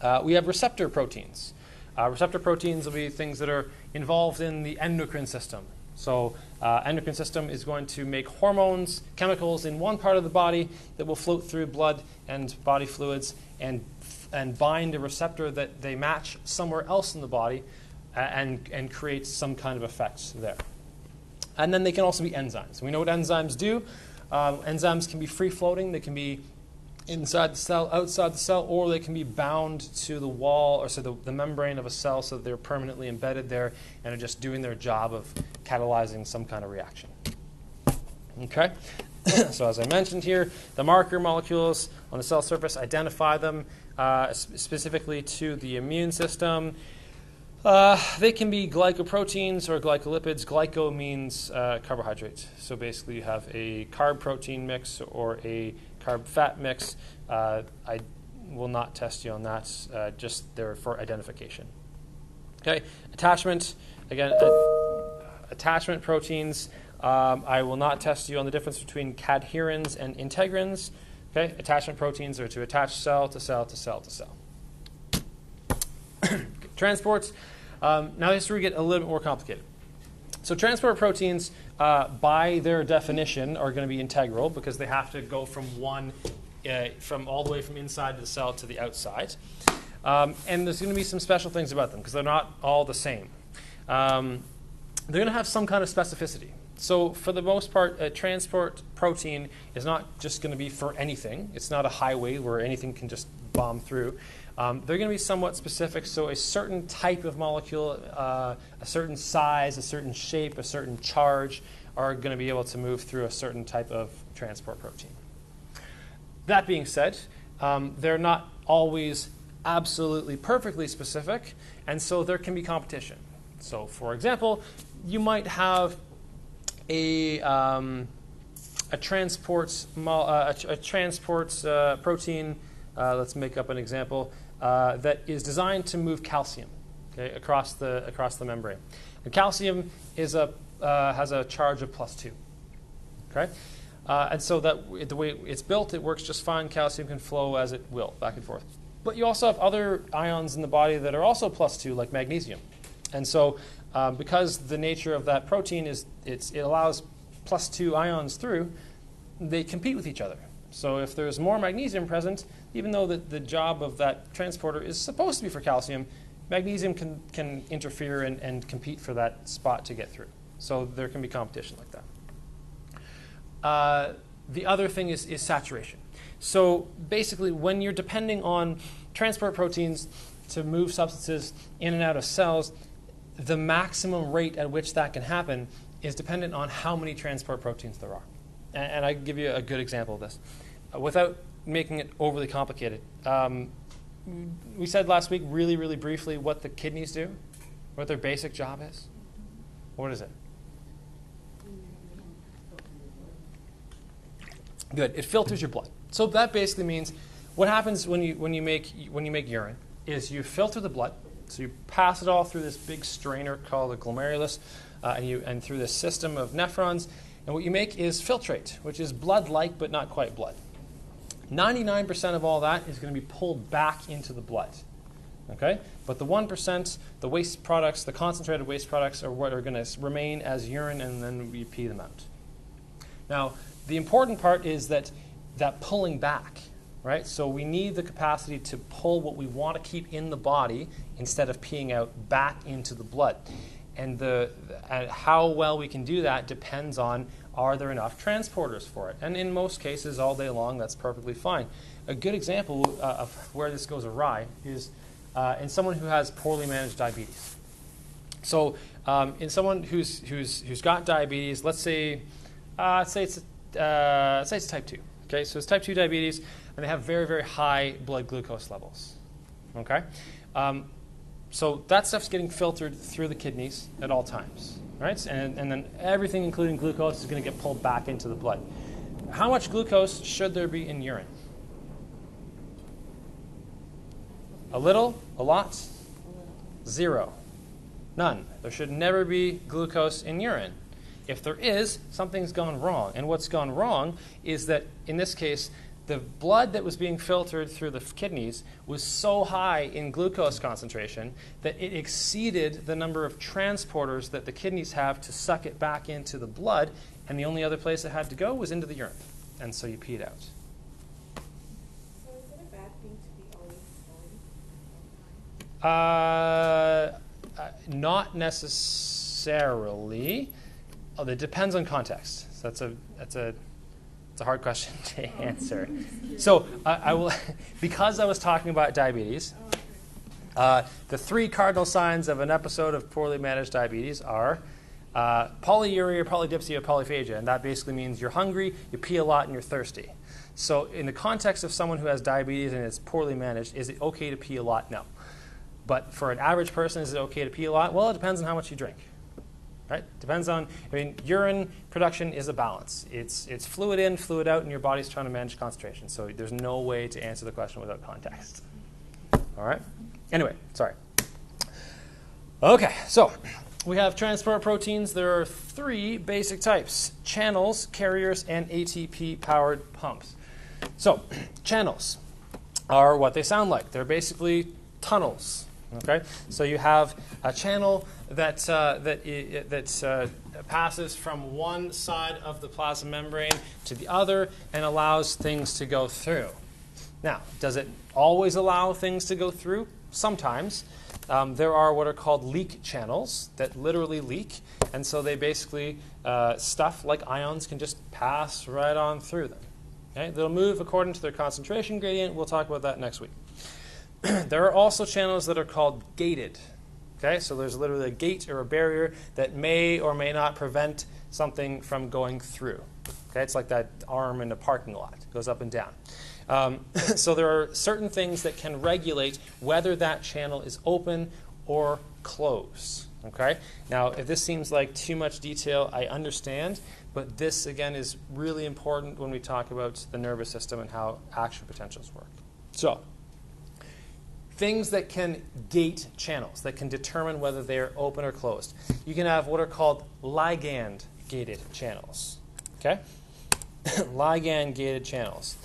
Uh, we have receptor proteins. Uh, receptor proteins will be things that are involved in the endocrine system. So, uh, endocrine system is going to make hormones, chemicals in one part of the body that will float through blood and body fluids and and bind a receptor that they match somewhere else in the body, uh, and and create some kind of effects there. And then they can also be enzymes. We know what enzymes do. Um, enzymes can be free floating. They can be inside the cell, outside the cell, or they can be bound to the wall or so the, the membrane of a cell so they're permanently embedded there and are just doing their job of catalyzing some kind of reaction. Okay? so, as I mentioned here, the marker molecules on the cell surface identify them uh, specifically to the immune system. Uh, they can be glycoproteins or glycolipids. Glyco means uh, carbohydrate. So basically, you have a carb protein mix or a carb fat mix. Uh, I will not test you on that, uh, just there for identification. Okay, attachment, again, attachment proteins. Um, I will not test you on the difference between cadherins and integrins. Okay, attachment proteins are to attach cell to cell to cell to cell. Transports. Um, now this we get a little bit more complicated. So transport proteins, uh, by their definition, are going to be integral because they have to go from one, uh, from all the way from inside the cell to the outside. Um, and there's going to be some special things about them because they're not all the same. Um, they're going to have some kind of specificity. So for the most part, a transport protein is not just going to be for anything. It's not a highway where anything can just bomb through. Um, they're going to be somewhat specific. So a certain type of molecule, uh, a certain size, a certain shape, a certain charge are going to be able to move through a certain type of transport protein. That being said, um, they're not always absolutely perfectly specific, and so there can be competition. So, for example, you might have a um, a transport uh, a, a uh, protein. Uh, let's make up an example uh, that is designed to move calcium okay, across the across the membrane. And calcium is a uh, has a charge of plus two. Okay, uh, and so that the way it's built, it works just fine. Calcium can flow as it will back and forth. But you also have other ions in the body that are also plus two, like magnesium. And so, um, because the nature of that protein is it allows plus two ions through, they compete with each other. So if there's more magnesium present, even though the, the job of that transporter is supposed to be for calcium, magnesium can, can interfere and, and compete for that spot to get through. So there can be competition like that. Uh, the other thing is, is saturation. So basically, when you're depending on transport proteins to move substances in and out of cells, the maximum rate at which that can happen is dependent on how many transport proteins there are. And, and I give you a good example of this. Uh, without making it overly complicated, um, we said last week, really, really briefly, what the kidneys do, what their basic job is. What is it? Good. It filters your blood. So that basically means what happens when you when you make when you make urine is you filter the blood. So you pass it all through this big strainer called a glomerulus, uh, and you and through this system of nephrons. And what you make is filtrate, which is blood-like but not quite blood. 99% of all that is going to be pulled back into the blood. Okay? But the 1%, the waste products, the concentrated waste products, are what are going to remain as urine and then we pee them out. Now, the important part is that that pulling back, right? So we need the capacity to pull what we want to keep in the body instead of peeing out back into the blood. And the how well we can do that depends on are there enough transporters for it. And in most cases, all day long, that's perfectly fine. A good example uh, of where this goes awry is uh, in someone who has poorly managed diabetes. So, um, in someone who's, who's, who's got diabetes, let's say, uh, let's say it's, uh, let's say it's type 2. Okay, so it's type 2 diabetes, and they have very, very high blood glucose levels. Okay? Um, so that stuff's getting filtered through the kidneys at all times. Right? And, and then everything, including glucose, is going to get pulled back into the blood. How much glucose should there be in urine? A little? A lot? Zero. None. There should never be glucose in urine. If there is, something's gone wrong. And what's gone wrong is that, in this case, the blood that was being filtered through the kidneys was so high in glucose concentration that it exceeded the number of transporters that the kidneys have to suck it back into the blood, and the only other place it had to go was into the urine. And so you peed out. So is it a bad thing to be always? Uh, uh, not necessarily. Oh, it depends on context. So that's a that's a it's a hard question to answer. So uh, I will, because I was talking about diabetes. Uh, the three cardinal signs of an episode of poorly managed diabetes are uh, polyuria, polydipsia, polyphagia, and that basically means you're hungry, you pee a lot, and you're thirsty. So, in the context of someone who has diabetes and is poorly managed, is it okay to pee a lot? No. But for an average person, is it okay to pee a lot? Well, it depends on how much you drink. Right? Depends on. I mean, urine production is a balance. It's it's fluid in, fluid out, and your body's trying to manage concentration. So there's no way to answer the question without context. All right. Anyway, sorry. Okay, so we have transport proteins. There are three basic types: channels, carriers, and ATP-powered pumps. So, channels are what they sound like. They're basically tunnels. Okay, so you have a channel that uh, that that uh, passes from one side of the plasma membrane to the other and allows things to go through. Now, does it always allow things to go through? Sometimes. Um, there are what are called leak channels that literally leak, and so they basically uh, stuff like ions can just pass right on through them. Okay? They'll move according to their concentration gradient. We'll talk about that next week. there are also channels that are called gated. Okay, so there's literally a gate or a barrier that may or may not prevent something from going through. Okay, it's like that arm in a parking lot, it goes up and down. Um, so there are certain things that can regulate whether that channel is open or closed. Okay? Now, if this seems like too much detail, I understand, but this, again, is really important when we talk about the nervous system and how action potentials work. So, things that can gate channels, that can determine whether they're open or closed. You can have what are called ligand gated channels. Okay? ligand gated channels.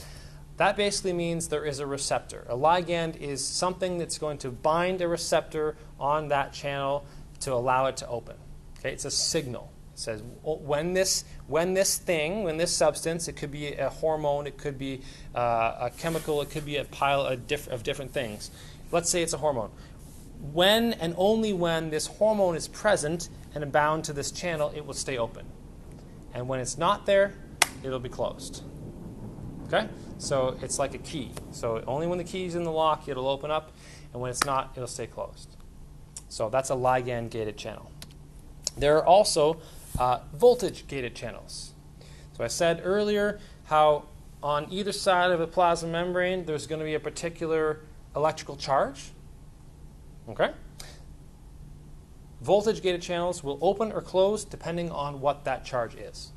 That basically means there is a receptor. A ligand is something that's going to bind a receptor on that channel to allow it to open. Okay? It's a signal. It says when this, when this thing, when this substance, it could be a hormone, it could be uh, a chemical, it could be a pile of, diff- of different things. Let's say it's a hormone. When and only when this hormone is present and bound to this channel, it will stay open. And when it's not there, it'll be closed. Okay? So it's like a key. So only when the key is in the lock, it'll open up, and when it's not, it'll stay closed. So that's a ligand gated channel. There are also uh, voltage gated channels. So I said earlier how on either side of a plasma membrane there's going to be a particular electrical charge. Okay? Voltage gated channels will open or close depending on what that charge is.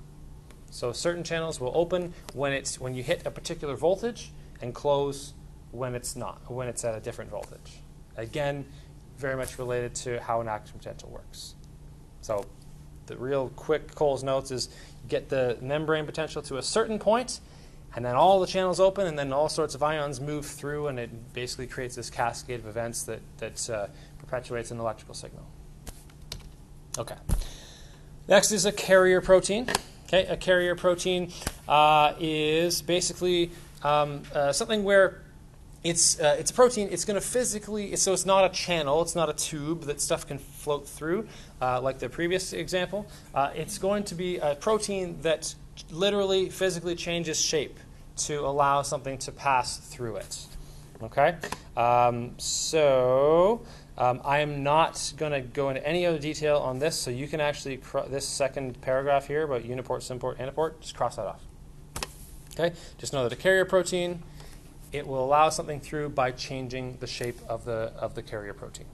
So certain channels will open when it's when you hit a particular voltage and close when it's not, when it's at a different voltage. Again, very much related to how an action potential works. So the real quick Cole's notes is get the membrane potential to a certain point, and then all the channels open, and then all sorts of ions move through, and it basically creates this cascade of events that, that uh, perpetuates an electrical signal. Okay. Next is a carrier protein. Okay, a carrier protein uh, is basically um, uh, something where it's uh, it's a protein. It's going to physically so it's not a channel. It's not a tube that stuff can float through, uh, like the previous example. Uh, it's going to be a protein that literally physically changes shape to allow something to pass through it. Okay, um, so. Um, I am not going to go into any other detail on this, so you can actually, this second paragraph here about uniport, symport, antiport, just cross that off. Okay? Just know that a carrier protein, it will allow something through by changing the shape of the, of the carrier protein.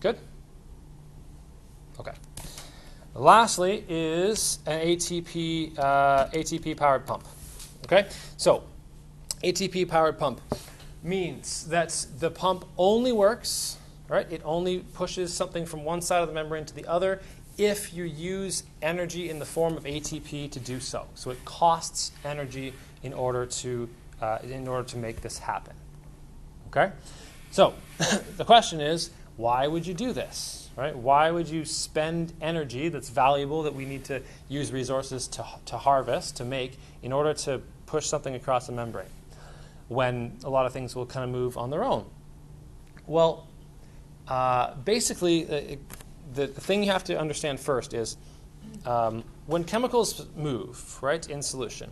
Good? Okay. Lastly is an ATP, uh, ATP powered pump. Okay? So, ATP powered pump means that the pump only works, right? It only pushes something from one side of the membrane to the other if you use energy in the form of ATP to do so. So it costs energy in order to uh, in order to make this happen. Okay, so the question is, why would you do this? Right? Why would you spend energy that's valuable that we need to use resources to, to harvest to make in order to push something across a membrane? when a lot of things will kind of move on their own? Well, uh, basically, uh, the, the, thing you have to understand first is um, when chemicals move, right, in solution,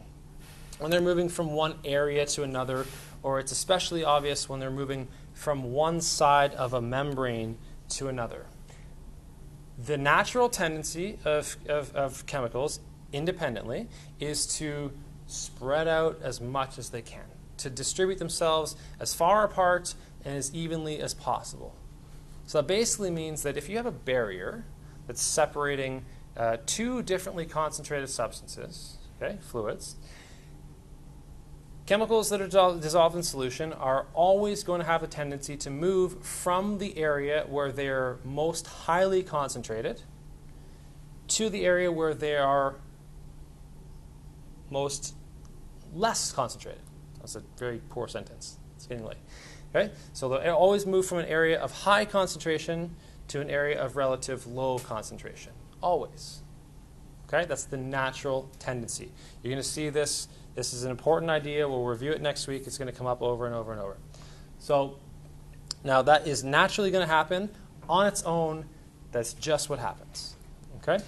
when they're moving from one area to another, or it's especially obvious when they're moving from one side of a membrane to another. The natural tendency of, of, of chemicals independently is to spread out as much as they can to distribute themselves as far apart and as evenly as possible. So that basically means that if you have a barrier that's separating uh, two differently concentrated substances, okay, fluids, chemicals that are dissolved in solution are always going to have a tendency to move from the area where they're most highly concentrated to the area where they are most less concentrated. That's a very poor sentence. It's getting late. Okay? So they'll always move from an area of high concentration to an area of relative low concentration. Always. Okay? That's the natural tendency. You're going to see this. This is an important idea. We'll review it next week. It's going to come up over and over and over. So now that is naturally going to happen on its own. That's just what happens. Okay?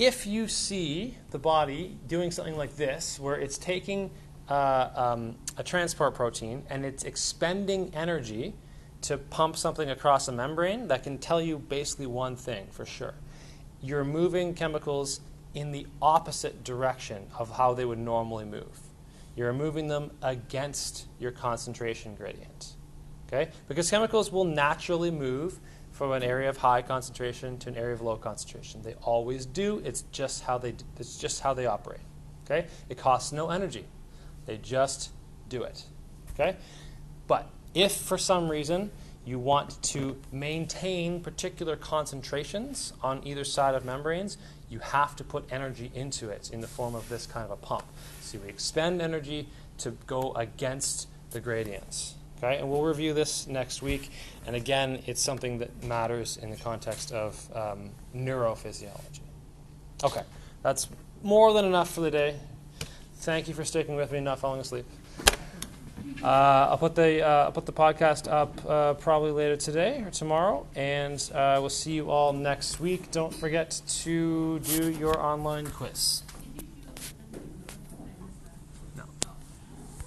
if you see the body doing something like this, where it's taking uh, um, a transport protein and it's expending energy to pump something across a membrane, that can tell you basically one thing for sure. You're moving chemicals in the opposite direction of how they would normally move. You're moving them against your concentration gradient. Okay? Because chemicals will naturally move from an area of high concentration to an area of low concentration. They always do. It's just how they it's just how they operate. Okay? It costs no energy. They just do it. Okay? But if for some reason you want to maintain particular concentrations on either side of membranes, you have to put energy into it in the form of this kind of a pump. So we expend energy to go against the gradients. Okay, and we'll review this next week. And again, it's something that matters in the context of um, neurophysiology. Okay, that's more than enough for the day. Thank you for sticking with me and not falling asleep. Uh, I'll put the uh, I'll put the podcast up uh, probably later today or tomorrow, and uh, we'll see you all next week. Don't forget to do your online quiz.